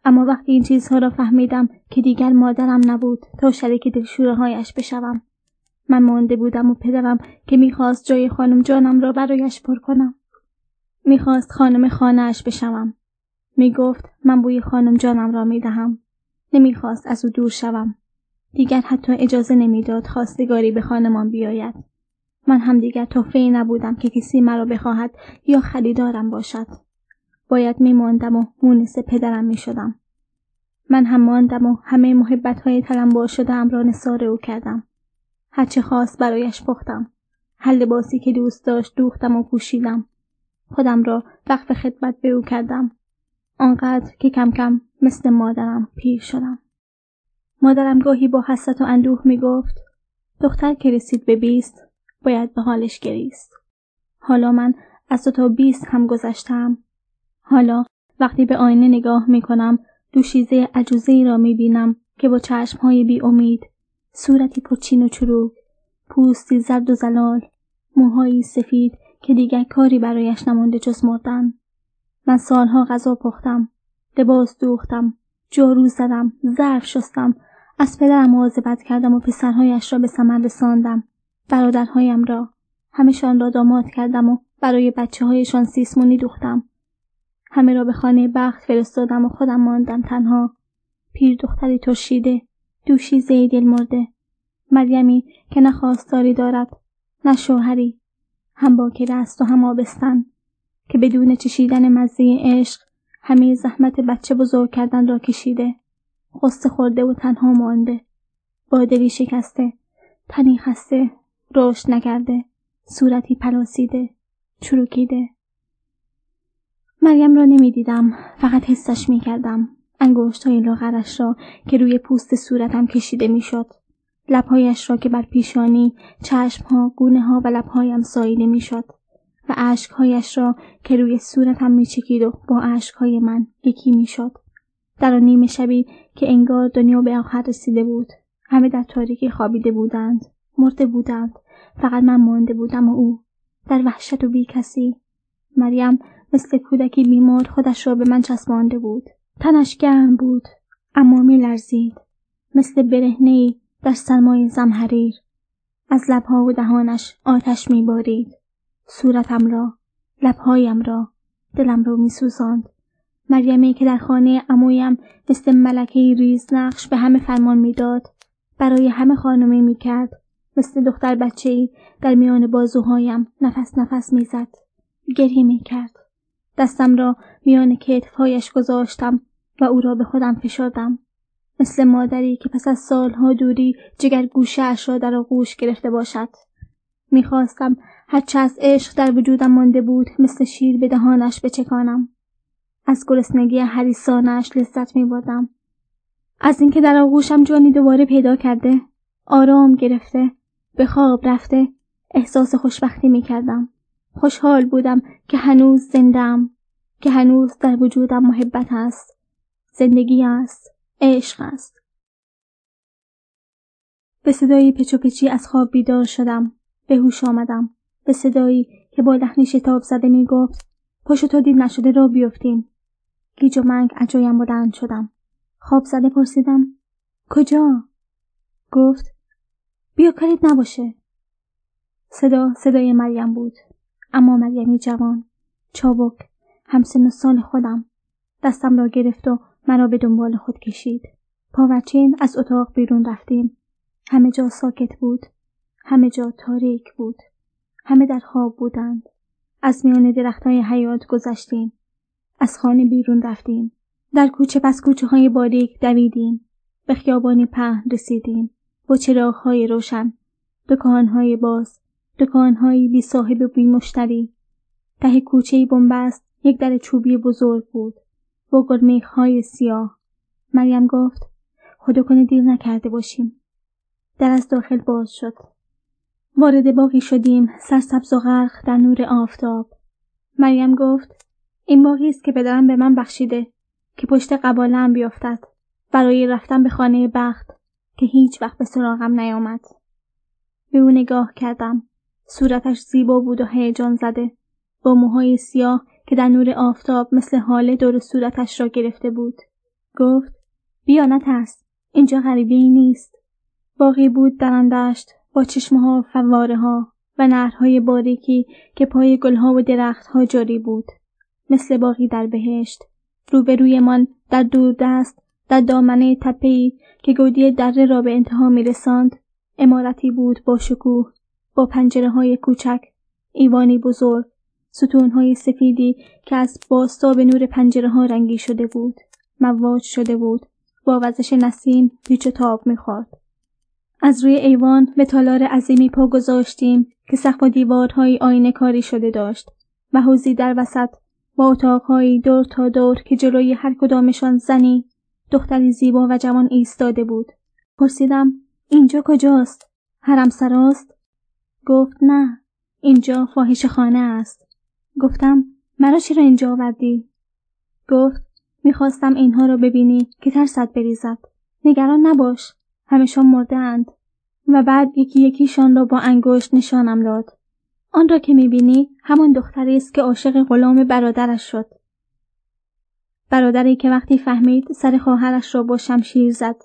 اما وقتی این چیزها را فهمیدم که دیگر مادرم نبود تا شریک دلشوره هایش بشوم من مانده بودم و پدرم که می‌خواست جای خانم جانم را برایش پر کنم. می‌خواست خانم خانهاش بشوم. می‌گفت من بوی خانم جانم را می‌دهم. نمی‌خواست از او دور شوم. دیگر حتی اجازه نمی‌داد خواستگاری به خانمان بیاید. من هم دیگر تحفه نبودم که کسی مرا بخواهد یا خریدارم باشد. باید میماندم و مونس پدرم می‌شدم. من هم ماندم و همه محبت های تلمبار شده را نثار او کردم. هرچه خواست برایش پختم. هر لباسی که دوست داشت دوختم و پوشیدم. خودم را وقف خدمت به او کردم. آنقدر که کم کم مثل مادرم پیر شدم. مادرم گاهی با حسرت و اندوه می گفت دختر که رسید به بیست باید به حالش گریست. حالا من از تو تا بیست هم گذشتم. حالا وقتی به آینه نگاه می کنم دوشیزه عجوزه ای را می بینم که با چشم های بی امید صورتی پرچین و چروک پوستی زرد و زلال موهایی سفید که دیگر کاری برایش نمانده جز مردن. من سالها غذا پختم لباس دوختم جارو زدم ظرف شستم از پدرم مواظبت کردم و پسرهایش را به ثمر رساندم برادرهایم را. همهشان را داماد کردم و برای بچه هایشان سیسمونی دوختم. همه را به خانه بخت فرستادم و خودم ماندم تنها. پیر دختری ترشیده دوشیزه دل مرده مریمی که نه خواستاری دارد نه شوهری. هم باکره است و هم آبستن. که بدون چشیدن مزه عشق همه زحمت بچه بزرگ کردن را کشیده. قصه خورده و تنها مانده. با دلی شکسته تنی خسته رشد نکرده صورتی پلاسیده چروکیده. مریم را نمی‌دیدم فقط حسش می‌کردم. انگشت های لاغرش را که روی پوست صورتم کشیده می‌شد. لبهایش را که بر پیشانی چشمها گونه ها و لبهایم ساییده می‌شد و اشکهایش را که روی صورتم میچکید و با اشکهای من یکی می‌شد. در آن نیمه شبی که انگار دنیا به آخر رسیده بود همه در تاریکی خوابیده بودند مرده بودند فقط من مانده بودم و او در وحشت و بی کسی مریم مثل کودکی بیمار خودش را به من چسبانده بود. تنش گرم بود اما می لرزید مثل برهنهای در سرمای زمحریر. از لبها و دهانش آتش می بارید. صورتم را لبهایم را دلم را می سوزاند. مریمی که در خانه امویم مثل ملکه ریز نقش به همه فرمان می‌داد برای همه خانمی می کرد مثل دختر بچه ای در میان بازوهایم نفس نفس می‌زد. گریه می کرد دستم را میان کتفهایش گذاشتم و او را به خودم فشردم. مثل مادری که پس از سالها دوری جگر گوشهاش را در آغوش گرفته باشد. می‌خواستم هرچه از عشق در وجودم مانده بود مثل شیر به دهانش بچکانم. از گرسنگی حریسانش لذت میبردم. از اینکه در آغوشم جانی دوباره پیدا کرده آرام گرفته به خواب رفته احساس خوشبختی می‌کردم. خوشحال بودم که هنوز زندم که هنوز در وجودم محبت است زندگی است عشق است. به صدای پچی از خواب بیدار شدم به هوش آمدم به صدایی که با لحن شتاب زده می گفت پشت تو دید نشده را بیفتیم. گیج و منگ اجایم بلند شدم. خواب زده پرسیدم کجا؟ گفت بیا کاریت نباشه. صدا صدای مریم بود. اما مریمی جوان. چابک همسن سال خودم. دستم را گرفت و مرا به دنبال خود کشید. پاورچین از اتاق بیرون رفتیم. همه جا ساکت بود. همه جا تاریک بود. همه در خواب بودند. از میان درختهای حیات گذشتیم. از خانه بیرون رفتیم. در کوچه پس کوچه های باریک دویدیم. به خیابانی پهن رسیدیم. با چراغهای روشن. دکانهای باز. دکانهایی بی صاحب و بی مشتری. ته کوچه بنبست یک در چوبی بزرگ بود. با های سیاه. مریم گفت خدا کنه دیر نکرده باشیم. در از داخل باز شد. وارد باقی شدیم سرسبز و غرق در نور آفتاب. مریم گفت این باقی است که پدرم به من بخشیده که پشت قبالم بیفتد برای رفتن به خانه بخت که هیچ وقت به سراغم نیامد. به او نگاه کردم. صورتش زیبا بود و هیجان زده. با موهای سیاه که در نور آفتاب مثل حاله دور صورتش را گرفته بود. گفت بیا نترس اینجا غریبه ای نیست. باقی بود در آن دشت با چشمه ها فواره ها و نهرهای باریکی که پای گلها و درختها جاری بود. مثل باقی در بهشت. روبرویمان در دور دست در دامنه تپهای که گودی دره را به انتها می رساند امارتی بود با شکوه. با پنجره های کوچک ایوانی بزرگ ستون های سفیدی که از باستاب نور پنجره ها رنگی شده بود مواج شده بود با وزش نسیم پیچ و تاب می‌خورد. از روی ایوان به تالار عظیمی پا گذاشتیم که سقف و دیوارهای آینه کاری شده داشت و حوزی در وسط با اتاقهایی دور تا دور که جلوی هر کدامشان زنی دختری زیبا و جوان ایستاده بود. پرسیدم اینجا کجاست؟ حرم سراست؟ گفت نه اینجا فاحش خانه است. گفتم مرا چرا اینجا آوردی؟ گفت می‌خواستم اینها را ببینی که ترست بریزد. نگران نباش همشان مرده اند و بعد یکی یکیشان را با انگشت نشانم داد. آن را که می‌بینی همان دختری است که عاشق غلام برادرش شد. برادری که وقتی فهمید سر خواهرش را با شمشیر زد.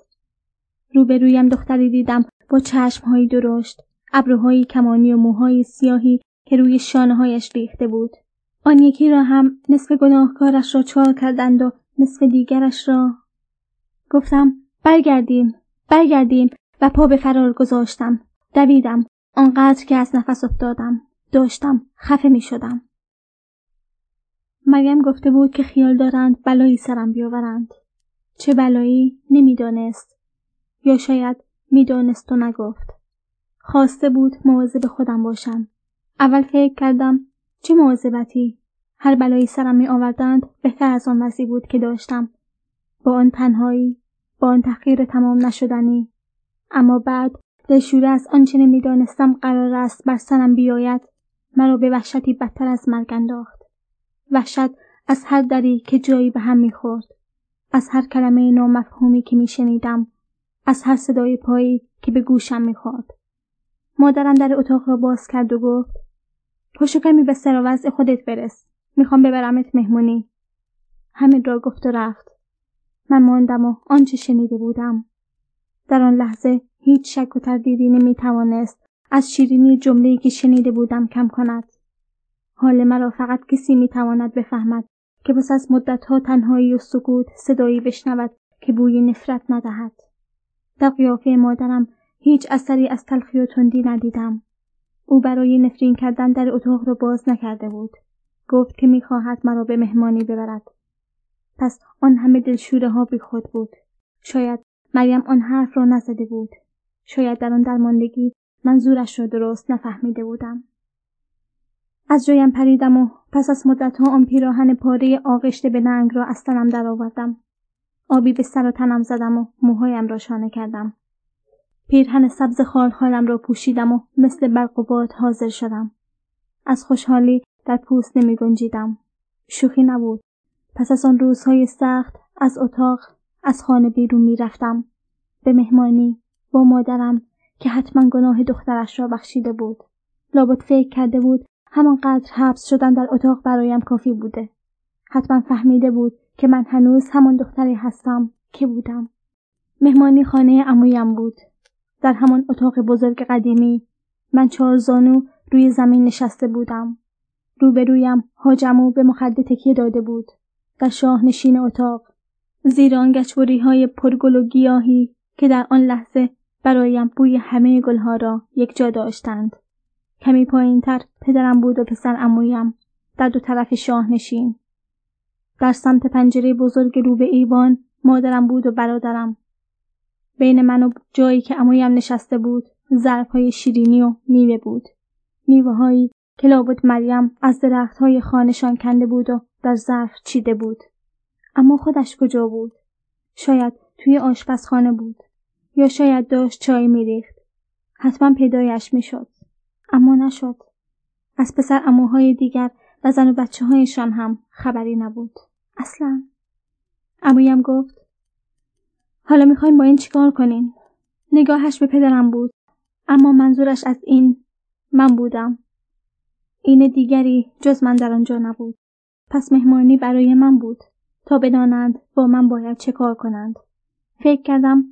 روبرویم دختری دیدم با چشمهایی درشت. ابروهایی کمانی و موهای سیاهی که روی شانههایش ریخته بود. آن یکی را هم نصف گناهکارش را چال کردند و نصف دیگرش را گفتم برگردیم برگردیم و پا به فرار گذاشتم. دویدم آنقدر که از نفس افتادم. داشتم خفه می شدم مریم گفته بود که خیال دارند بلایی سرم بیاورند. چه بلایی؟ نمی‌دانست. یا شاید می‌دانست و نگفت. خواسته بود به خودم باشم. اول فکر کردم چه مواظبتی؟ هر بلایی سرم می آوردند بهتر از آن وضعی بود که داشتم. با آن تنهایی با آن تحقیر تمام نشدنی. اما بعد دلشوره از آنچه نمی‌دانستم قرار است بر سرم بیاید مرا به وحشتی بدتر از مرگ انداخت. وحشت از هر دری که جایی به هم می‌خورد. از هر کلمه نامفهومی که میشنیدم. از هر صدای پایی که به گوشم می‌خورد. مادرم در اتاق را باز کرد و گفت پاشو کمی به سر وضع خودت برس. می‌خوام ببرمت مهمونی. همین را گفت و رفت. من ماندم و آنچه شنیده بودم. در آن لحظه هیچ شک و تردیدی نمی‌توانست از شیرینی جمله‌ای که شنیده بودم کم کند. حال مرا فقط کسی می‌تواند بفهمد که پس از مدتها تنهایی و سکوت صدایی بشنود که بوی نفرت ندهد. در قیافه مادرم هیچ اثری از تلخی و تندی ندیدم. او برای نفرین کردن در اتاق را باز نکرده بود. گفت که می‌خواهد مرا به مهمانی ببرد. پس آن همه دلشوره ها بی خود بود. شاید مریم آن حرف را نزده بود. شاید در آن درماندگی منظورش را درست نفهمیده بودم. از جایم پریدم و پس از مدتها آن پیراهن پاره آغشته به ننگ را از تنم درآوردم. آبی به سر و تنم زدم و موهایم را شانه کردم. پیرهن سبز خالخالم را پوشیدم و مثل برق و باد حاضر شدم از خوشحالی در پوست نمی گنجیدم. شوخی نبود پس از آن روزهای سخت از اتاق از خانه بیرون می رفتم. به مهمانی با مادرم که حتما گناه دخترش را بخشیده بود. لابد فکر کرده بود همانقدر حبس شدن در اتاق برایم کافی بوده. حتما فهمیده بود که من هنوز همان دختری هستم که بودم. مهمانی خانه امویم بود. در همان اتاق بزرگ قدیمی من چهار زانو روی زمین نشسته بودم. روبرویم حاجمو به مخده تکیه داده بود. در شاه نشین اتاق. زیر آن گچوری های پرگل و گیاهی که در آن لحظه برایم بوی همه گلها را یک جا داشتند. کمی پایین تر پدرم بود و پسر امویم در دو طرف شاه نشین. در سمت پنجره بزرگ رو به ایوان مادرم بود و برادرم. بین من و جایی که امویم نشسته بود های شیرینی و میوه بود. میوه هایی که لابد مریم از درخت های خانشان کنده بود و در ظرف چیده بود. اما خودش کجا بود؟ شاید توی آشپزخانه بود. یا شاید داشت چای میریخت. حتما پیدایش می‌شد. اما نشد. از پسر اموهای دیگر و زن و بچه هایشان هم خبری نبود. اصلا. امویم گفت حالا می‌خوایم با این چیکار کنین؟ نگاهش به پدرم بود. اما منظورش از این من بودم. این دیگری جز من در آنجا نبود. پس مهمانی برای من بود تا بدانند با من باید چه کار کنند فکر کردم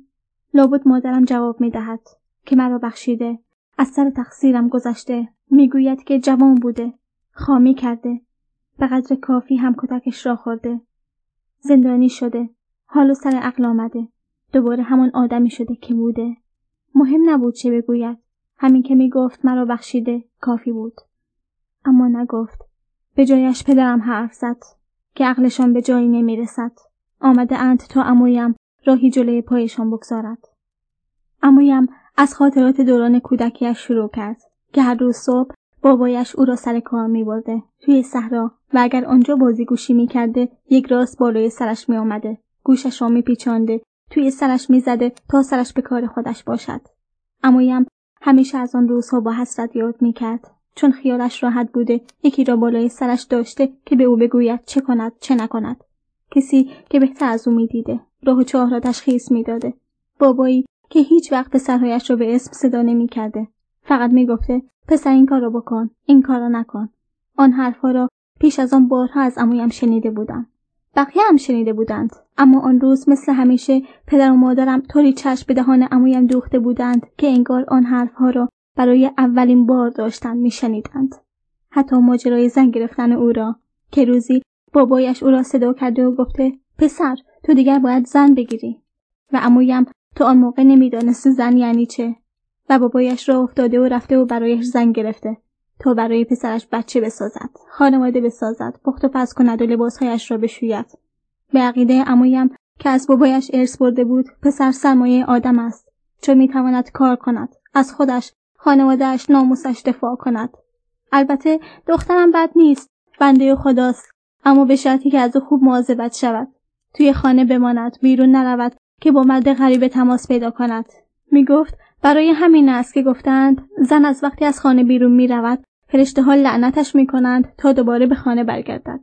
لابد مادرم جواب می دهد که مرا بخشیده از سر تقصیرم گذشته می‌گوید که جوان بوده خامی کرده به قدر کافی هم کتکش را خورده زندانی شده حالا سر عقل آمده دوباره همان آدمی شده که بوده مهم نبود چه بگوید. همین که می‌گفت مرا بخشیده کافی بود. اما نگفت. به جایش پدرم حرف زد که عقلشان به جایی نمی‌رسد. آمده اند تا امویم راهی جلوی پایشان بگذارد. امویم از خاطرات دوران کودکیش شروع کرد که هر روز صبح بابایش او را سر کار می توی صحرا و اگر آنجا بازیگوشی می یک راست بالای سرش می آمده گوشش را می پیچانده توی سرش می زده تا سرش به کار خودش باشد. امویم همیشه از آن روزها با حسرت یاد می کرد چون خیالش راحت بوده یکی را بالای سرش داشته که به او بگوید چه کند چه نکند. کسی که بهتر از او می‌دیده راه و چاه را تشخیص می‌داده. بابایی که هیچ وقت پسرهایش را به اسم صدا نمی‌کرده. فقط می‌گفته پسر این کار را بکن این کار را نکن. آن حرفها را پیش از آن بارها از امویم شنیده بودم. بقیه هم شنیده بودند. اما آن روز مثل همیشه پدر و مادرم طوری چشم به دهان امویم دوخته بودند که انگار آن حرفها را برای اولین بار داشتند میشنیدند. حتی ماجرای زن گرفتن او را که روزی بابایش او را صدا کرده و گفته پسر تو دیگر باید زن بگیری. و امویم تا آن موقع نمی‌دانست زن یعنی چه. و بابایش را افتاده و رفته و برایش زن گرفته. تا برای پسرش بچه بسازد خانواده بسازد پخت و پس کند و لباسهایش را بشوید. به عقیده امویم که از بابایش ارث برده بود پسر سرمایه آدم است. چون می‌تواند کار کند از خودش خانوادهش ناموسش دفاع کند. البته دخترم بد نیست بنده خداست. اما به شرطی که از او خوب مواظبت شود. توی خانه بماند بیرون نرود که با مرد غریبه تماس پیدا کند. می‌گفت برای همین است که گفتند زن از وقتی از خانه بیرون می‌رود فرشته ها لعنتش می‌کنند تا دوباره به خانه برگردد.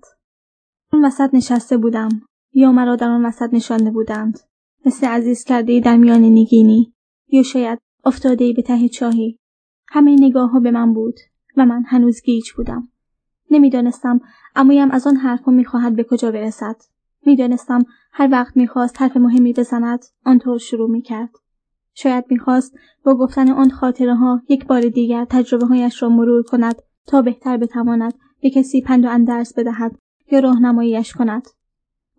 اون وسط نشسته بودم. یا مرا در آن وسط نشانده بودند. مثل عزیز کرده در میان نگینی. یا شاید افتاده به ته چاهی. همه نگاه ها به من بود و من هنوز گیج بودم. نمی‌دانستم امویم از آن حرفها می‌خواهد به کجا برسد. می‌دانستم هر وقت می‌خواست حرف مهمی بزند آنطور شروع می‌کرد. شاید می‌خواست با گفتن آن خاطره ها یک بار دیگر تجربه هایش را مرور کند تا بهتر بتواند به کسی پند و اندرس بدهد یا راهنماییش کند.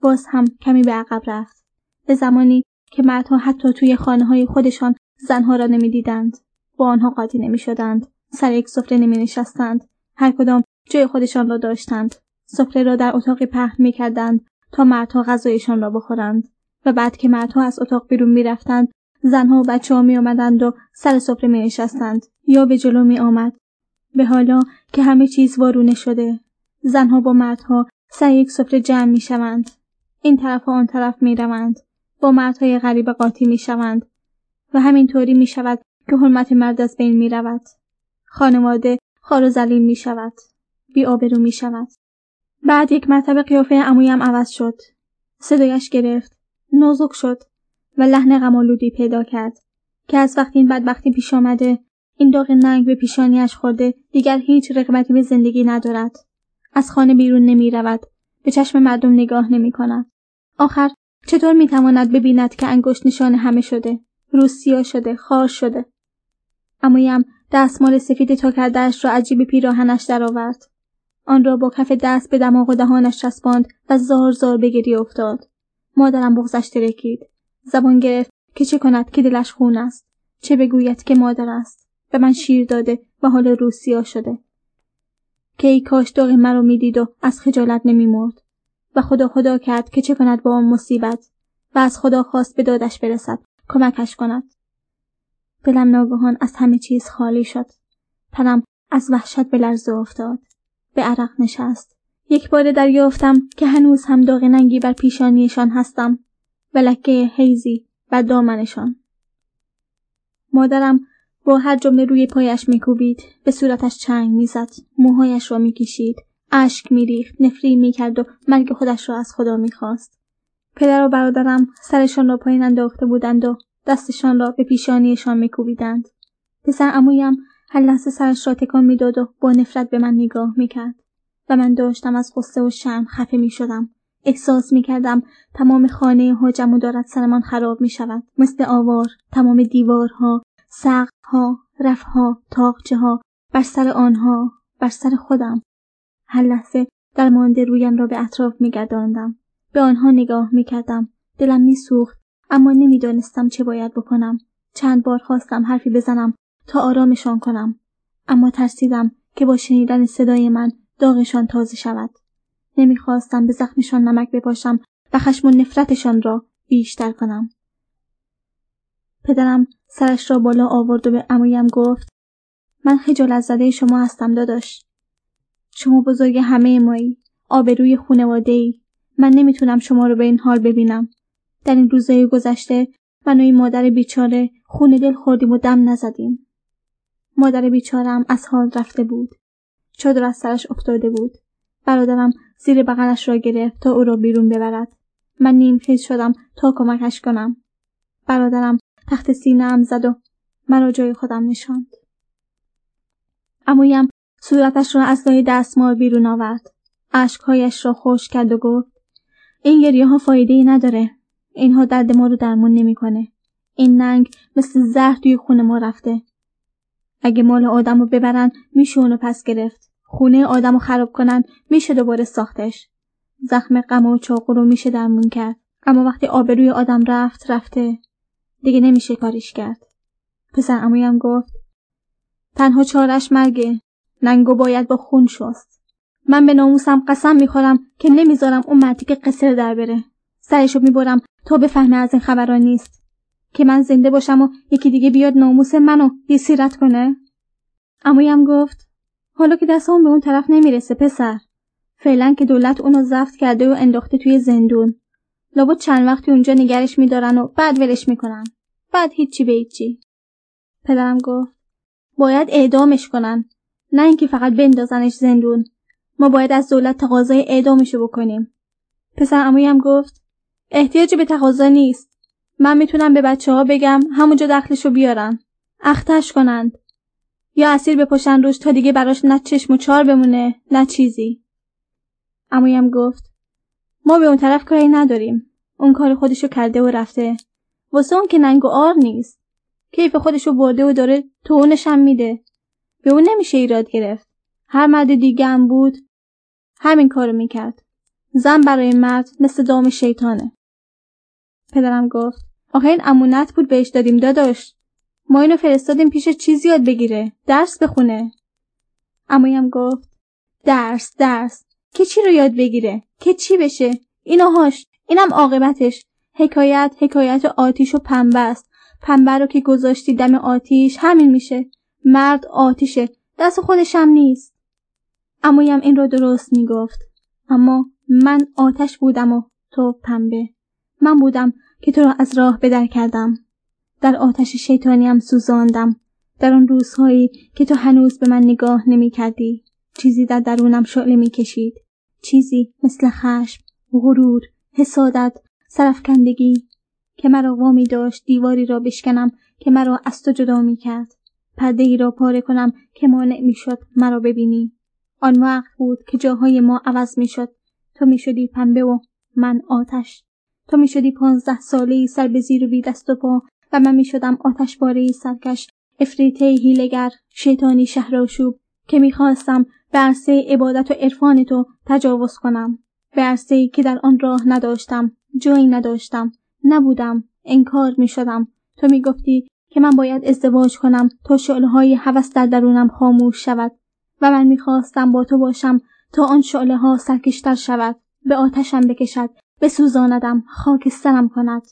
باز هم کمی به عقب رفت. به زمانی که مردها حتی توی خانه های خودشان زنها را نمی‌دیدند. با آنها قاطی نمی‌شدند. سر یک سفره نمی نشستند هر کدام جای خودشان را داشتند. سفره را در اتاقی پهن می کردند تا مردها غذایشان را بخورند. و بعد که مردها از اتاق بیرون می‌رفتند زنها و بچه ها می آمدند و سر سفره می نشستند یا به جلو می آمد. به حالا که همه چیز وارونه شده زنها با مردها سر یک سفره جمع می شوند. این طرف و آن طرف می روند. با مردهای غریب قاطی می شوند. و همینطوری می شود که حرمت مرد از بین می رود. خانواده خار و زلیل می شود. بی آبرو می شود. بعد یک مرتبه قیافه امویم عوض شد. صدایش گرفت. نازک شد و لحن غمالودی پیدا کرد. که از وقتی این بدبختی پیش آمده این داغ ننگ به پیشانیش خورده دیگر هیچ رغبتی به زندگی ندارد. از خانه بیرون نمی رود به چشم مردم نگاه نمی کند آخر چطور می تواند ببیند که انگشت نشان همه شده؟ روسیا شده خار شده. امویم دستمال سفید تا کردهاش را عجیب پیراهنش درآورد. آن را با کف دست به دماغ و دهانش چسباند و زار زار به گریه افتاد. مادرم بغزش ترکید. زبان گرفت که چه کند که دلش خون است چه بگوید که مادر است. به من شیر داده و حال روسیا شده. که ای کاش داغ مرا می‌دید و از خجالت نمیمرد. و خدا خدا کرد که چه کند با آن مصیبت و از خدا خواست به دادش برسد کمکش کند. دلم ناگهان از همه چیز خالی شد. تنم از وحشت به لرزه افتاد. به عرق نشست. یک بار دریافتم که هنوز هم داغ ننگی بر پیشانیشان هستم. و لکه حیزی بر دامنشان. مادرم با هر جمله روی پایش میکوبید به صورتش چنگ می‌زد موهایش را می‌کشید اشک میریخت نفری می‌کرد و مرگ خودش را از خدا می‌خواست. پدر و برادرم سرشان را پایین انداخته بودند و دستشان را به پیشانیشان میکوبیدند. پسر امویم هر لحظه سرش را تکان می‌داد و با نفرت به من نگاه می‌کرد و من داشتم از غصه و شرم خفه می شدم. احساس می کردم تمام خانه حاجم و دارد سرمان خراب می شود. مثل آوار تمام دیوارها، سقفها، رفها، تاقچه ها، بر سر آنها، بر سر خودم. هر لحظه در مانده رویم را به اطراف می گرداندم. به آنها نگاه می کردم. دلم می سوخت اما نمی‌دانستم چه باید بکنم. چند بار خواستم حرفی بزنم تا آرامشان کنم. اما ترسیدم که با شنیدن صدای من داغشان تازه شود. نمی‌خواستم به زخمشان نمک بپاشم و خشم و نفرتشان را بیشتر کنم. پدرم سرش را بالا آورد و به امویم گفت من خجالت زده شما هستم داداش. شما بزرگ همه مایی. آبروی خونواده ای. من نمی‌تونم شما رو به این حال ببینم. در این روزهای گذشته من و این مادر بیچاره خون دل خوردیم و دم نزدیم. مادر بیچارم از حال رفته بود. چادر از سرش افتاده بود. برادرم زیر بغلش را گرفت تا او را بیرون ببرد. من نیم خیز شدم تا کمکش کنم. برادرم تخت سینه زد و مرا جای خودم نشاند. امویم صورتش را از لای دستمال بیرون آورد. اشکهایش را خوش کرد و گفت این گریه ها فایده ای نداره. اینها درد ما رو درمون نمی‌کنه. این ننگ مثل زهر توی خونه ما رفته. اگه مال آدم رو ببرن میشه اونو پس گرفت. خونه آدم رو خراب کنن میشه دوباره ساختش. زخم غم و چاقو رو میشه درمون کرد. اما وقتی آبروی آدم رفت رفته دیگه نمیشه کاریش کرد. پسر امویم گفت تنها چارش مرگه. ننگو باید با خون شست. من به ناموسم قسم می‌خورم که نمی‌ذارم اون مردی که قصر در بره. سرشو می‌برم تا بفهمه از این خبران نیست. که من زنده باشم و یکی دیگه بیاد ناموس منو بی سیرت کنه امویم گفت حالا که دستمون به اون طرف نمی‌رسه پسر. فعلا که دولت اونو زفت کرده و انداخته توی زندون. لابد چند وقتی اونجا نگرش میدارن و بعد ولش می‌کنن. بعد هیچی به هیچی. پدرم گفت باید اعدامش کنن. نه اینکه فقط بندازنش زندون. ما باید از دولت تقاضای اعدامشو بکنیم. پسر امویم گفت احتیاجی به تقاضا نیست. من می‌تونم به بچه ها بگم همونجا دخلشو بیارن. اختش کنند. یا اسیر بپشن روش تا دیگه براش نه چشم و چار بمونه نه چیزی. امویم گفت ما به اون طرف کاری نداریم. اون کار خودشو کرده و رفته. واسه اون که ننگ و آر نیست. کیف خودشو برده و داره تو هم میده. به اون نمیشه ایراد گرفت. هر مرد دیگه هم بود همین کارو می‌کرد. زن برای مرد مثل دام شیطانه. پدرم گفت آخه این امونت بود بهش دادیم داداش ما اینو فرستادیم پیش چیزی یاد بگیره. درس بخونه. امویم گفت درس درس. که چی رو یاد بگیره؟ که چی بشه؟ اینو هاش. اینم عاقبتش. حکایت حکایت آتیش و پنبه است. پنبه رو که گذاشتی دم آتیش همین میشه. مرد آتیشه. دست خودشم نیست. امویم این رو درست می‌گفت. اما من آتش بودم و تو پنبه. من بودم که تو را از راه بدر کردم. در آتش شیطانیم سوزاندم. در آن روزهایی که تو هنوز به من نگاه نمی کردی چیزی در درونم شعله می کشید چیزی مثل خشم غرور حسادت سرفکندگی که مرا وامی داشت دیواری را بشکنم که مرا از تو جدا می کرد پرده ای را پاره کنم که مانع می شد مرا ببینی. آن وقت بود که جاهای ما عوض می شد تو می شدی پنبه و من آتش. تو می شدی پانزده ساله سر به زیر و بی دست و پا. و من می شدم آتش باره سرکش افریته هیلگر شیطانی شهراشوب که می‌خواستم به عرصه عبادت و عرفان تو تجاوز کنم. به عرصه که در آن راه نداشتم جایی نداشتم نبودم انکار می شدم تو می گفتی که من باید ازدواج کنم تا شعله های حوث در درونم خاموش شود و من می‌خواستم با تو باشم تا آن شعله ها سرکشتر شود به آتشم بکشد بسوزاندم خاکسترم کند.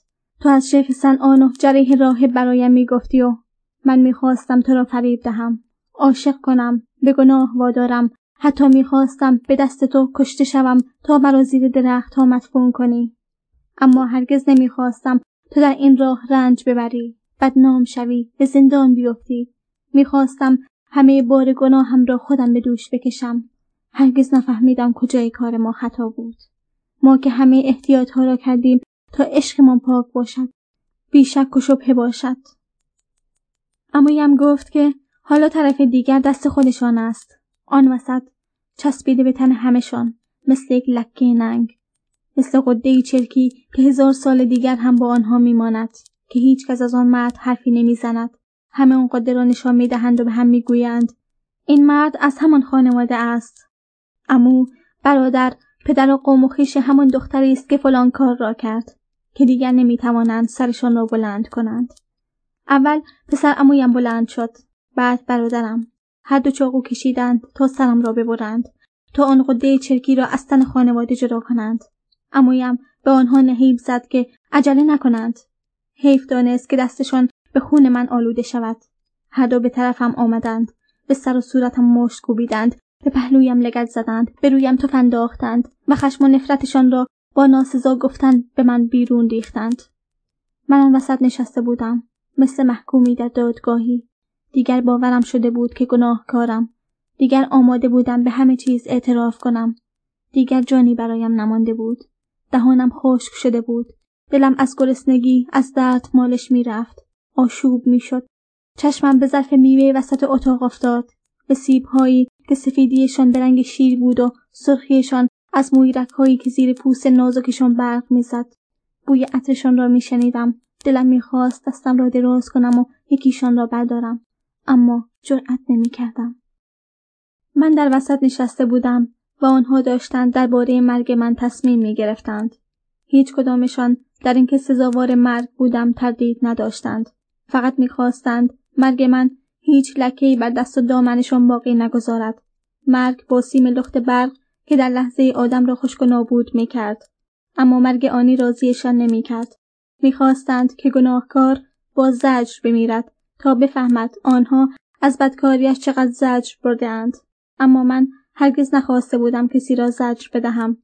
تو از شیخ سنعان و جریح راه برایم می‌گفتی و من می‌خواستم تو را فریب دهم. عاشق کنم به گناه وادارم. حتی می‌خواستم به دست تو کشته شوم تا مرا زیر درخت ها مدفون کنی. اما هرگز نمی‌خواستم تو در این راه رنج ببری. بدنام شوی به زندان بیفتی. می‌خواستم همه بار گناهم را خودم به دوش بکشم. هرگز نفهمیدم کجای کار ما خطا بود. ما که همه احتیاط ها را کردیم تا عشقمان پاک باشد بیشک و شبه باشد. اما یم گفت که حالا طرف دیگر دست خودشان است. آن وسط چسبیده به تن همشان مثل یک لکه ننگ مثل قده چرکی که هزار سال دیگر هم با آنها میماند که هیچ کس از آن مرد حرفی نمی‌زند. همه آن قده را نشان می‌دهند و به هم می‌گویند این مرد از همان خانواده است. امو برادر پدر و قوم و خویش همان دختری است که فلان کار را کرد. که دیگر نمی‌توانند سرشان را بلند کنند. اول پسر امویم بلند شد. بعد برادرم. هر دو چاقو کشیدند تا سرم را ببرند. تا آن قده چرکی را از تن خانواده جدا کنند. امویم به آنها نهیب زد که عجله نکنند. حیف دانست که دستشان به خون من آلوده شود. هر دو به طرفم آمدند. به سر و صورتم مشت کوبیدند. به پهلویم لگت زدند. به رویم تف انداختند و خشم و نفرتشان را با ناسزا گفتن به من بیرون ریختند. من آن وسط نشسته بودم مثل محکومی در دادگاهی. دیگر باورم شده بود که گناهکارم. دیگر آماده بودم به همه چیز اعتراف کنم. دیگر جانی برایم نمانده بود. دهانم خشک شده بود. دلم از گرسنگی از درد مالش می‌رفت. آشوب می‌شد. چشمم به ظرف میوه وسط اتاق افتاد. به سیبهایی که سفیدیشان به رنگ شیر بود و سرخیشان از مویرک هایی که زیر پوست نازکشان برق می‌زد بوی عطرشان را میشنیدم دلم می‌خواست دستم را دراز کنم و یکیشان را بردارم اما جرأت نمی‌کردم من در وسط نشسته بودم و آنها داشتند درباره مرگ من تصمیم می گرفتند. هیچ کدامشان در اینکه سزاوار مرگ بودم تردید نداشتند. فقط می‌خواستند مرگ من هیچ لکه‌ای بر دست و دامنشان باقی نگذارد. مرگ با سیم لخت برق که در لحظه آدم را خشک و نابود می کرد. اما مرگ آنی راضیشان نمی کرد. می‌خواستند که گناهکار با زجر بمیرد تا بفهمد آنها از بدکاریش چقدر زجر بردهاند. اما من هرگز نخواسته بودم کسی را زجر بدهم.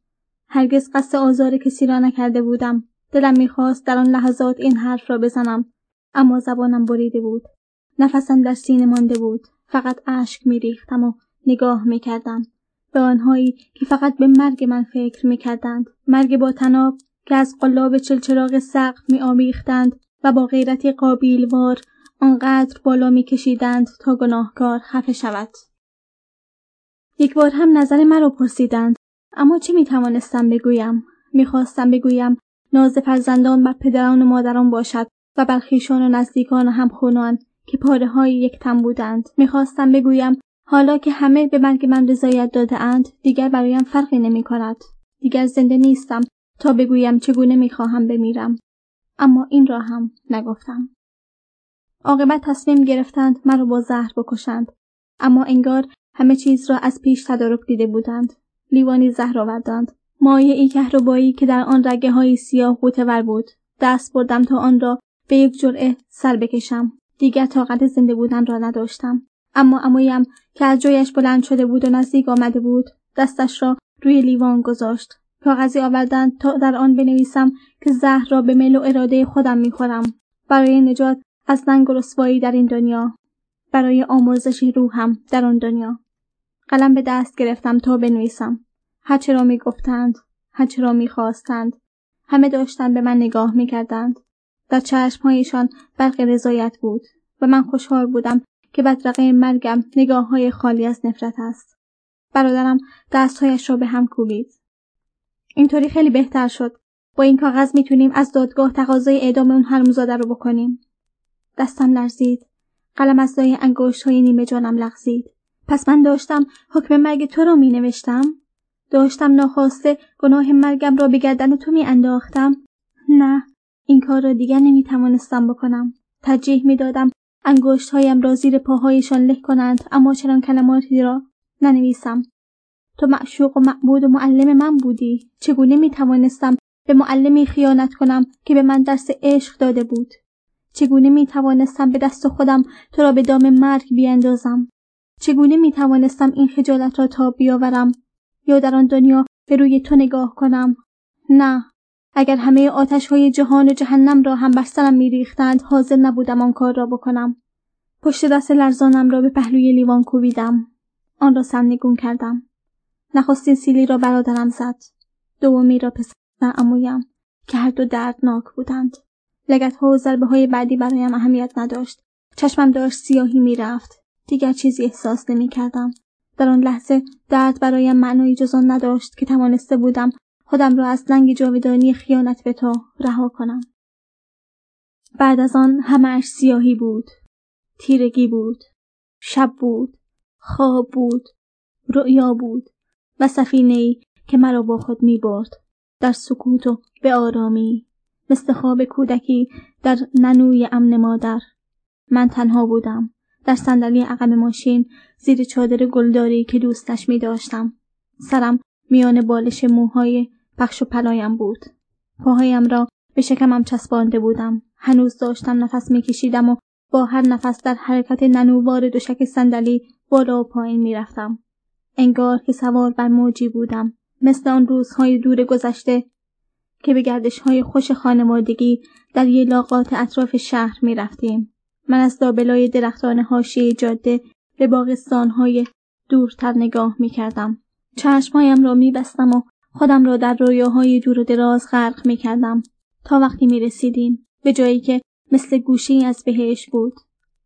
هرگز قصد آزار کسی را نکرده بودم. دلم می‌خواست در آن لحظات این حرف را بزنم. اما زبانم بریده بود. نفسم در سینه مانده بود. فقط اشک میریختم و نگاه می‌کردم. به آنهایی که فقط به مرگ من فکر می‌کردند. مرگ با تناب که از قلاب چلچراغ سقف می و با غیرتی قابیلوار آنقدر بالا میکشیدند تا گناهکار خفه شود. یک بار هم نظر مرا پرسیدند اما چه می توانستم بگویم می‌خواستم بگویم ناز فرزندان بر پدران و مادران باشد و بر خویشان و نزدیکان و همخونان که پاره های یک تن بودند می‌خواستم بگویم حالا که همه به مرگ من رضایت داده اند دیگر برایم فرقی نمی کند. دیگر زنده نیستم تا بگویم چگونه می‌خواهم بمیرم. اما این را هم نگفتم. عاقبت تصمیم گرفتند مرا با زهر بکشند. اما انگار همه چیز را از پیش تدارک دیده بودند. لیوانی زهر آوردند. مایه ای کهربایی که در آن رگه های سیاه ور بود. دست بردم تا آن را به یک جرعه سر بکشم. دیگر طاقت زنده بودن را نداشتم. اما امویم که از جایش بلند شده بود و نزدیک آمده بود دستش را روی لیوان گذاشت. کاغذی آوردند تا در آن بنویسم که زهر را به میل و اراده خودم می‌خورم. برای نجات از ننگ و رسوایی در این دنیا. برای آمرزش روحم در آن دنیا. قلم به دست گرفتم تا بنویسم. هرچه را می‌گفتند هرچه را می‌خواستند همه داشتند به من نگاه می‌کردند. در چشمهایشان برق رضایت بود و من خوشحال بودم که بدرقه مرگم نگاه های خالی از نفرت است. برادرم دستهایش را به هم کوبید. اینطوری خیلی بهتر شد. با این کاغذ می‌تونیم از دادگاه تقاضای اعدام اون حرمزاده رو بکنیم. دستم لرزید. قلم از لای انگشت های نیمه جانم لغزید. پس من داشتم حکم مرگ تو را می نوشتم؟ داشتم ناخواسته گناه مرگم را به گردن تو می انداختم؟ نه این کار را دیگر نمی توانستم بکنم. ترجیح می دادم انگشت هایم را زیر پاهایشان له کنند اما چنان کلماتی را ننویسم. تو معشوق و معبود و معلم من بودی. چگونه می توانستم به معلمی خیانت کنم که به من درس عشق داده بود؟ چگونه می توانستم به دست خودم تو را به دام مرگ بیاندازم؟ چگونه می توانستم این خجالت را تا بیاورم یا در آن دنیا به روی تو نگاه کنم؟ نه اگر همه آتش های جهان و جهنم را هم بر سرم میریختند حاضر نبودم آن کار را بکنم. پشت دست لرزانم را به پهلوی لیوان کوبیدم. آن را سرنگون کردم. نخستین سیلی را برادرم زد. دومی را پسر امویم که هر دو دردناک بودند. لگت ها و ضربه های بعدی برایم اهمیت نداشت. چشمم داشت سیاهی می‌رفت. دیگر چیزی احساس نمی کردم. در آن لحظه درد برایم معنایی جز نداشت که توانسته بودم خودم را از لنگ جاودانی خیانت به تو رها کنم بعد از آن همهاش سیاهی بود تیرگی بود شب بود خواب بود رؤیا بود و سفینه ای که مرا با خود می برد در سکوت و به آرامی مثل خواب کودکی در ننوی امن مادر من تنها بودم در صندلی عقب ماشین زیر چادر گلداری که دوستش می داشتم. سرم میان بالش موهای پخش و پلایم بود. پاهایم را به شکمم چسبانده بودم. هنوز داشتم نفس میکشیدم و با هر نفس در حرکت ننووار دوشک صندلی بالا و پایین می‌رفتم. انگار که سوار بر موجی بودم. مثل آن روزهای دور گذشته که به گردش های خوش خانوادگی در یه لاقات اطراف شهر می رفتیم. من از دابلای درختان حاشیه جاده به باغستانهای دورتر نگاه می کردم. چشمهایم را می بستم و خودم را در رویاهای دور و دراز غرق می کردم. تا وقتی می رسیدیم به جایی که مثل گوشی از بهش بود.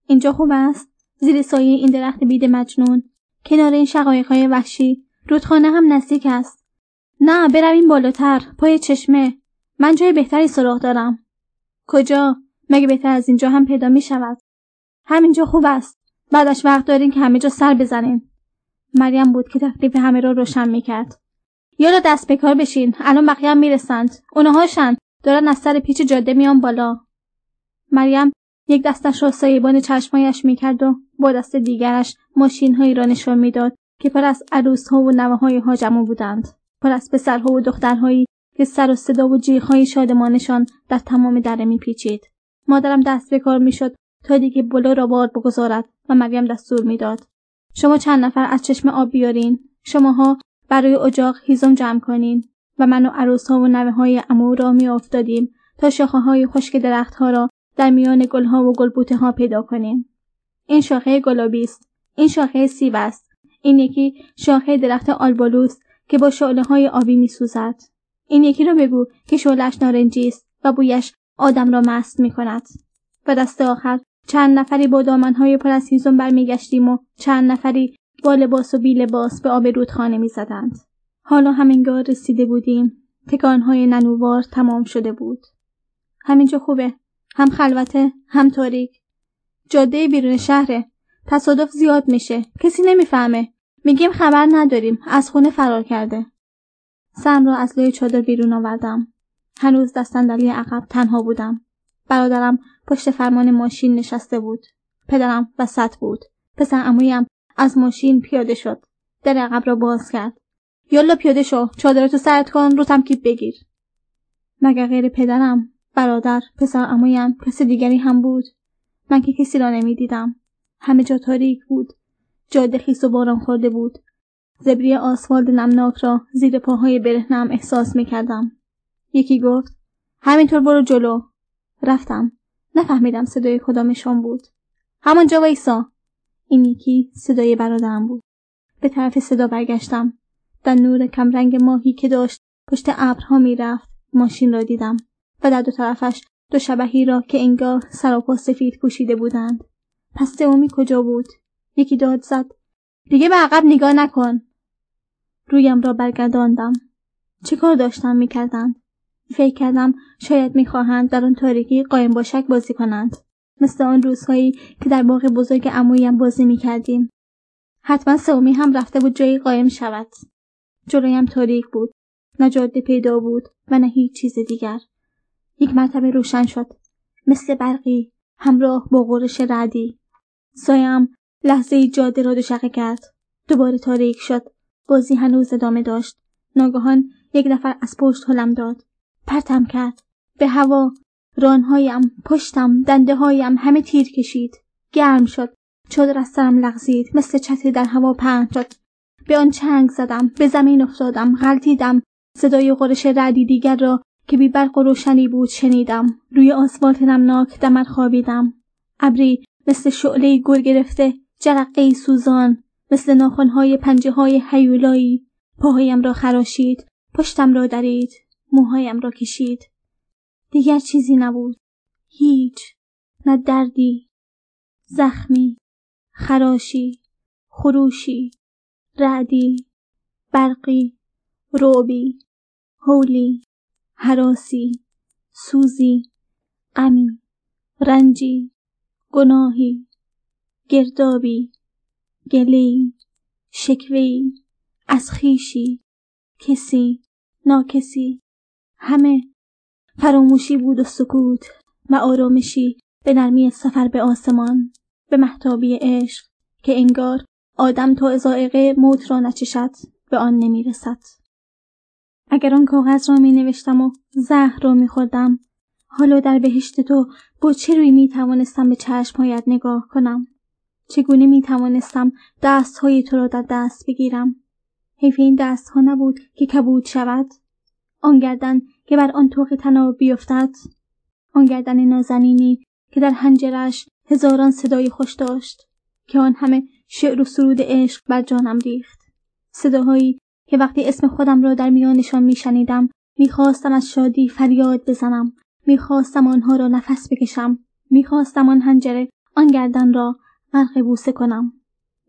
اینجا خوب است؟ زیر سایه این درخت بید مجنون. کنار این شقایقهای وحشی. رودخانه هم نزدیک است. نه برویم بالاتر. پای چشمه. من جای بهتری سراغ دارم. کجا؟ مگه بهتر از اینجا هم پیدا می شود همینجا خوب است. بعدش وقت داریم که همه جا سر بزنیم. مریم بود که تکلیف همه را روشن می‌کرد. یالا دست به کار بشین. الان بقیه هم می‌رسند. اونهاشن. دارن از سر پیچ جاده میان بالا. مریم یک دستش را سایبان چشمایش می‌کرد و با دست دیگرش ماشینهایی را نشان می‌داد که پر از عروسها و نوههای هاجمو بودند. پر از پسرها و دخترهایی که سر و صدا و جیغهای شادمانشان در تمام دره میپیچید. مادرم دست به کار می‌شد تا دیگه بلو را بار بگذارد و مریم دستور می‌داد. شما چند نفر از چشم آب بیارین. شماها برای اجاق هیزم جمع کنین و من و عروسها و نوه های امو را میافتادیم تا شاخه های خشک درختها را در میان گلها و گلبوته ها پیدا کنیم. این شاخه گلابی است. این شاخه سیب است. این یکی شاخه درخت آلبالوست که با شعله های آبی میسوزد. این یکی را بگو که شعلهاش نارنجی است و بویش آدم را مست می کند. و دست آخر چند نفری با دامنهای پر از هیزم برمیگشتیم و چند نفری با لباس و بی لباس به آب رودخانه می‌زدند. حالا همینگار رسیده بودیم. تکانهای ننووار تمام شده بود. همینجا خوبه. هم خلوته هم تاریک. جاده بیرون شهره. تصادف زیاد میشه. کسی نمی‌فهمه. میگیم خبر نداریم. از خونه فرار کرده. سرم را از لای چادر بیرون آوردم. هنوز در صندلی عقب تنها بودم. برادرم پشت فرمان ماشین نشسته بود. پدرم وسط بود. پسر امویم از ماشین پیاده شد. در عقب را باز کرد. یالا پیاده شو. چادرتو سرت کن رو تمکیب بگیر. مگر غیر پدرم، برادر، پسر امویم کسی دیگری هم بود. من که کسی را نمی‌دیدم. همه جا تاریک بود. جاده خیس و باران خورده بود. زبری آسفالت نمناک را زیر پاهای برهنم احساس می کردم. یکی گفت همینطور برو جلو. رفتم. نفهمیدم صدای کدامشان بود. همانجا وایسا. این یکی صدای برادرم بود. به طرف صدا برگشتم. در نور کمرنگ ماهی که داشت پشت ابرها می‌رفت ماشین را دیدم و در دو طرفش دو شبهی را که انگار سر و سفید پوشیده بودند. پس اومی کجا بود؟ یکی داد زد. دیگه به عقب نگاه نکن. رویم را برگرداندم. چه کار داشتن می‌کردند؟ فکر کردم شاید می‌خواهند در آن تاریکی قایم باشک بازی کنند. مثل آن روزهایی که در باغ بزرگ عمویم بازی می‌کردیم. حتما سومی هم رفته بود جایی قایم شود. جلویم تاریک بود. نه جاده پیدا بود و نه هیچ چیز دیگر. یک مرتبه روشن شد. مثل برقی همراه با غرش رعدی. سایم لحظه جاده را دوشقه کرد. دوباره تاریک شد. بازی هنوز ادامه داشت. ناگهان یک نفر از پشت حلم داد. پرتم کرد. به هوا رانهایم پشتم دنده هایم همه تیر کشید. گرم شد. چادر از سرم لغزید. مثل چتری در هوا پهن شد. به آن چنگ زدم. به زمین افتادم. غلطیدم صدای قرش رعدی دیگر را که بی برق و روشنی بود شنیدم. روی آسفالت نمناک دمر خوابیدم. ابری مثل شعله گر گرفته. جرقه سوزان. مثل ناخنهای پنجه های حیولایی پاهایم را خراشید. پشتم را درید. موهایم را کشید. دیگر چیزی نبود. هیچ. نه دردی. زخمی. خراشی. خروشی. رعدی. برقی. روبی هولی. حراسی. سوزی. غمی. رنجی. گناهی. گردابی. گلی. شکوی از خیشی کسی. ناکسی. همه. فراموشی بود و سکوت و آرامشی به نرمی سفر به آسمان به محتابی عشق که انگار آدم تا ازائقه موت را نچشد به آن نمی رسد. اگر آن کاغذ را می نوشتم و زهر را می خوردم حالا در بهشت تو با چه روی می توانستم به چشمهایت نگاه کنم؟ چگونه می توانستم دست های تو را در دست بگیرم؟ حیف این دست ها نبود که کبود شود. آن گردن که بر آن توق تناب بیفتد. آن گردن نازنینی که در هنجرش هزاران صدای خوش داشت که آن همه شعر و سرود عشق بر جانم ریخت. صداهایی که وقتی اسم خودم را در میانشان میشنیدم می‌خواستم از شادی فریاد بزنم. می‌خواستم آنها را نفس بکشم. می‌خواستم آن هنجره آن گردن را غرق بوسه کنم.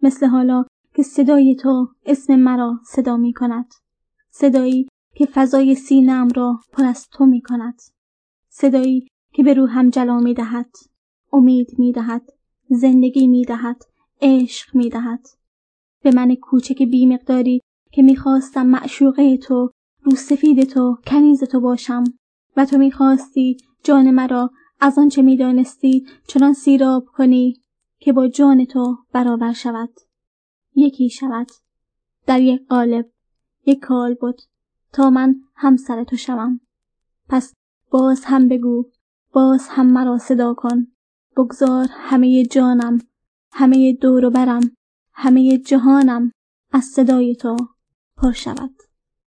مثل حالا که صدای تو اسم مرا صدا می کند صدایی که فضای سینم را پر از تو می کند صدایی که به روحم جلا می دهد امید می دهد زندگی می دهد عشق می دهد به من کوچک بیمقداری که می‌خواستم معشوقه تو رو سفید تو کنیز تو باشم و تو می‌خواستی جان مرا از آنچه می‌دانستی چنان سیراب کنی که با جان تو برابر شود. یکی شود. در یک قالب یک کال بود. تا من همسر تو شوم. پس باز هم بگو باز هم مرا صدا کن. بگذار همه جانم همه دور و برم همه جهانم از صدای تو پر شود.